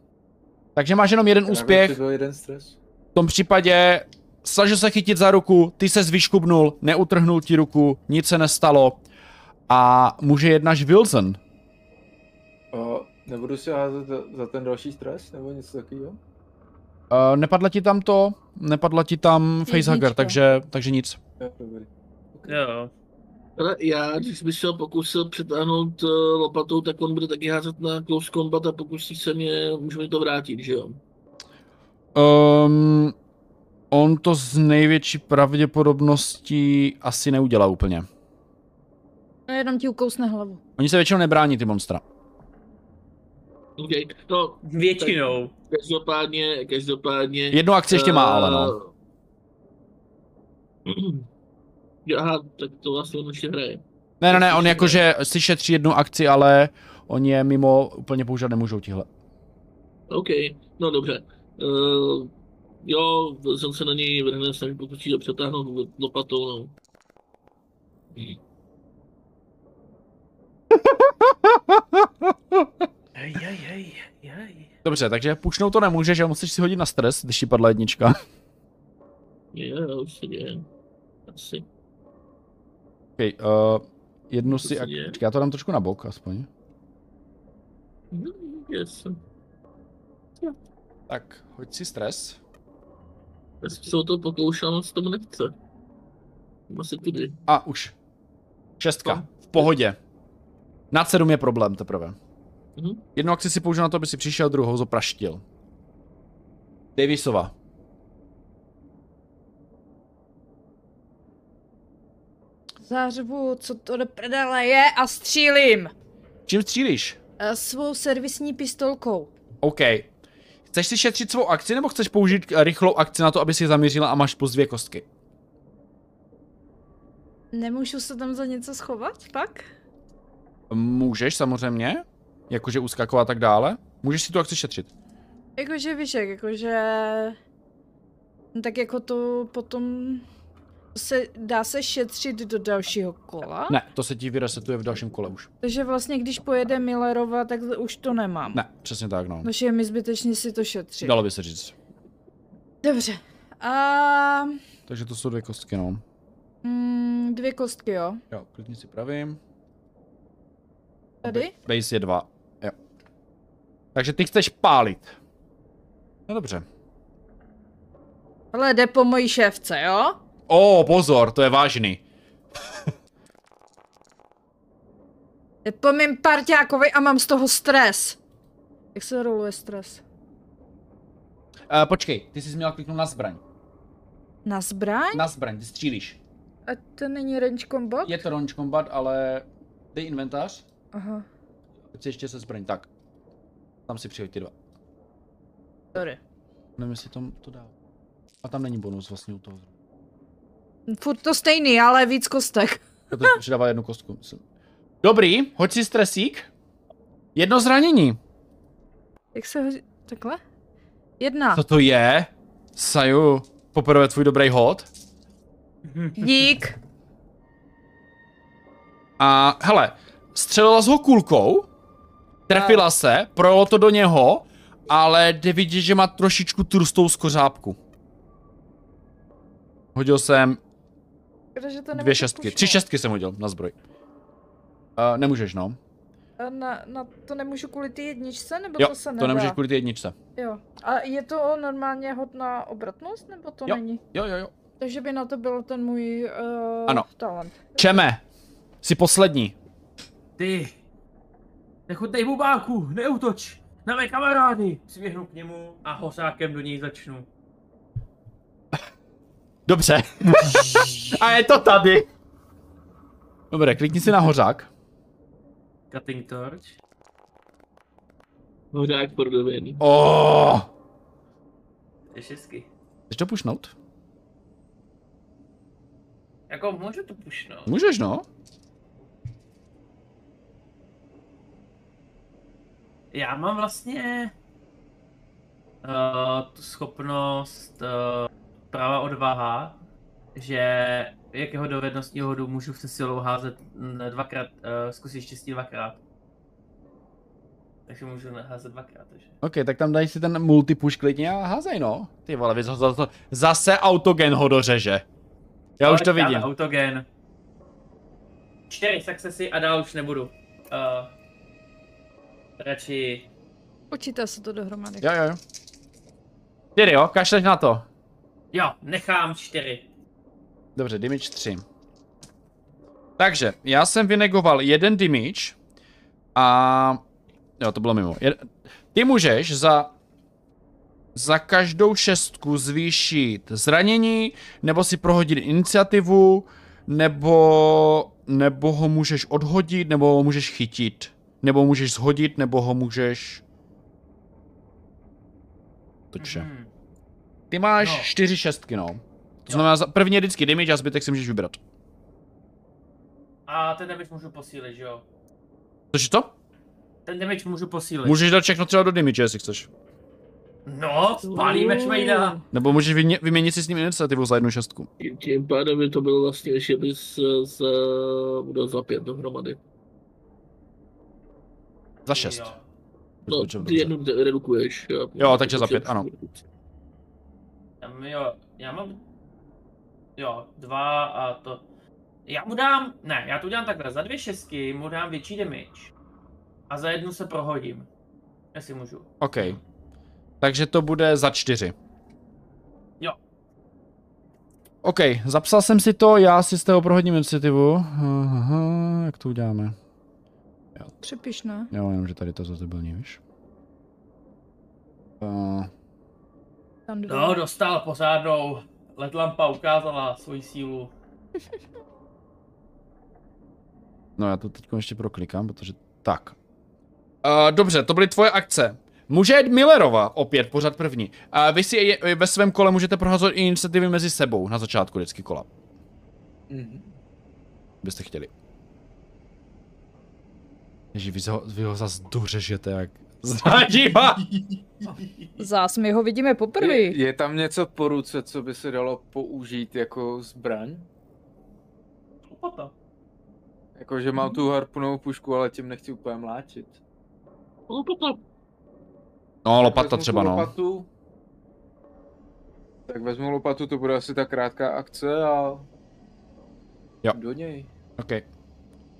Takže máš jenom jeden úspěch. To byl jeden stres. V tom případě snažil se chytit za ruku, ty se zvyškubnul, neutrhnul ti ruku, nic se nestalo. A může jednaš Wilson. O, nebudu si házet za, za ten další stres, nebo něco takového? Uh, nepadla ti tam to, nepadla ti tam facehugger, takže, takže nic. Jo. Ale já, když bych se ho pokusil přetáhnout eh, lopatou, tak on bude taky házet na close combat a pokusí se mě, může mi to vrátit, že jo? Um, on to z největší pravděpodobností asi neudělá úplně. No jenom ti ukousne hlavu. Oni se většinou nebrání, ty monstra. Okay. No, Většinou. každopádně, každopádně... Jednu akci ještě má, ale no. [CLEARS THROAT] Jo, Aha, tak to vlastně on ještě hraje. Ne, ne, ne, on jakože si šetří jednu akci, ale oni je mimo úplně používat nemůžou tihle. OK, no dobře. Uh, jo, jsem se na něj vrhne, se mi pokusí ho přetáhnout lopatou, no. Hej, hej, hej, hej. Dobře, takže pušnout to nemůže, že musíš si hodit na stres, když ti padla jednička. Se děje. Asi. Okay, uh, jednu Co si... Ak-? Počkej, já to dám trošku na bok aspoň. Hmm, Yes. Tak, hoď si stres. Já jsem se o to pokoušel, se tomu nechce. Asi tudy. A už. Šestka. No. V pohodě. Nad sedm je problém teprve. Mhm. Jednu akci si použil na to, aby si přišel, druhou zopraštil. Davisova. Zařvu, co to do prdele je a střílím. Čím střílíš? Eh, Svou servisní pistolkou. OK. Chceš si šetřit svou akci, nebo chceš použít eh, rychlou akci na to, aby si zamířila a máš plus dvě kostky? Nemůžu se tam za něco schovat pak? Můžeš samozřejmě, jakože uskakovat a tak dále. Můžeš si tu akci šetřit. Jakože víš jak, jakože... No tak jako to potom... Se, dá se šetřit do dalšího kola? Ne, to se ti vyresetuje v dalším kole už. Takže vlastně když pojede Millerova, tak už to nemám. Ne, přesně tak, no. Takže je mi zbytečně si to šetřit. Dalo by se říct. Dobře. A... Takže to jsou dvě kostky, no. Mm, dvě kostky, jo. Jo, klidně si pravím. Tady? Base je dva. Jo. Takže ty chceš pálit. No dobře. Ale jde po mojí šéfce, jo? O, pozor, to je vážný. Mým parťákovi a mám z toho stres. Jak se roluje stres? Uh, počkej, ty jsi měl kliknout na zbraň. Na zbraň? Na zbraň, ty střílíš. A to není range combat? Je to range combat, ale dej inventář. Aha, Teď si ještě se zbraň, tak. Tam si přihoď ty dva. sorry. Nevím, jestli to, to dá. A tam není bonus vlastně u toho. Furt to stejný, ale víc kostek. To teď přidává jednu kostku. myslím. Dobrý, hoď si stresík. Jedno zranění. Jak se hodí? Takhle? Jedna. Co to je? Saju, poprvé tvůj dobrý hod. Dík. A hele, střelila s ho kulkou, trefila se, projelo to do něho, ale jde vidět, že má trošičku trustou skořápku. Hodil jsem Protože to dvě šestky. pušnout. Tři šestky jsem hodil na zbroj. Uh, nemůžeš, no. A Na, na to nemůžu kvůli ty jedničce, nebo Jo, to se nedá? to nemůžeš kvůli té jedničce. Jo. A je to normálně hod na obratnost, nebo to Jo. není? Jo, jo, jo. Takže by na to byl ten můj uh, Ano. talent. Čeme, jsi poslední. Ty. Nechutnej bubáku, neutoč. Na mé kamarády. Přiběhnu k němu a hosákem do něj začnu. Dobře. A je to tady. Dobré, klikni si na hořák. Cutting torch. Hořák prodobený. Oh. Je šestky. Chceš to pušnout? Jako můžu to pušnout. Můžeš, no. Já mám vlastně uh, tu schopnost uh, práva odvaha, že jakého dovednostního hodu můžu se silou házet mm, dvakrát, uh, zkusit štěstí dvakrát. Takže můžu házet dvakrát, takže. OK, tak tam daj si ten multipush klidně a házej, no. Ty vole, vy zase, zase, zase autogen ho dořeže. Já už to Ale vidím. Autogen. Čtyři successy a dál už nebudu. Uh, radši Počítá se to dohromady. Jo, jo, jo. Čtyři, jo, kašleš na to. Jo, nechám čtyři. Dobře, damage 3. Takže, já jsem vynegoval jeden damage a... Jo, to bylo mimo. Jed... Ty můžeš za... Za každou šestku zvýšit zranění, nebo si prohodit iniciativu, nebo... Nebo ho můžeš odhodit, nebo ho můžeš chytit. Nebo můžeš shodit, nebo ho můžeš Toče. Mhm. Ty máš No. čtyři šestky, no. To Jo. znamená, za- první je vždycky damage a zbytek si můžeš vybrat. A ten damage můžu posílit, že jo? Což je to? Ten damage můžu posílit. Můžeš dát všechno třeba do damage, jestli chceš. No, spálíme šmejda. Nebo můžeš vymě- vyměnit si s ním iniciativu za jednu šestku. Tím, pádem by to bylo vlastně ještě bys z, bude za pět dohromady. Za šest. Jo. No, ty jednu redukuješ. Jo, Jo, takže za pět, ano. Tam, jo, já mám... Jo, dva a to... Já mu dám... Ne, já to udělám takhle. Za dvě šestky mu dám větší damage. A za jednu se prohodím. Jestli můžu. OK. Takže to bude za čtyři. Jo. OK, zapsal jsem si to, já si z toho prohodím iniciativu. Aha, jak to uděláme? Přepiš, ne? Jo, jenom, že tady to zase byl víš. Uh, Tam dva. No, dostal pořádnou. Letlampa ukázala svoji sílu. [LAUGHS] no já to teď ještě proklikám, protože... Tak. Uh, dobře, to byly tvoje akce. Může jít Millerova, opět pořád první. A vy si je, ve svém kole můžete prohazovat i iniciativy mezi sebou na začátku vždycky kola. Mhm. byste chtěli. Ježi, vy ho, vy ho zas dořežete jak zradíva. Zás my ho vidíme poprvé. Je, je tam něco po ruce, co by se dalo použít jako zbraň? Lopata. Jako, že mám tu harpunovou pušku, ale tím nechci úplně mlátit. No potom. No, lopata třeba, no. Lopatu, tak vezmu lopatu, to bude asi ta krátká akce a... Jo. Do něj. OK.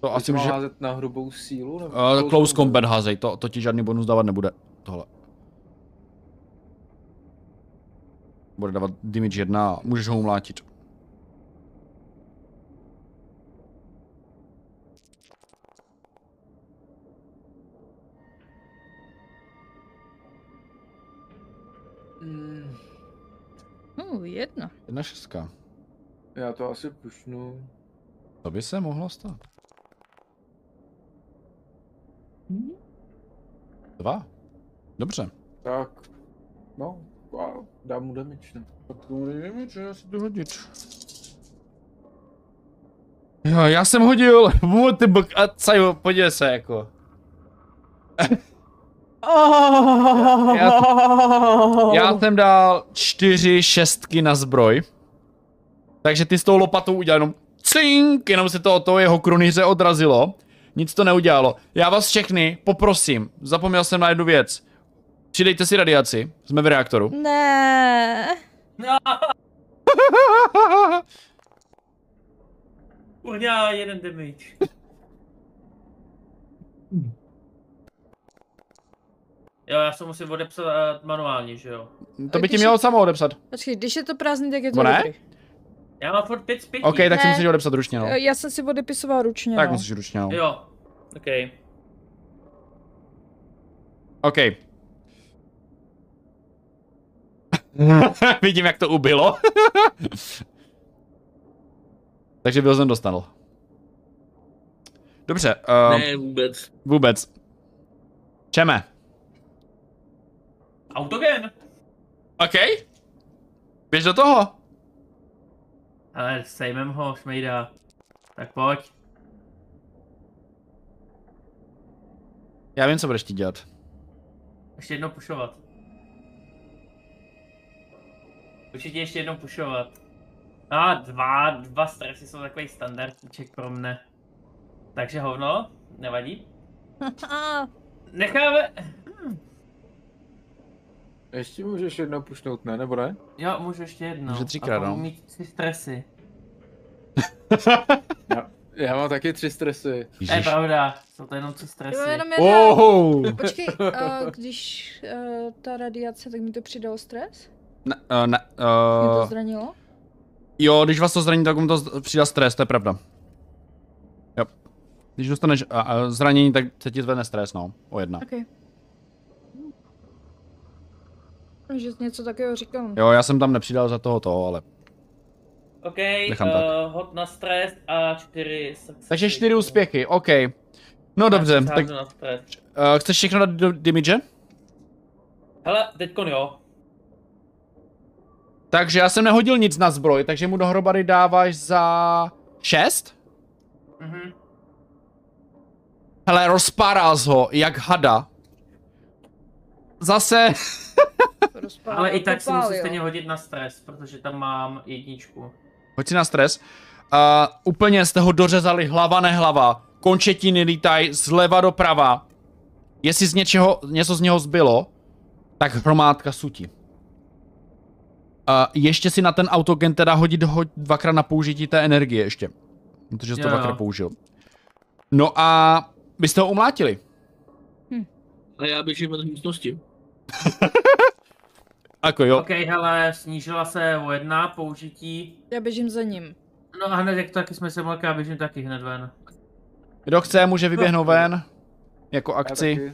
To Asi může... házet na hrubou sílu? Nebo Uh, close combat házej, to, to ti žádný bonus dávat nebude. Tohle. Bude dávat damage jedna a můžeš ho umlátit. Mm, Uh, jedna. Jedna šestka. já to asi pušnu. To by se mohlo stát. Dva. Dobře. Tak, no, a dám mu damage. Tak to bude damage, já si to hodit. Jo, já jsem hodil, ty bok a cajo, podívej se jako. Já, já jsem dal čtyři šestky na zbroj. Takže ty s tou lopatou udělal jenom cink, jenom se to od toho jeho krunýře odrazilo. Nic to neudělalo. Já vás všechny poprosím, zapomněl jsem na jednu věc. Přidejte si radiaci, jsme v reaktoru. Ne. [LAUGHS] Udělá jeden damage. [LAUGHS] Jo, já se musím odepsat eh, manuálně, že jo? To by ti mělo samo odepsat. Počkej, když je to prázdný, tak je to Nebo ne? dobrý. Já mám furt 5 z 5. OK, tak si Ne. musíš odepsat ručně, no. Eh, Já jsem si odepisoval ručně, Tak no. musíš ručně, no. Jo, OK. OK. [LAUGHS] Vidím, jak to ubilo. [LAUGHS] Takže Wilson dostal. Dobře, uh, Ne, vůbec. vůbec. Čeme. Autogen! OK. Běž do toho. Ale sejmem ho, šmejda. Tak pojď. Já vím, co budeš ti dělat. Ještě jednou pušovat. Určitě ještě jednou pušovat. A dva, dva stresy jsou takový standardíček pro mne. Takže hovno, nevadí. [LAUGHS] Necháme... Ještě můžeš jednou pušnout, ne, nebo ne? Jo, můžu ještě jednou. Může třikrát, no. mít tři stresy. [LAUGHS] Já, já mám taky tři stresy. To je pravda, jsou to jenom tři Jo, stresy. jenom jedna. Oh. [LAUGHS] Počkej, uh, když uh, ta radiace, tak mi to přidalo stres? Ne, uh, ne, Mě to uh, zranilo? jo, když vás to zraní, tak mu to přidá stres, to je pravda. Jo. Když dostaneš uh, uh, zranění, tak se ti zvedne stres, no. O jedna. Ok. Že jsi něco takového říkal. Jo, já jsem tam nepřidal za toho to, ale... OK, Nechám tak. uh, hod na stres a čtyři successy. Takže čtyři úspěchy, OK. No dobře, Já tak přihážu Na stres. uh, chceš všechno dát do damage? Hele, teďkon jo. Takže já jsem nehodil nic na zbroj, takže mu dohromady dáváš za 6? Mhm. Hele, rozpáral jsi ho, jak hada. Zase, Rozpálil, Ale i tak si musí popálil. stejně hodit na stres, protože tam mám jedničku. hoď si na stres. Uh, úplně jste ho dořezali hlava nehlava. Končetiny lítají zleva doprava. Jestli z něčeho, něco z něho zbylo, tak hromádka sutí. Uh, ještě si na ten autogen teda hodit ho dvakrát na použití té energie ještě. Protože jsi to Jo, jo. dvakrát použil. No a byste ho umlátili. A já běžím z místnosti. [LAUGHS] Jako jo. OK, hele, snížila se o jedna použití. Já běžím za ním. No a hned jak taky jsme se mlka, já běžím taky hned ven. Kdo chce, může vyběhnout ven. Jako Já akci. taky.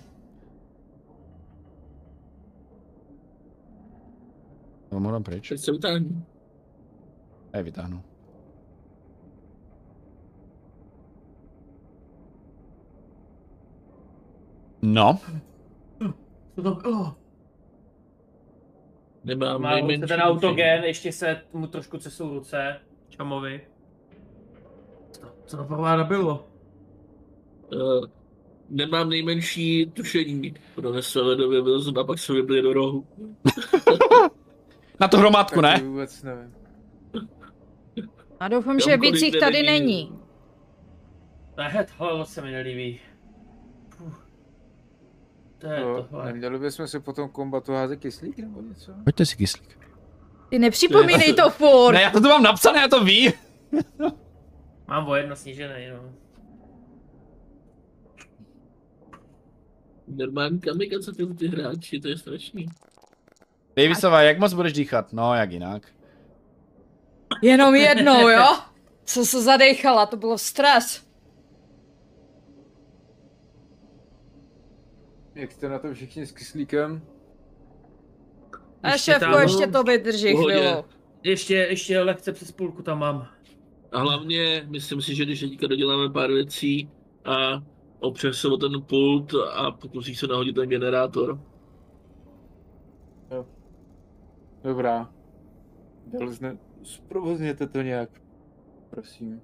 No, mu dám pryč. Teď se utáhnu. Já je vytáhnu. No, Co to bylo? Nemám Má nejmenší ten autogen, ještě se mu trošku cesou ruce. Čamovi. Co to, co to pro vláda bylo? Uh, nemám nejmenší tušení. Pronesl ledově vylezl a pak se vybili do rohu. na tu hromádku, ne? vůbec nevím. A doufám, že Kamkoliv víc jich tady není. Ne, tohle se mi nelíbí. To je No, tohle. neměli bychom si potom kombatu házet kyslík nebo něco? Pojďte si kyslík. Ty nepřipomínej to furt. Ne, já to tu mám napsané, já to ví. [LAUGHS] Mám o jedno snížený, no. Normální kamikace ty, ty hráči, to je strašný. Davisova, jak moc budeš dýchat? No, jak jinak. Jenom jednou, jo? Co se zadechala, to bylo stres. Jak jste na to všichni s kyslíkem? A Ještě šéfko, tam- ještě to vydrží chvíli. Ještě, ještě lehce přes půlku tam mám. A hlavně, myslím si, že když teďka doděláme pár věcí a opřeš se o ten pult a pokusíš se nahodit ten generátor. Dobrá. Delzne, zprovozněte to nějak. Prosím.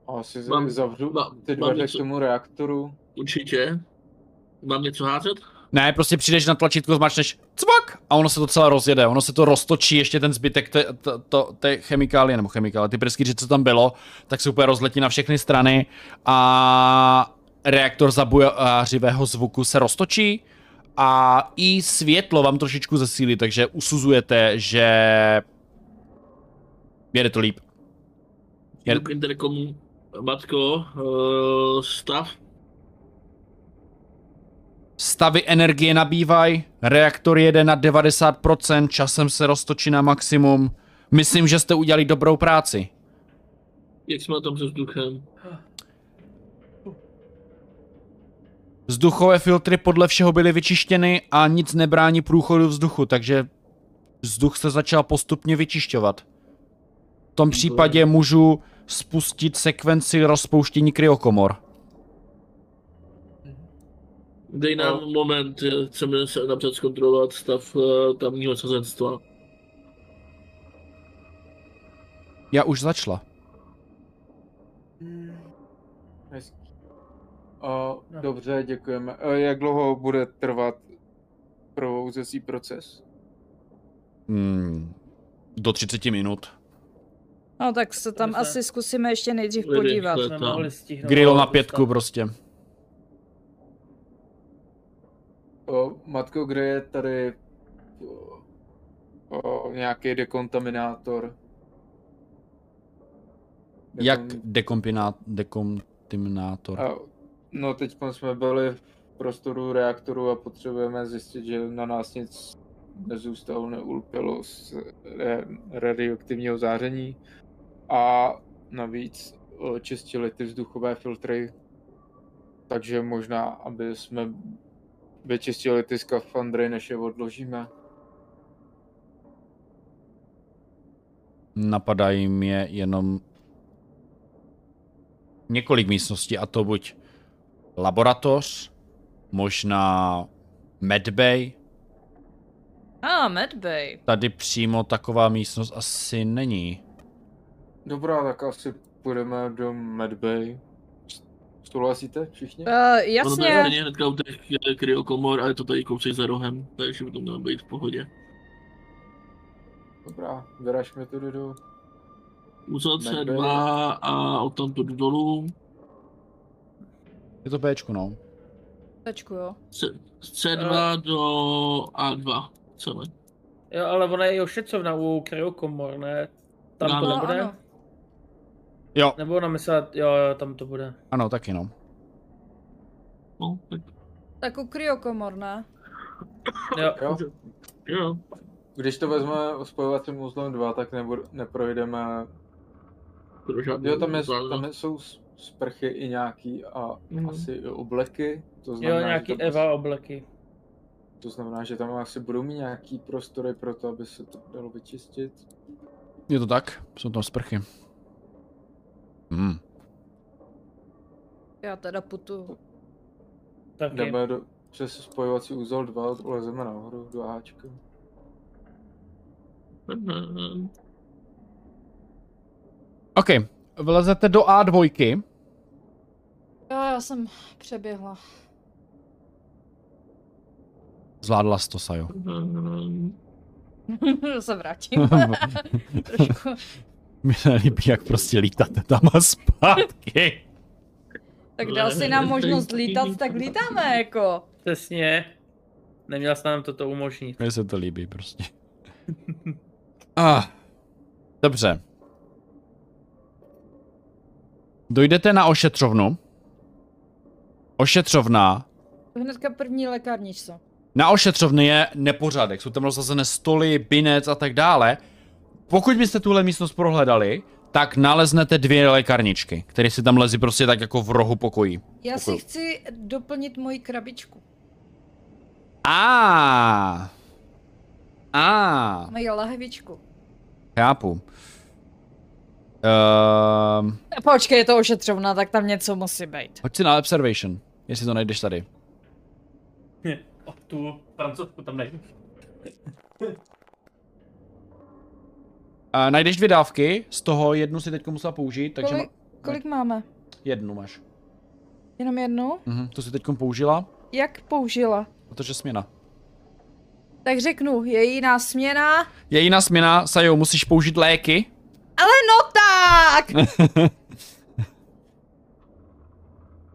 A asi Mám- mám, zavřu mám- ty dveře něco- k tomu reaktoru. Určitě. Mám něco házet? Ne, prostě přijdeš na tlačítko, zmačneš cvak a ono se to celé rozjede, ono se to roztočí, ještě ten zbytek té, to, to, té chemikálie, nebo chemikálie, ty pryskyři, co tam bylo, tak se úplně rozletí na všechny strany a reaktor zabujařivého zvuku se roztočí a i světlo vám trošičku zesílí, takže usuzujete, že jede to líp. Je- Jdu k interkomu. Matko, uh, stav. Stavy energie nabývají, reaktor jede na 90%, časem se roztočí na maximum. Myslím, že jste udělali dobrou práci. Jak jsme na tom se vzduchem? Vzduchové filtry podle všeho byly vyčištěny a nic nebrání průchodu vzduchu, takže vzduch se začal postupně vyčišťovat. V tom případě můžu spustit sekvenci rozpouštění kryokomor. Dej nám No. moment, eh, chceme se napřed zkontrolovat stav uh, tamního sazenstva. Já už začala. Hezký. O, dobře, děkujeme. Jak dlouho bude trvat provouzecí proces? Hmm, do 30 minut. No tak se tam asi zkusíme ještě nejdřív podívat. To je Jsme tam. mohli stihnout. Grill na pětku prostě. O, matko, kde je tady o, o, nějaký dekontaminátor? Jak Dekon- dekompinát, dekontaminátor? A, no teď jsme byli v prostoru reaktoru a potřebujeme zjistit, že na nás nic nezůstalo, neulpělo z re- radioaktivního záření a navíc o, čistili ty vzduchové filtry, takže možná, aby jsme vyčistili ty skafandry, než je odložíme. Napadají mě jenom několik místností, a to buď laboratoř, možná medbay, A, ah, medbay. Tady přímo taková místnost asi není. Dobrá, tak asi půjdeme do Medbay. Souhlasíte všichni? Uh, Ono tady jasně. hnedka u těch eh, kryokomor a je to tady kousek za rohem, takže by to mělo být v pohodě. Dobrá, vyražme tedy do... Medbay. C2 a odtamtud dolů. Je to Bčko, no. Tečku, jo. C, z C2 do A2. Celé. Jo, ale ona je ošetřovna u kryokomor, ne? Tam to. No, nebude? ano. Jo, Nebo ona myslela, jo, jo, tam to bude. ano, taky no. No, tak Tak u kryokomor, ne? Jo, Jo? jo. Když to vezme spojovacím uzlem 2, tak nebudu, neprojdeme... Jo, tam, je, tam jsou sprchy i nějaký a Mhm. asi i obleky. To jo, znamená, nějaký že tam, Eva obleky. To znamená, že tam asi budou mít nějaký prostory pro to, aby se to dalo vyčistit. Je to tak? Jsou tam sprchy. Hmm. Já teda putu. Taky. Jdeme do, přes spojovací úzel 2, lezeme nahoru do Ačka. Mhm. OK, vlezete do A2. Jo, já jsem přeběhla. Zvládla jsi to, Sajo. Mhm. [LAUGHS] se vrátím. [LAUGHS] Trošku. Mi se líbí, jak prostě lítáte tam a zpátky. Tak dal si nám možnost lítat, tak lítáme jako. Přesně. Neměl jsem nám toto umožnit. Mně se to líbí prostě. [LAUGHS] Ah, dobře. Dojdete na ošetřovnu. Ošetřovna. Hnedka první lékárničce. Na ošetřovně je nepořádek. Jsou tam rozsazené stoly, binec a tak dále. Pokud byste tuhle místnost prohledali, tak naleznete dvě lékárničky, které si tam lezí prostě tak jako v rohu pokojí. Já si chci doplnit moji krabičku. A. A. Moji lahvičku. Chápu. Ehm, Počkej, je to ošetřovna, tak tam něco musí být. hoď si na observation, jestli to najdeš tady. O, tu francouzsku tam nejdu. A najdeš dvě dávky, z toho jednu si teď musela použít, takže Kolik, ma- kolik máme? jednu máš. Jenom jednu? Mhm, to si teď použila, Jak použila? protože směna. Tak řeknu, je jiná směna. Je jiná směna, Sajo, musíš použít léky. Ale no tak! [LAUGHS]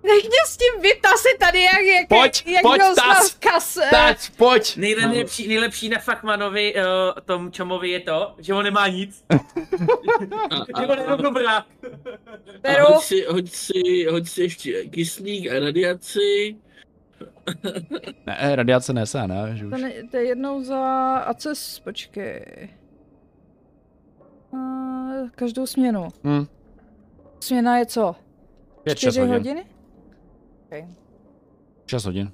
Nech mě s tím vytasy tady, jak, jak, Pojď, jak pojď, tas, v kase. Tak, pojď! Nejlepší, nejlepší na Fachmanovi, uh, tom Čomovi je to, že on nemá nic. A, [LAUGHS] [LAUGHS] že on je dobrá. a Beru. hoď, si, hoď, si, hoď si ještě kyslík a radiaci. Ne, eh, radiace nese, ne? Že To, už. ne, to je jednou za ACES, počkej. Uh, každou směnu. Hm, Směna je co? pět, šest Čtyři hodin. hodiny? Okay. Šest hodin.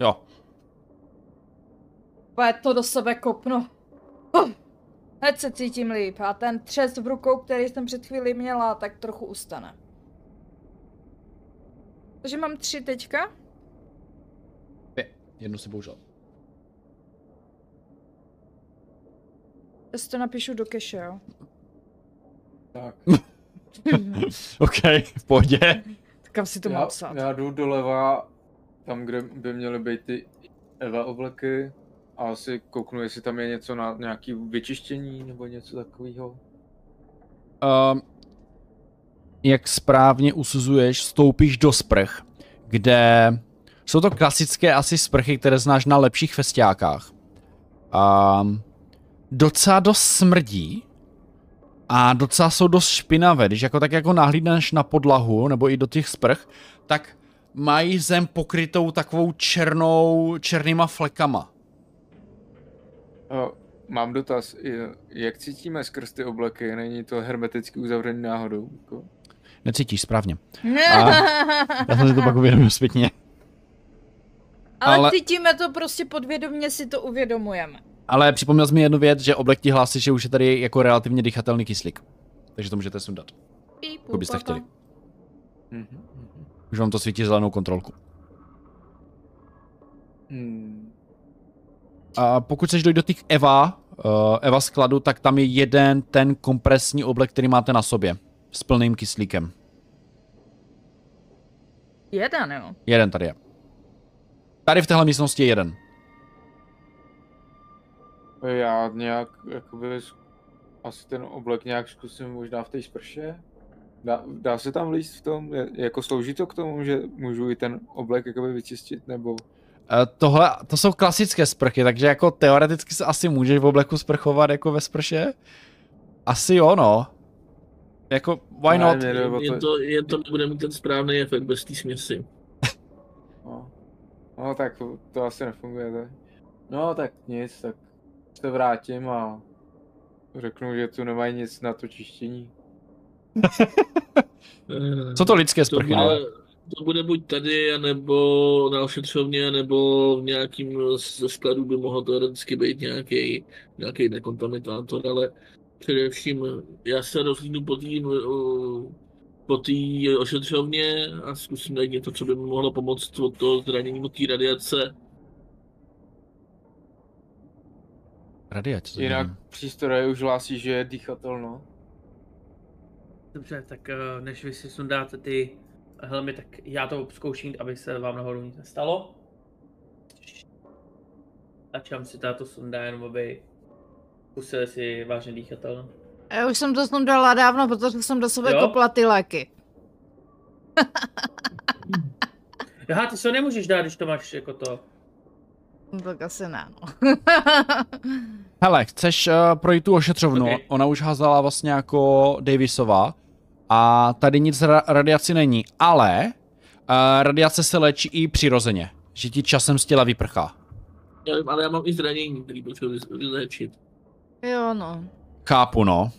Jo, Pojď to do sebe kopnu. Oh, hned se cítím líp a ten třes v rukou, který jsem před chvílí měla, tak trochu ustane. Takže mám tři teďka. Dvě. Jednu si použil. Já si to napíšu do keše, jo. Tak, [LAUGHS] OK, v pohodě. Kam si to mám já, psát? já jdu doleva, tam, kde by měly být ty Eva obleky a asi kouknu, jestli tam je něco na nějaký vyčištění nebo něco takového. Um, jak správně usuzuješ, vstoupíš do sprch, kde jsou to klasické asi sprchy, které znáš na lepších festiákách. Um, docela dost smrdí a docela jsou dost špinavé. Když jako tak jako nahlídneš na podlahu nebo i do těch sprch, tak mají zem pokrytou takovou černou, černýma flekama. A mám dotaz, jak cítíme skrz ty obleky, není to hermeticky uzavřený náhodou? Jako? Necítíš správně. Já jsem si to pak uvědomil zpětně. Ale, ale- cítíme to prostě podvědomě, si to uvědomujeme. Ale připomněl jsi mi jednu věc, že oblek ti hlásí, že už je tady jako relativně dýchatelný kyslík. Takže to můžete sundat. Pokud byste chtěli. Mhm, mhm. Už vám to svítí zelenou kontrolku. Hmm. A pokud chceš dojít do těch Eva, uh, Eva skladu, tak tam je jeden ten kompresní oblek, který máte na sobě. S plným kyslíkem. Jeden, jo. Jeden tady je. Tady v téhle místnosti je jeden. Já nějak, jakoby, asi ten oblek nějak zkusím možná v té sprše. Dá, dá se tam líst v tom, Je- jako slouží to k tomu, že můžu i ten oblek jakoby vyčistit, nebo... Uh, tohle, to jsou klasické sprchy, takže jako teoreticky se asi můžeš v obleku sprchovat jako ve sprše. Asi jo, no. Jako, why Ne, not? ne, nebo Jen to, jen to nebude mít ten správný efekt bez té směsi. No. no tak to, to asi nefunguje, tak. No tak nic, tak se vrátím a řeknu, že tu nemají nic na to čištění. Eh, [LAUGHS] Co to lidské To sprchy, bude, no? to bude buď tady, nebo na ošetřovně, nebo v nějakým ze skladů by mohl teoreticky být nějaký, nějaký dekontaminátor, ale především já se rozhlídnu po té po té ošetřovně a zkusím najít něco, co by mi mohlo pomoct od toho zranění od té radiace. Radiace. co Jinak přístroje už hlásí, že je dýchatelno. Dobře, tak eh, než vy si sundáte ty helmy, tak já to zkouším, aby se vám nahoru nic nestalo. Začám si táto sundá, jenom aby zkusili si vážně dýchatelno. Já už jsem to dala dávno, protože jsem do sebe Jo? kopla ty léky. Aha, ty se nemůžeš dát, když to máš jako to. No, tak asi ne, no. Hele, chceš uh, projít tu ošetřovnu, Ok. okay. ona už házela vlastně jako Davisova a tady nic ra- radiaci není, ale uh, radiace se léčí i přirozeně, že ti časem z těla vyprchá. Já vím, ale já mám i zranění, který potřebuji vyléčit. jo, no. Chápu, no.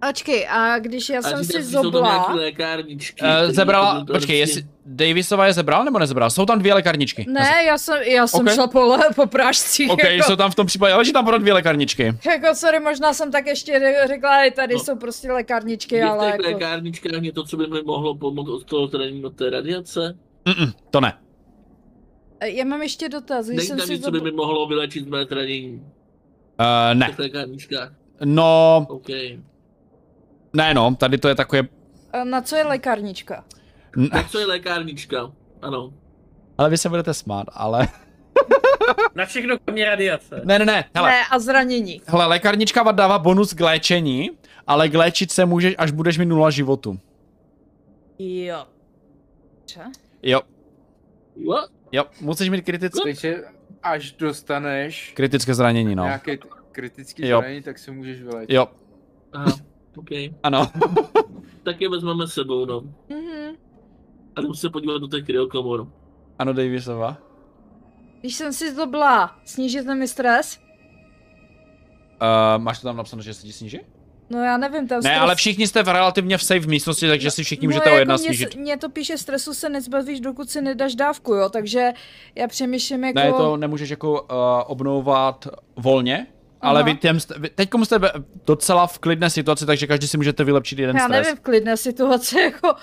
Ačkej, a když já A jsem si zobla... lékárničky. Uh, zebrala, to- to počkej, jestli Davisova je zebral nebo nezebral? Jsou tam dvě lékárničky. Ne, já jsem, já jsem Ok. šla po, le- po prášcích. OK, jako, jsou tam v tom případě, ale že tam pro dvě lékárničky. jako, sorry, možná jsem tak ještě ře- řekla, že tady No. jsou prostě lékárničky, Je v ale těch jako... lékárničkách něco, co by mi mohlo pomoct od toho zranění od té radiace? Mm-mm, to ne. E, Já mám ještě dotaz, když Není jsem tam si nic, co by mi mohlo vylečit mé zranění Uh, v ne. těch lékárničkách? No, OK. Ne no, tady to je takové... Na co je lékárnička? N- Tak co je lékárnička? Ano. ale vy se budete smát, ale... [LAUGHS] Na všechno kromě radiace. Ne, ne, ne, hele. Ne, a zranění. Hele, lékárnička vám dává bonus k léčení, ale k léčit se můžeš, až budeš mít nula životu. Jo. Dobře. Jo, What? jo, musíš mít kritické, Takže až dostaneš kritické zranění, no. kritický Jo. zranění, tak se můžeš vyléčit. Jo, Aha, OK. ano. [LAUGHS] Tak je vezmeme s sebou, no. Mhm. A jdeme se podívat do těch kryokomor. Ano, Davisova. Když jsem si zobla, snížit mi stres? Uh, máš to tam napsáno, že se ti sníží? No já nevím, tam Ne, stres... ale všichni jste v relativně v safe místnosti, takže si všichni no, můžete o jedna jako mě, snížit. Mně to píše, stresu se nezbavíš, dokud si nedáš dávku, jo, takže já přemýšlím jako... Ne, to nemůžeš jako uh, obnovovat volně, ale Aha. vy, těm, teď jste docela v klidné situaci, takže každý si můžete vylepšit jeden já stres. nevím, v klidné situaci, jako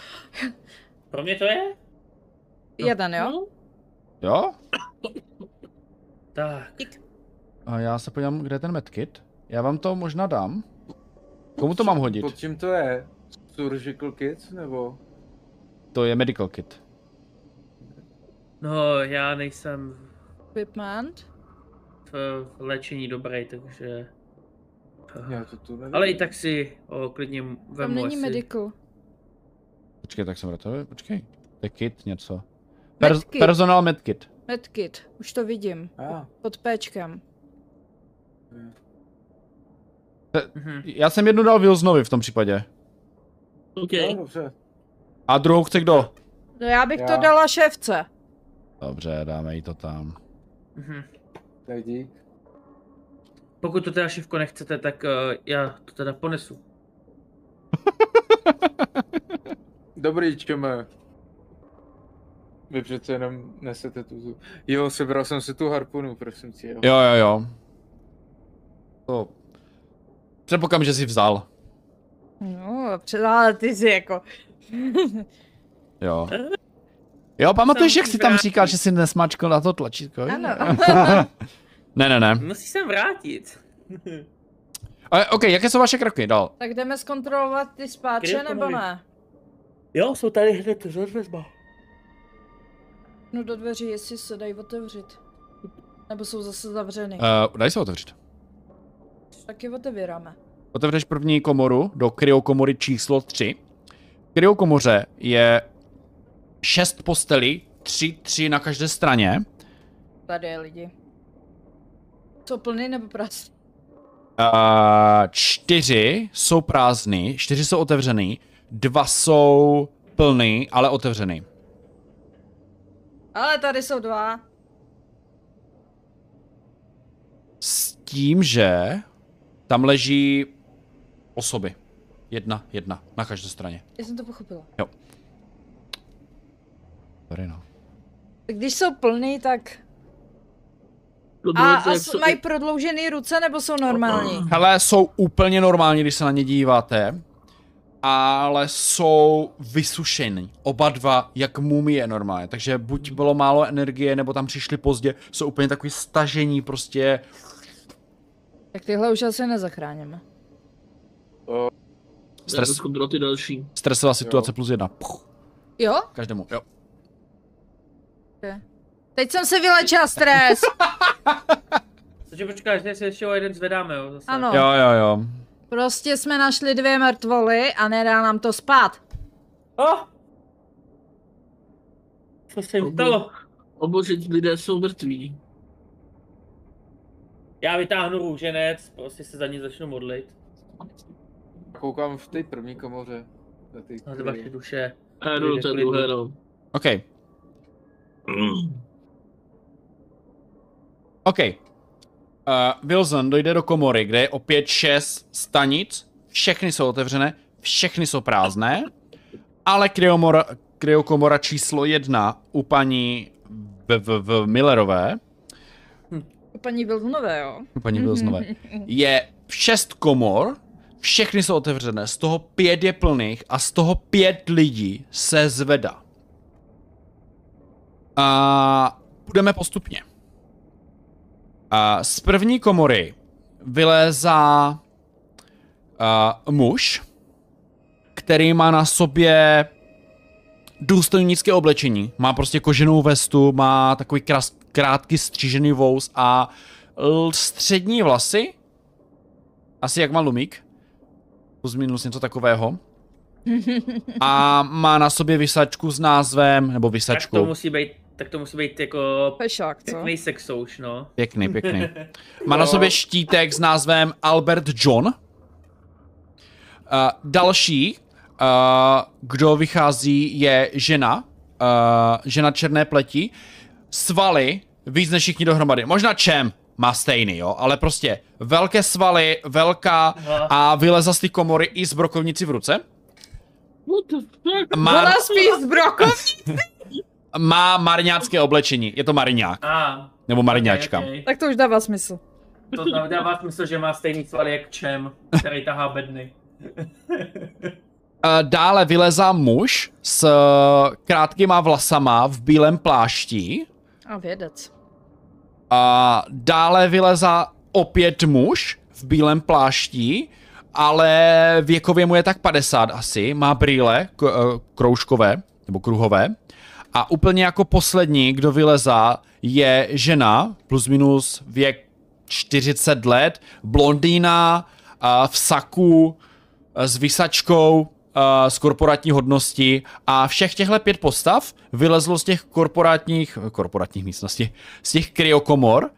Pro mě to je? jeden, jo? No, Jo? Tak. A já se podívám, kde je ten medkit. Já vám to možná dám. Komu to mám hodit? Pod čím to je? Surgical Kids, nebo? To je medical kit. No, já nejsem Equipment. V, v léčení dobrý, takže... Já to tu nevím. Ale i tak si ho klidně vemu Tam není asi. medical. Počkej, tak jsem to počkej. To je kit něco. Per- Medkit. personal medkit. Medkit, už to vidím. Ah, Pod péčkem. Mhm. Já jsem jednu dal Wilsonovi v tom případě. OK. no, dobře. A druhou chce kdo? No já bych Já. to dala šéfce. Dobře, dáme jí to tam. Mhm. Tak dík. Pokud to teda šivko nechcete, tak uh, já to teda ponesu. [LAUGHS] Dobrý, čeme. Vy přece jenom nesete tu... Jo, sebral jsem si tu harpunu, prosím tě, jo. Jo, jo, jo. To... Předpokládám, že jsi vzal. No, před- ale ty jsi jako... Jo. [LAUGHS] Jo, pamatuješ, jak jsi tam vrátit. říkal, že jsi nesmačkal na to tlačítko? Ano. [LAUGHS] ne, ne, ne. Musíš sem vrátit. Ale, [LAUGHS] OK, jaké jsou vaše kroky dál? tak jdeme zkontrolovat ty spáče, nebo ne? Jo, jsou tady hned za dveřma. No do dveří, jestli se dají otevřít. Nebo jsou zase zavřeny. Uh, daj se otevřít. Tak je otevíráme. Otevřeš první komoru do kryokomory číslo 3. V kryokomoře je šest postelí, tři, tři na každé straně. Tady je lidi. Jsou plný nebo prázdný? Uh, čtyři jsou prázdný, čtyři jsou otevřený, dva jsou plný, ale otevřený. Ale tady jsou dva. S tím, že tam leží osoby. Jedna, jedna, na každé straně. Já jsem to pochopila. Sorry, no. Když jsou plný, tak... A, a se- mají prodloužené ruce nebo jsou normální? Hele, jsou úplně normální, když se na ně díváte, ale jsou vysušený. Oba dva, jak mumie normálně. Takže buď bylo málo energie, nebo tam přišli pozdě, jsou úplně takový stažení prostě. Tak tyhle už asi nezachráníme. O, Stres. Ty další. stresová situace plus jedna. Puch, Jo? každému, jo. Teď jsem se vylečila stres. [LAUGHS] Takže počkáš, že se ještě o jeden zvedáme, jo? Zase. Ano. Jo, jo, jo. Prostě jsme našli dvě mrtvoly a nedá nám to spát. Oh! Co se jim stalo? O bože, ti lidé jsou mrtví. Já vytáhnu růženec, prostě se za ní začnu modlit. koukám v té první komoře. Na ty, Na ty vaše duše. A já jdu do té Klidu. druhé, no. OK, OK. Uh, Wilson dojde do komory, kde je opět šest stanic, všechny jsou otevřené, všechny jsou prázdné, ale kryomora, kryokomora číslo jedna u paní v, v, v Millerové, Paní Vilnové, jo? u paní Wilsonové, [LAUGHS] je šest komor, všechny jsou otevřené, z toho pět je plných a z toho pět lidí se zvedá. A budeme postupně. A z první komory vylézá uh, muž, který má na sobě důstojnické oblečení. Má prostě koženou vestu, má takový krás, krátký střížený vous a l- střední vlasy. Asi jak má Lumík. Plus minus něco takového. [LAUGHS] A má na sobě vysačku s názvem, nebo Tak to vysačku. musí být, tak to musí být jako Pešák, co? pěkný sexouš, no. Pěkný, [LAUGHS] pěkný. Má na sobě štítek s názvem Albert John. Uh, další, uh, kdo vychází, je žena. Uh, žena černé pleti. Svaly, víc než všichni dohromady. Možná čem má stejný, jo, ale prostě velké svaly, velká a vyleza z té komory i s brokovnici v ruce. What the fuck? Má, Ona spí z brokovní. Má mariňácké oblečení, je to mariňák, A, nebo mariňáčka. okay, okay. Tak to už dává smysl. To dává smysl, že má stejný svaly jak čem, který tahá bedny. Eh, Dále vylezá muž s eh, krátkýma vlasama v bílém plášti. A vědec. A dále vylezá opět muž v bílém plášti, ale věkově mu je tak 50 asi, má brýle eh, kroužkové nebo kruhové. A úplně jako poslední, kdo vylezá, je žena, plus minus věk 40 let, blondýna, v saku, s vysačkou, z korporátní hodnosti a všech těchto pět postav vylezlo z těch korporátních, korporátních místností, z těch kryokomor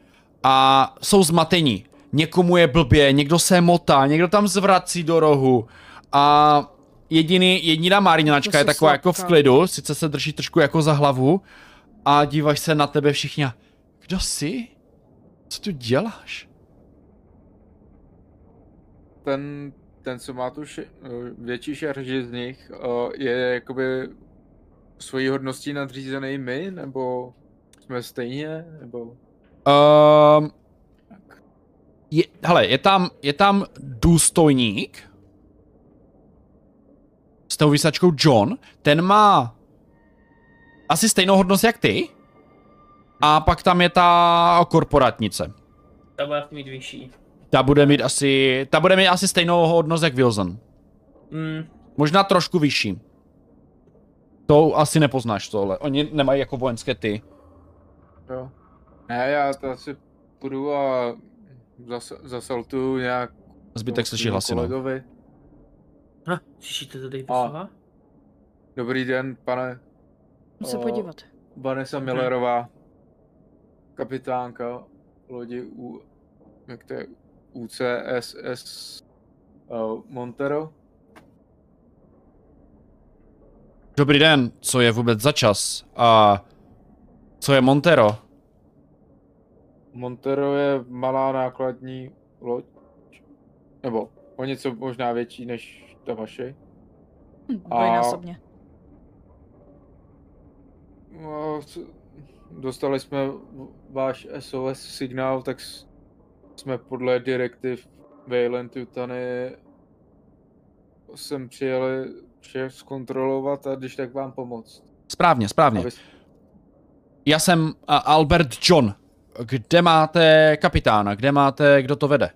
a jsou zmatení. Někomu je blbě, někdo se motá, někdo tam zvrací do rohu a jediný, jediná Marinačka je taková jako v klidu, sice se drží trošku jako za hlavu a díváš se na tebe všichni a kdo jsi? Co tu děláš? Ten, ten, co má tu ši, větší šarži z nich, eh, je jakoby svojí hodností nadřízený my, nebo jsme stejně, nebo... Um, je, hele, je tam, je tam důstojník s tou vysačkou John, ten má asi stejnou hodnost jak ty. A pak tam je ta korporátnice. Ta bude mít vyšší. Ta bude mít asi, ta bude mít asi stejnou hodnost jak Wilson. Mm, Možná trošku vyšší. To asi nepoznáš tohle. Oni nemají jako vojenské ty. Jo. Ne, já to asi půjdu a zas, zasaltuju nějak Zbytek slyší hlasy, no. Ha, slyšíte to tady poslova? Dobrý den, pane Musím se podívat. Vanessa Millerová, kapitánka lodi U, jak to je, UCSS uh, Montero. Dobrý den, co je vůbec za čas? A co je Montero? Montero je malá nákladní loď, nebo o něco možná větší než ta vaše. Hm, Dvojnásobně. No, c- dostali jsme váš SOS signál, tak jsme podle direktiv Wayland Tutany sem přijeli vše zkontrolovat a když tak vám pomoct. Správně, správně. Aby, Já jsem a, Albert John. Kde máte kapitána? Kde máte, kdo to vede?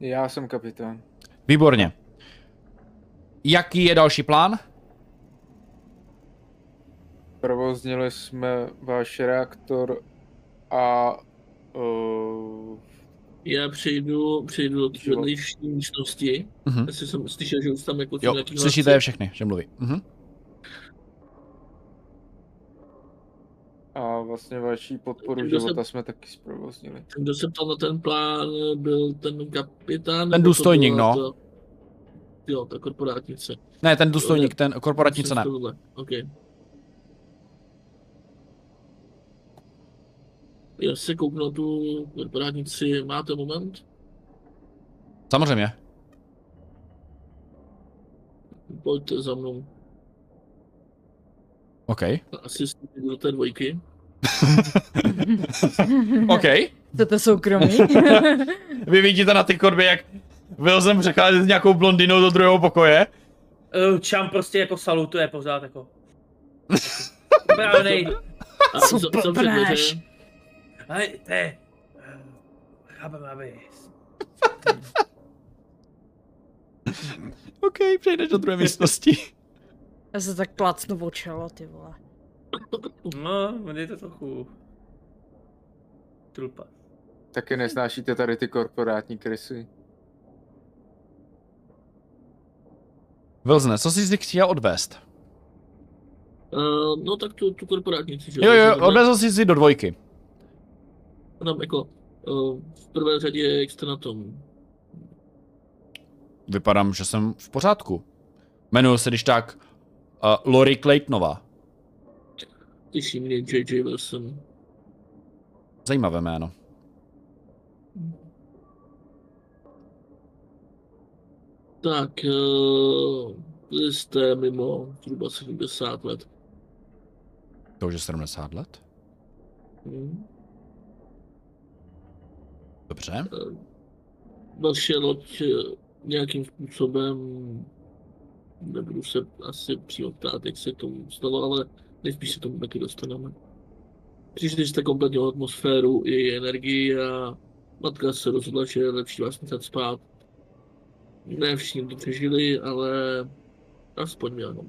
já jsem kapitán. Výborně. Jaký je další plán? Provoznili jsme váš reaktor a uh, Já přejdu, přejdu do vedlejší místnosti. Mhm. Jestli jsem slyšel, že už tam jako Jo, nějaký slyšíte je všechny, že mluví. Mhm. a vlastně vaší podporu Kdo se- života jsme taky zprovoznili. Ten, Kdo se ptal na ten plán, byl ten kapitán? Ten to důstojník, no. Ta, jo, ta korporátnice. Ne, ten důstojník, ten korporátnice ne. Tohle. OK. Já se kouknu na tu korporátnici. Máte moment? Samozřejmě. Pojďte za mnou. OK. Asi do té dvojky. [LAUGHS] OK. [LAUGHS] Chcete soukromí? Vy vidíte na ty korby, jak Wilson přechází s nějakou blondinou do druhého pokoje. Uh, Čam prostě jako salutuje pořád jako. Správnej. [LAUGHS] A Co blbneš? Ale to je... eh, Chápeme, aby... [LAUGHS] OK, přejdeš do druhé místnosti. [LAUGHS] Já se tak plácnu o čelo, ty vole. No, je to trochu... Trupa. Taky nesnášíte tady ty korporátní krysy. Wilson, co jsi si chtěl odvést? Uh, no tak tu, tu korporátnici, že Jo, jo, odvezl jsi si do dvojky. Tam jako uh, v prvé řadě, jak jste na tom? Vypadám, že jsem v pořádku. Jmenuji se když tak uh, Lori Claytonová. Těší mě J.J. Wilson. Zajímavé jméno. Tak, uh, vy jste mimo zhruba 70 let. To už je 70 let. Hmm. Dobře. Vaše loď eh, nějakým způsobem, nebudu se asi přímo ptát, jak se k tomu stalo, ale nejspíš se tomu taky dostaneme. Přišli jste kompletně o atmosféru i energii a matka se rozhodla, že je lepší vás nechat spát. Ne všichni to přežili, ale aspoň mě ano.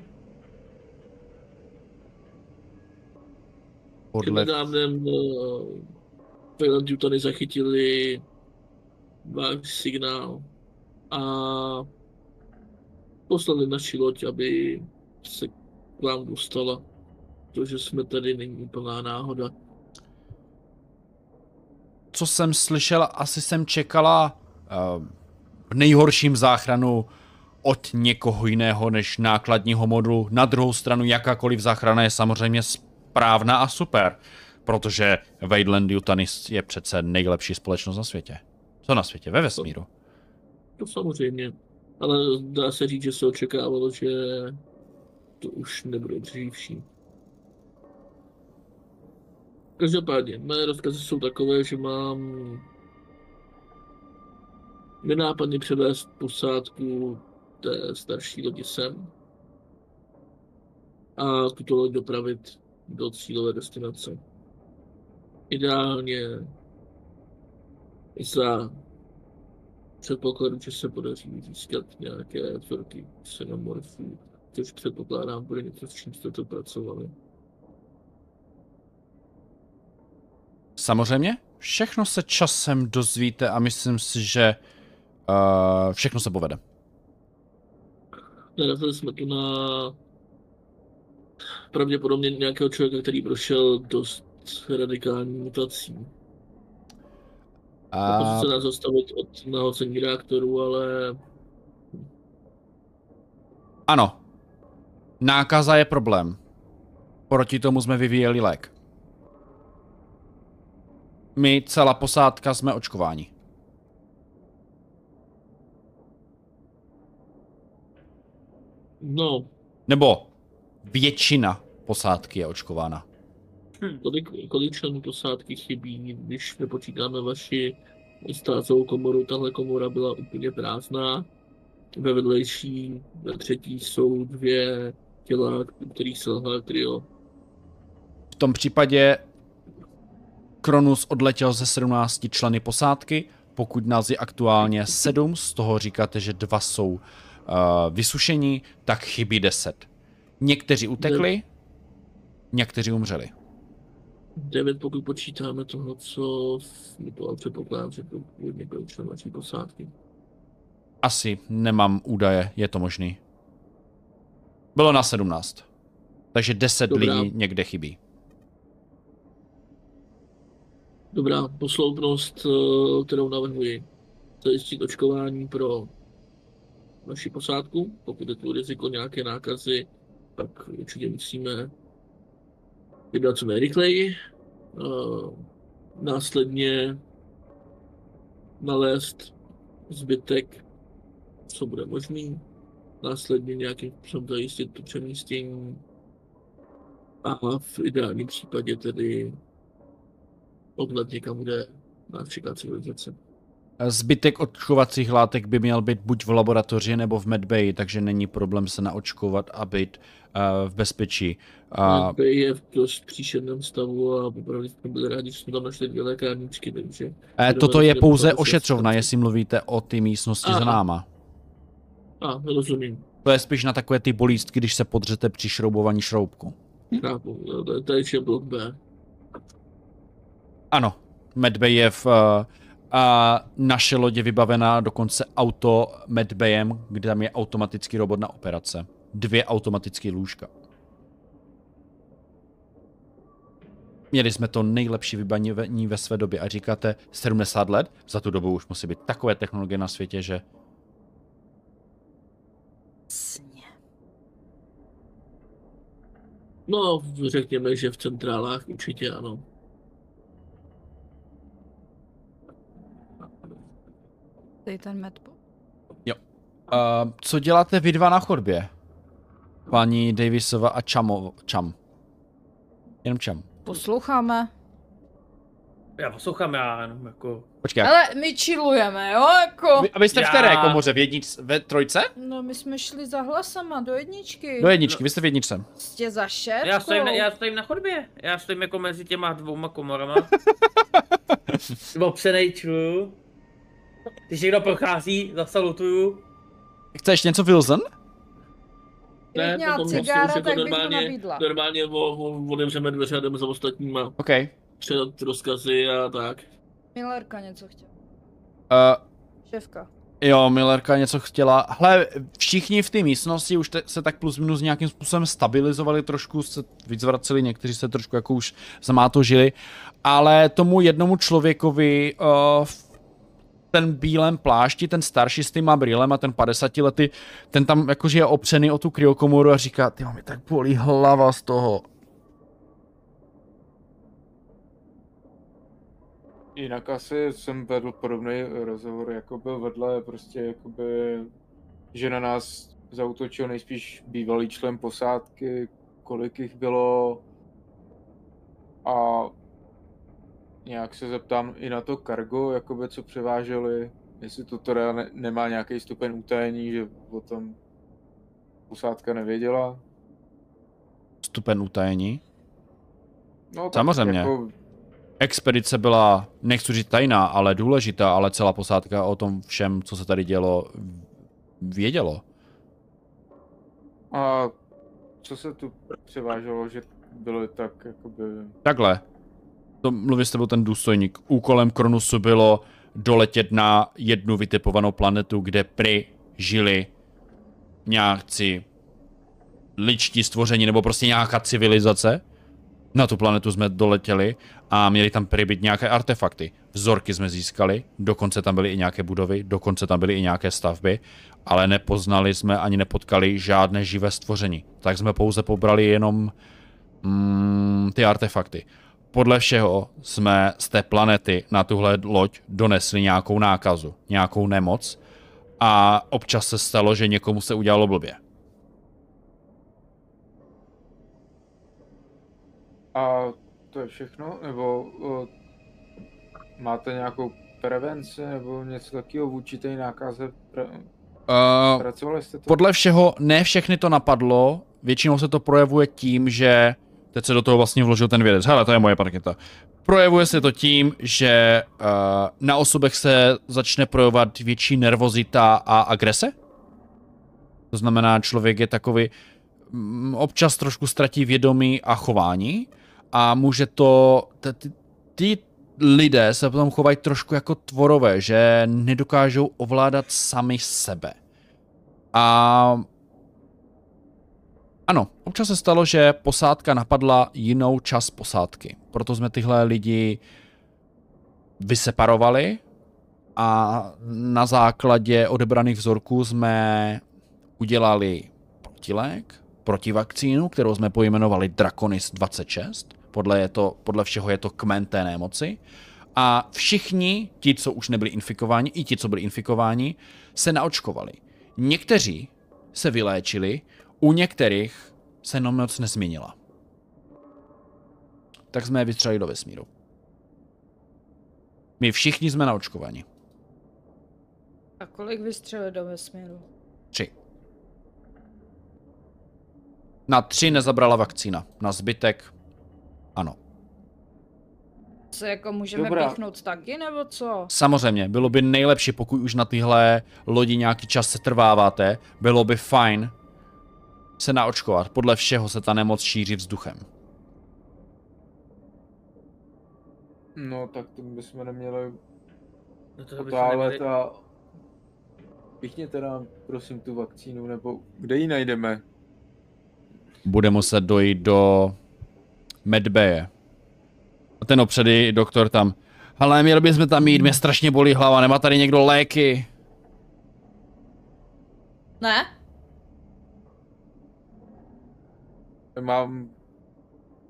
Podle... Nedávnem uh, Wayland Yutany zachytili váš signál a poslali naši loď, aby se k vám dostala. To, že jsme tady, není úplná náhoda. Co jsem slyšela, asi jsem čekala uh, v nejhorším záchranu od někoho jiného než nákladního modulu. Na druhou stranu jakákoliv záchrana je samozřejmě správná a super, protože Wayland Utanis je přece nejlepší společnost na světě. Co na světě? Ve vesmíru. To samozřejmě. Ale dá se říct, že se očekávalo, že to už nebude dřívší. Každopádně, mé rozkazy jsou takové, že mám nenápadně převést posádku té starší lodi sem a tuto loď dopravit do cílové destinace. Ideálně za předpokladu, že se podaří získat nějaké vzorky xenomorfů, což předpokládám bude něco, s čím jste to pracovali. Samozřejmě, všechno se časem dozvíte a myslím si, že uh, všechno se povede. Narazili jsme tu na pravděpodobně nějakého člověka, který prošel dost radikální mutací. A Pokusit se nás zastavit od nahocení reaktoru, ale ano, nákaza je problém. Proti tomu jsme vyvíjeli lék. My, celá posádka, jsme očkováni. No, Nebo většina posádky je očkována. kolik, kolik členů posádky chybí, když nepočítáme vaši stázovou komoru, tahle komora byla úplně prázdná. Ve vedlejší, ve třetí jsou dvě těla, u kterých selhal trio. V tom případě Kronus odletěl ze 17 členy posádky, pokud nás je aktuálně 7, z toho říkáte, že dva jsou uh, vysušení, tak chybí 10. Někteří utekli, někteří umřeli. Devět, pokud počítáme toho, co mi to předpokládám, že to původně byl člen vaší posádky. Asi nemám údaje, je to možný. Bylo na 17. Takže 10 Dobrá. lidí někde chybí. Dobrá, posloupnost, eh, kterou navrhuji. Zajistit očkování pro naši posádku. Pokud je tu riziko nějaké nákazy, tak určitě musíme vybrat co nejrychleji. Eh, Následně nalézt zbytek, co bude možný. Následně nějakým způsobem zajistit to přemístění. A v ideálním případě tedy odlet někam, kde čeká civilizace. Zbytek očkovacích látek by měl být buď v laboratoři nebo v medbay, takže není problém se naočkovat a být uh, v bezpečí. A... Uh, je v dost příšerném stavu a opravdu jsme byli rádi, že jsme tam našli dvě lékárničky, takže... eh, toto je pouze ošetřovna, jestli mluvíte o ty místnosti za náma. A, rozumím. To je spíš na takové ty bolístky, když se podřete při šroubování šroubku. Chápu, no, to je- blok B. Ano, medbay je v... Uh, a naše loď je vybavená dokonce auto medbayem, kde tam je automatický robot na operace. Dvě automatické lůžka. Měli jsme to nejlepší vybavení ve své době a říkáte 70 let, za tu dobu už musí být takové technologie na světě, že Sně. No, řekněme, že v centrálách určitě ano. Tady ten medbo. Uh, co děláte vy dva na chodbě? Paní Davisova a Čamo, Čam. Jenom Čam. Posloucháme. Já poslouchám, já jenom jako... Počkej? Ale my chillujeme, jo, jako. Vy, a vy jste v Já- které komoře? V jednic, ve trojce? No my jsme šli za hlasama do jedničky. Do jedničky, vy jste v jedničce. Prostě za šéfkou. Já stojím, na, já stojím na chodbě. Já stojím jako mezi těma dvouma komorama. [LAUGHS] Opřenej člu. Když někdo prochází, zasalutuju. Chceš něco Wilson? Kdybych měla potom cigára, už jako tak bych to normálně, normálně o, o, otevřeme dveře a jdeme za ostatníma. OK. Předat rozkazy a tak. Millerka něco chtěla. Uh, Šéfka. jo, Millerka něco chtěla. Hle, všichni v té místnosti už te, se tak plus minus nějakým způsobem stabilizovali, trošku se víc vraceli, někteří se trošku jako už zamátožili, ale tomu jednomu člověkovi uh, ten bílém plášti, ten starší s týma brýlem a ten 50 lety, ten tam jakože je opřený o tu kryokomoru a říká, ty mi tak bolí hlava z toho. Jinak asi jsem vedl podobný rozhovor, jako byl vedle, prostě jakoby, že na nás zautočil nejspíš bývalý člen posádky, kolik jich bylo a nějak se zeptám i na to cargo, jakoby co převáželi, jestli to teda ne- nemá nějaký stupeň utajení, že o tom posádka nevěděla. Stupen utajení. No, tak Samozřejmě. Jako, Expedice byla, nechci říct tajná, ale důležitá, ale celá posádka o tom všem, co se tady dělo, vědělo. a co se tu převáželo, že bylo tak jakoby... Takhle. To mluví s tebou ten důstojník. Úkolem Kronusu bylo doletět na jednu vytipovanou planetu, kde pry žili nějakci ličtí stvoření, nebo prostě nějaká civilizace. Na tu planetu jsme doletěli a měli tam prý být nějaké artefakty. Vzorky jsme získali, dokonce tam byly i nějaké budovy, dokonce tam byly i nějaké stavby, ale nepoznali jsme ani nepotkali žádné živé stvoření. Tak jsme pouze pobrali jenom mm, ty artefakty. Podle všeho jsme z té planety na tuhle loď donesli nějakou nákazu, nějakou nemoc a občas se stalo, že někomu se udělalo blbě. A to je všechno? Nebo o, máte nějakou prevenci nebo něco takového vůči té nákaze? Pre... Uh, Pracovali jste to? podle všeho ne všechny to napadlo, většinou se to projevuje tím, že teď se do toho vlastně vložil ten vědec. Hele, to je moje parketa. Projevuje se to tím, že uh, na osobech se začne projevovat větší nervozita a agrese. To znamená, člověk je takový, mm, občas trošku ztratí vědomí a chování a může to, ty lidé se potom chovají trošku jako tvorové, že nedokážou ovládat sami sebe. A ano, občas se stalo, že posádka napadla jinou část posádky. Proto jsme tyhle lidi vyseparovali a na základě odebraných vzorků jsme udělali protilék, protivakcínu, kterou jsme pojmenovali Draconis 26. Podle, je to, podle všeho je to kmen té nemoci. A všichni, ti, co už nebyli infikováni, i ti, co byli infikováni, se naočkovali. Někteří se vyléčili, u některých se nemoc nezměnila. Tak jsme je vystřelili do vesmíru. My všichni jsme naočkovaní. A kolik vystřelil do vesmíru? Tři. Na tři nezabrala vakcína. Na zbytek ano. Se jako můžeme Dobrá. píchnout taky, nebo co? Samozřejmě, bylo by nejlepší, pokud už na tyhle lodi nějaký čas se trváváte, bylo by fajn se naočkovat. Podle všeho se ta nemoc šíří vzduchem. No tak to bychom neměli No to bychom otálet neměli- a... Píchněte nám prosím tu vakcínu, nebo kde ji najdeme? Bude muset dojít do medbeje. A ten opředy doktor tam. Ale měli bychom tam jít, mě strašně bolí hlava, nemá tady někdo léky. Ne? Mám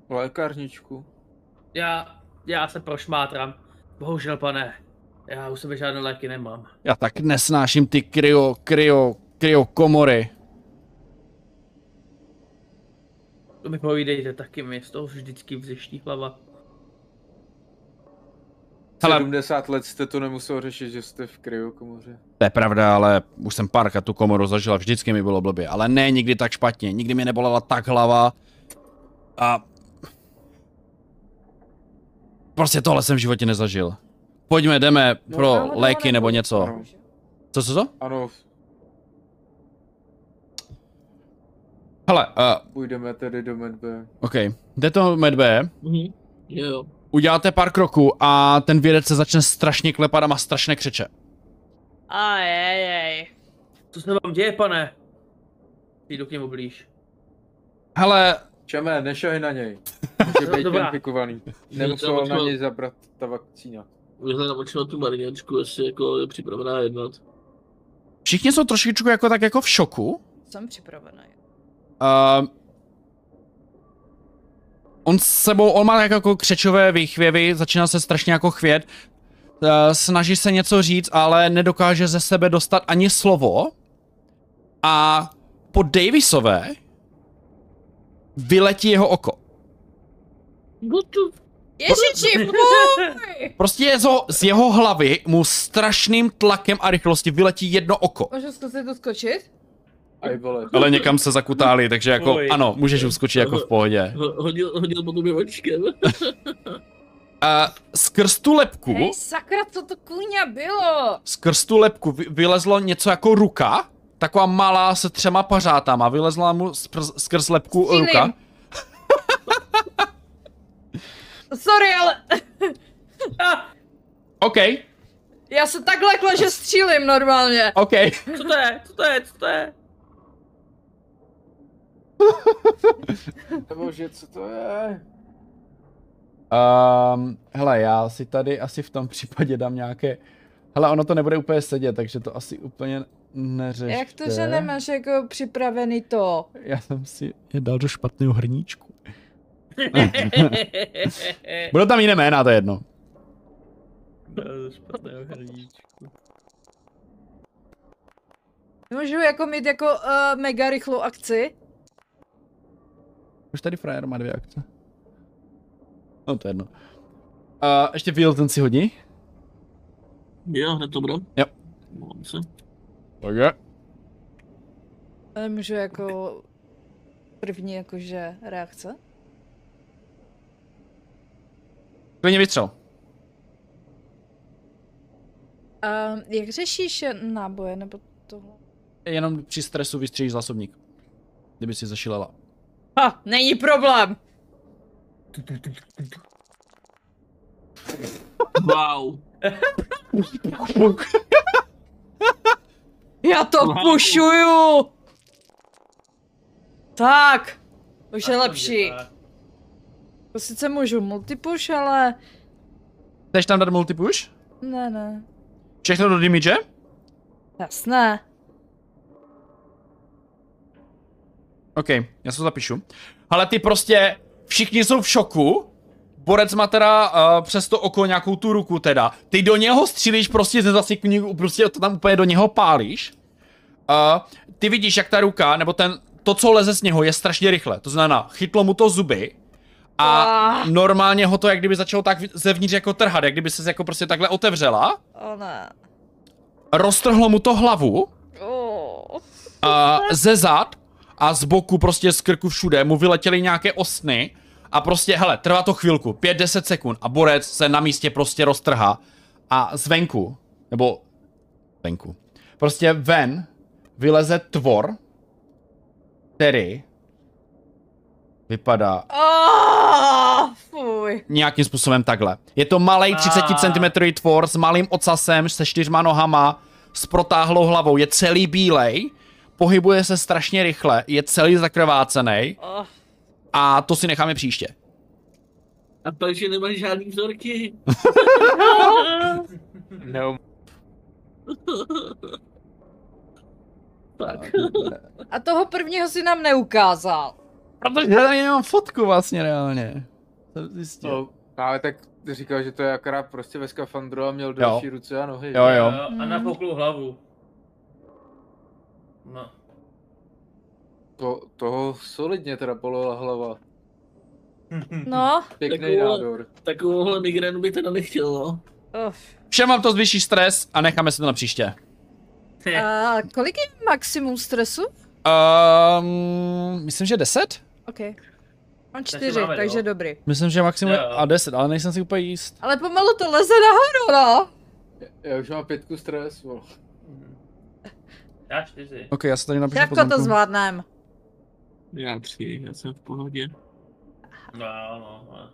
lékárničku. Já, já se prošmátrám. Bohužel, pane. Já u sebe žádné léky nemám. Já tak nesnáším ty kryo, kryo, kryo komory. To mi povídejte taky, mě z toho vždycky vzešní hlava. Hele. 70 let jste to nemusel řešit, že jste v kryokomoře. To je pravda, ale už jsem párkrát tu komoru zažila, vždycky mi bylo blbě. Ale ne nikdy tak špatně, nikdy mi nebolela tak hlava. A... Prostě tohle jsem v životě nezažil. Pojďme, jdeme No, pro Náhodou léky nebo nebo- něco. Ano. Co, co, co? Ano, Hele, uh, půjdeme tedy do medbe. OK. Jde to medbe, Mhm. Jo. Uděláte pár kroků a ten vědec se začne strašně klepat a má strašné křeče. Ajejej. Co se vám děje, pane? Jdu k němu blíž. Hele, Čeme, nešahy na něj. [LAUGHS] Může být Dobrá. infikovaný. Nemusela tam na něj zabrat ta vakcína. Vyhledám očima tu marněčku, jestli jako je připravená jednat. všichni jsou trošičku jako tak jako v šoku. Jsem připravená. Uh, on s sebou, on má jako křečové výchvěvy, začíná se strašně jako chvět. Uh, snaží se něco říct, ale nedokáže ze sebe dostat ani slovo. A po Davisové vyletí jeho oko. Ježiši, fuj! [LAUGHS] Prostě je zo, z jeho hlavy mu strašným tlakem a rychlostí vyletí jedno oko. Můžu zkusit to skočit? Aj vole. Ale někam se zakutáli, takže jako Fuj. ano, můžeš uskočit jako v pohodě. Ho- Hodil, hodil po tobě očkem. [LAUGHS] A skrz tu lepku, Hej, sakra, co to kůňa bylo? skrz tu lepku vy- vylezlo něco jako ruka, taková malá se třema pařátama, vylezla mu skrz, skrz lepku Střílím. ruka. [LAUGHS] Sorry, ale [LAUGHS] OK, já se tak lekla, že střílím normálně. OK. co to je? Co to je? Co to je? [LAUGHS] Nebo že co to je? Um, hele, já si tady asi v tom případě dám nějaké... Hele, ono to nebude úplně sedět, takže to asi úplně neřešte. Jak to, že nemáš jako připravený to? Já jsem si je dal do špatného hrníčku. [LAUGHS] Budou tam jiné jména, to je jedno. Špatného hrníčku. Můžu jako mít jako uh, mega rychlou akci? Už tady frajer má dvě akce. No to je jedno. Uh, ještě Will, ten si hodí. Jo, hned to budem. Jo. Mám se. Okay. Ale můžu jako první jakože reakce? Klidně vystřel. Uh, jak řešíš náboje nebo tohle? Jenom při stresu vystřílíš zásobník. Kdyby si zašilela. Ha, není problém. Wow. Já to Wow. pušuju! Tak, už je lepší. To sice můžu multipush, ale Chceš tam dát multipush? ne, ne. Všechno do damage? Jasné. OK, já se to zapíšu. Ale ty prostě, všichni jsou v šoku. Borec má teda uh, přes to oko nějakou tu ruku teda. Ty do něho střílíš prostě ze zasekní, prostě to tam úplně do něho pálíš. Uh, ty vidíš, jak ta ruka, nebo ten, to, co leze z něho, je strašně rychle. To znamená, chytlo mu to zuby a Ah. normálně ho to jak kdyby začalo tak zevnitř jako trhat, jak kdyby se jako prostě takhle otevřela. O ne. Roztrhlo mu to hlavu Oh. a ze zad a z boku prostě z krku všude mu vyletěly nějaké osny a prostě, hele, trvá to chvilku, 5-10 sekund a borec se na místě prostě roztrhá a zvenku, nebo venku, prostě ven vyleze tvor, který vypadá Oh, fuj. nějakým způsobem takhle. Je to malý 30 Ah. cm tvor s malým ocasem, se čtyřma nohama, s protáhlou hlavou, je celý bílej, pohybuje se strašně rychle, je celý zakrvácený Oh. a to si necháme příště. A pak, že nemáš žádný vzorky. [LAUGHS] No, Tak. A toho prvního si nám neukázal. Protože já tady nemám fotku vlastně reálně. Jsem zjistil. no, ale tak ty říkal, že to je akorát prostě ve skafandru a měl delší ruce a nohy. Jo, jo. A nafouklu hlavu. No. To, toho solidně teda polila hlava. No. [LAUGHS] Pěkný Takovou- nádor. Takovouhle migrénu bych teda nechtěl, no. Uf. Všem vám to zvýší stres a necháme si to na příště. A kolik je maximum stresu? Um, myslím, že 10? OK. Mám Takže čtyři, máme, takže jo. dobrý. Myslím, že maximum je Jo. a 10, ale nejsem si úplně jist. Ale pomalu to leze nahoru, no. Já už mám pětku stres, vole. Já čtyři. Ok, já se tady napíšu Jako to zvládnem. Já tři, já jsem v pohodě. No, no, no.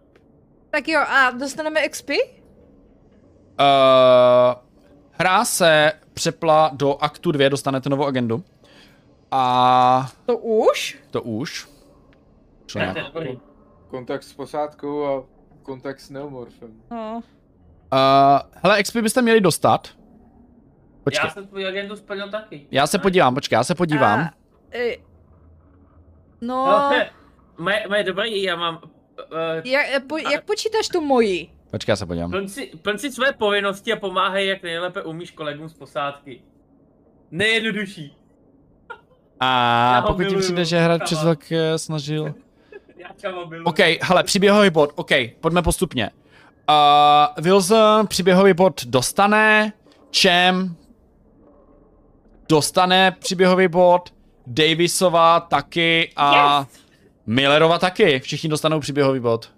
Tak jo, a dostaneme XP? Uh, hra se přepla do aktu 2, dostanete novou agendu. A To už? to už. Šlo Ne, nějak. to je dobrý. Kontakt s posádkou a kontakt s neomorfem. No. Uh, hele, XP byste měli dostat. Počkej, Já jsem tvůj agendu splnil taky. já se podívám, počkej, já se podívám. A, e, no, No, moje, moje dobrý, já mám... Uh, jak, po, jak počítáš tu moji? Počkej, já se podívám. plň, si, plň si své povinnosti a pomáhej, jak nejlépe umíš kolegům z posádky. Nejjednodušší. A pokud ti miluju, přijde, že hrát kama. přes eh, snažil. [LAUGHS] Já. OK, hele, příběhový bod, OK, pojďme postupně. Uh, Wilson příběhový bod dostane, Čem dostane příběhový bod, Davisová taky a Yes! Millerova taky. Všichni dostanou příběhový bod.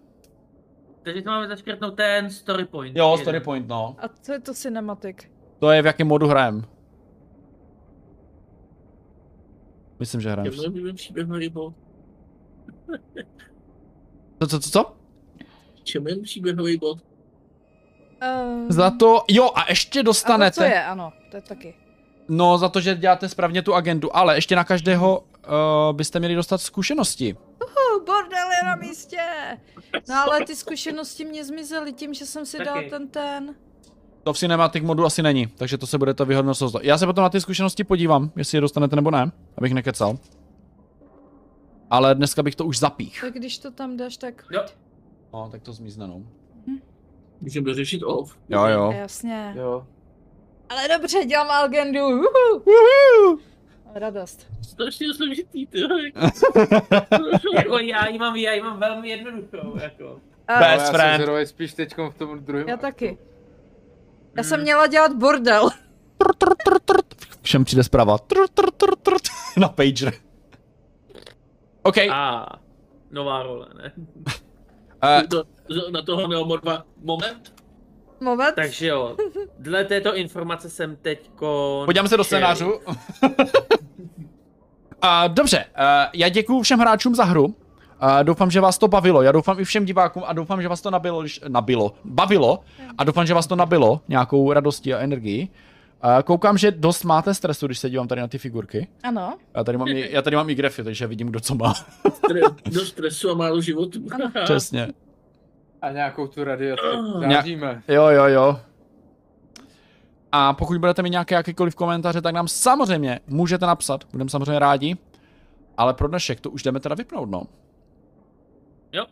Takže to máme zaškrtnout ten story point. Jo, Jeden. story point, no. A co je to cinematic? To je v jakém modu hrajem. Myslím, že Je hrajem. můj oblíbený příběh Harry Potter. Co, co, co, co? Čem je příběhový bod? Uh, Za to, jo, a ještě A to, dostanete. co je, ano, to je taky. No, za to, že děláte správně tu agendu, ale ještě na každého uh, byste měli dostat zkušenosti. Uh, bordel je na místě! No ale ty zkušenosti mě zmizely tím, že jsem si dal ten ten. To v cinematic modu asi není, takže to se budete vyhodnocovat. Já se potom na ty zkušenosti podívám, jestli je dostanete nebo ne, abych nekecal. Ale dneska bych to už zapích. Tak když to tam dáš, tak... Jo. No, tak to zmizne, no. Můžeme dořešit off. Jo, jo. Jasně. Jo. Ale dobře, dělám agendu. Uhu. Radost. Strašně složitý, ty. [LAUGHS] Jako já ji mám, já ji mám velmi jednoduchou, jako. A, Best já friend. jsem zrovna spíš teďkom v tom druhém. já taky. Já jsem měla dělat bordel. Všem přijde zprava. [LAUGHS] Na pager. OK. A nová role, ne? Uh, To, na toho neomorva moment. Moment. Takže jo, dle této informace jsem teďko... podíváme se do scénářu. [LAUGHS] uh, dobře, uh, já děkuji všem hráčům za hru. Uh, doufám, že vás to bavilo. Já doufám i všem divákům a doufám, že vás to nabilo, když, nabilo, bavilo. A doufám, že vás to nabilo nějakou radostí a energií. Uh, koukám, že dost máte stresu, když se dívám tady na ty figurky. Ano. Já tady mám i, já tady mám i grafy, takže vidím, kdo co má. Stre- [LAUGHS] do stresu a málo životů. Přesně. A nějakou tu radiaci. Řádíme. Jo, jo, jo. A pokud budete mít nějaké jakýkoliv komentáře, tak nám samozřejmě můžete napsat, budeme samozřejmě rádi. Ale pro dnešek to už jdeme teda vypnout, no. Jo.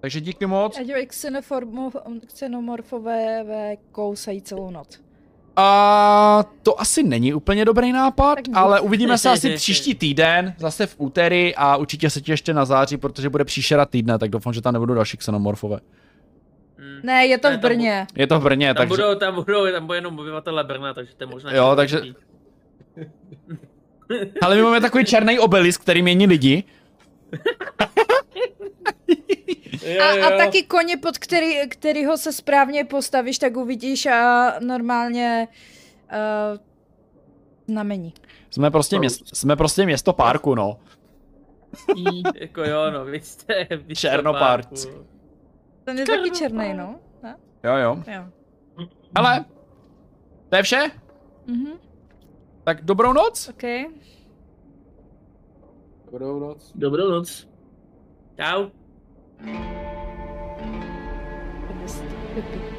Takže díky moc. A xenoformo- xenomorfové ve kousají celou noc. A to asi není úplně dobrý nápad, Tak ale uvidíme se asi příští týden, zase v úterý a určitě se těšte na září, protože bude příšera týdne, tak doufám, že tam nebudou další xenomorfové. Hmm. Ne, je to Ne, v tam Brně. Je to v Brně, Tam takže... budou, tam budou, tam budou jenom obyvatele Brna, takže to je možná... Jo, takže- Ale my máme takový černý obelisk, který mění lidi. [LAUGHS] Jo, A, jo. a taky koně, pod který, kterýho se správně postavíš, tak uvidíš a normálně uh, znamení. Jsme prostě, měst, jsme prostě město parku, no. Jako jo, no, vy jste... Vy jste Černoparc. parku. Ten je taky černý, no. Ne? Jo, jo. Jo. Hele, to je vše? Mhm, Tak dobrou noc. OK. Dobrou noc. Dobrou noc. Čau. This could.